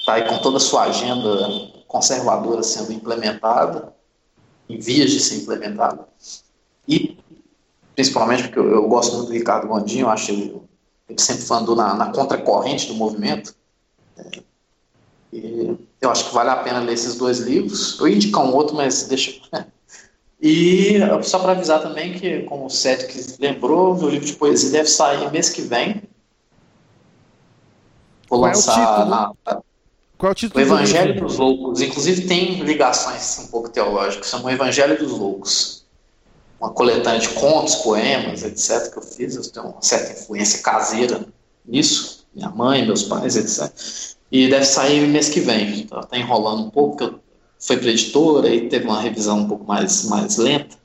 Speaker 3: está aí com toda a sua agenda conservadora sendo implementada, em vias de ser implementada. E, principalmente porque eu, eu gosto muito do Ricardo Gondinho, eu acho ele, ele sempre andou na, na contracorrente do movimento. É, e eu acho que vale a pena ler esses dois livros. Eu ia indicar um outro, mas deixa. E só para avisar também que, como o Cedric lembrou, meu livro de poesia deve sair mês que vem. Vou Qual lançar é o título? Na,
Speaker 2: Qual é o título?
Speaker 3: O Evangelho dos Loucos. Inclusive tem ligações um pouco teológicas. Chama o Evangelho dos Loucos. Uma coletânea de contos, poemas, etc. que eu fiz. Eu tenho uma certa influência caseira nisso. Minha mãe, meus pais, etc. E deve sair mês que vem. Está tá enrolando um pouco, porque eu foi para editora e teve uma revisão um pouco mais, mais lenta.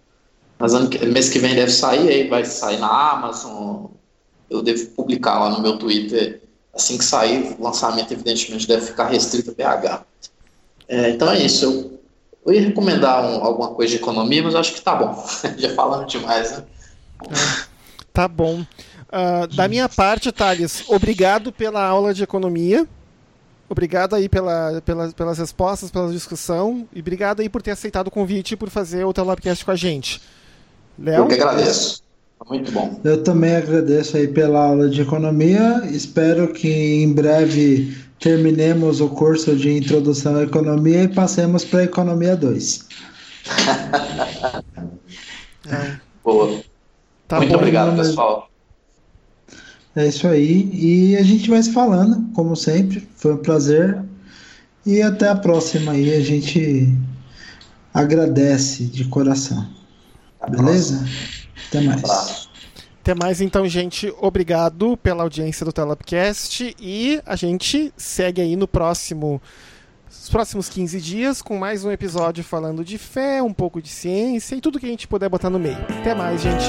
Speaker 3: Mas ano mês que vem deve sair, aí vai sair na Amazon. Eu devo publicar lá no meu Twitter. Assim que sair, o lançamento, evidentemente, deve ficar restrito a BH. É, então é isso. Eu, eu ia recomendar um, alguma coisa de economia, mas acho que tá bom. Já falando demais, né?
Speaker 2: Tá bom. Uh, da minha parte, Thales, obrigado pela aula de economia. Obrigado aí pela, pela, pelas respostas, pela discussão e obrigado aí por ter aceitado o convite e por fazer o Telabcast com a gente.
Speaker 3: Léo? Eu que agradeço. Muito bom.
Speaker 1: Eu também agradeço aí pela aula de economia. Espero que em breve terminemos o curso de introdução à economia e passemos para a economia 2.
Speaker 3: é. Boa. Tá Muito bom, obrigado, pessoal.
Speaker 1: É isso aí. E a gente vai se falando, como sempre. Foi um prazer. E até a próxima aí. A gente agradece de coração. Até Beleza? Próxima. Até mais.
Speaker 2: Até mais então, gente. Obrigado pela audiência do Telapcast e a gente segue aí no próximo os próximos 15 dias com mais um episódio falando de fé, um pouco de ciência e tudo que a gente puder botar no meio. Até mais, gente.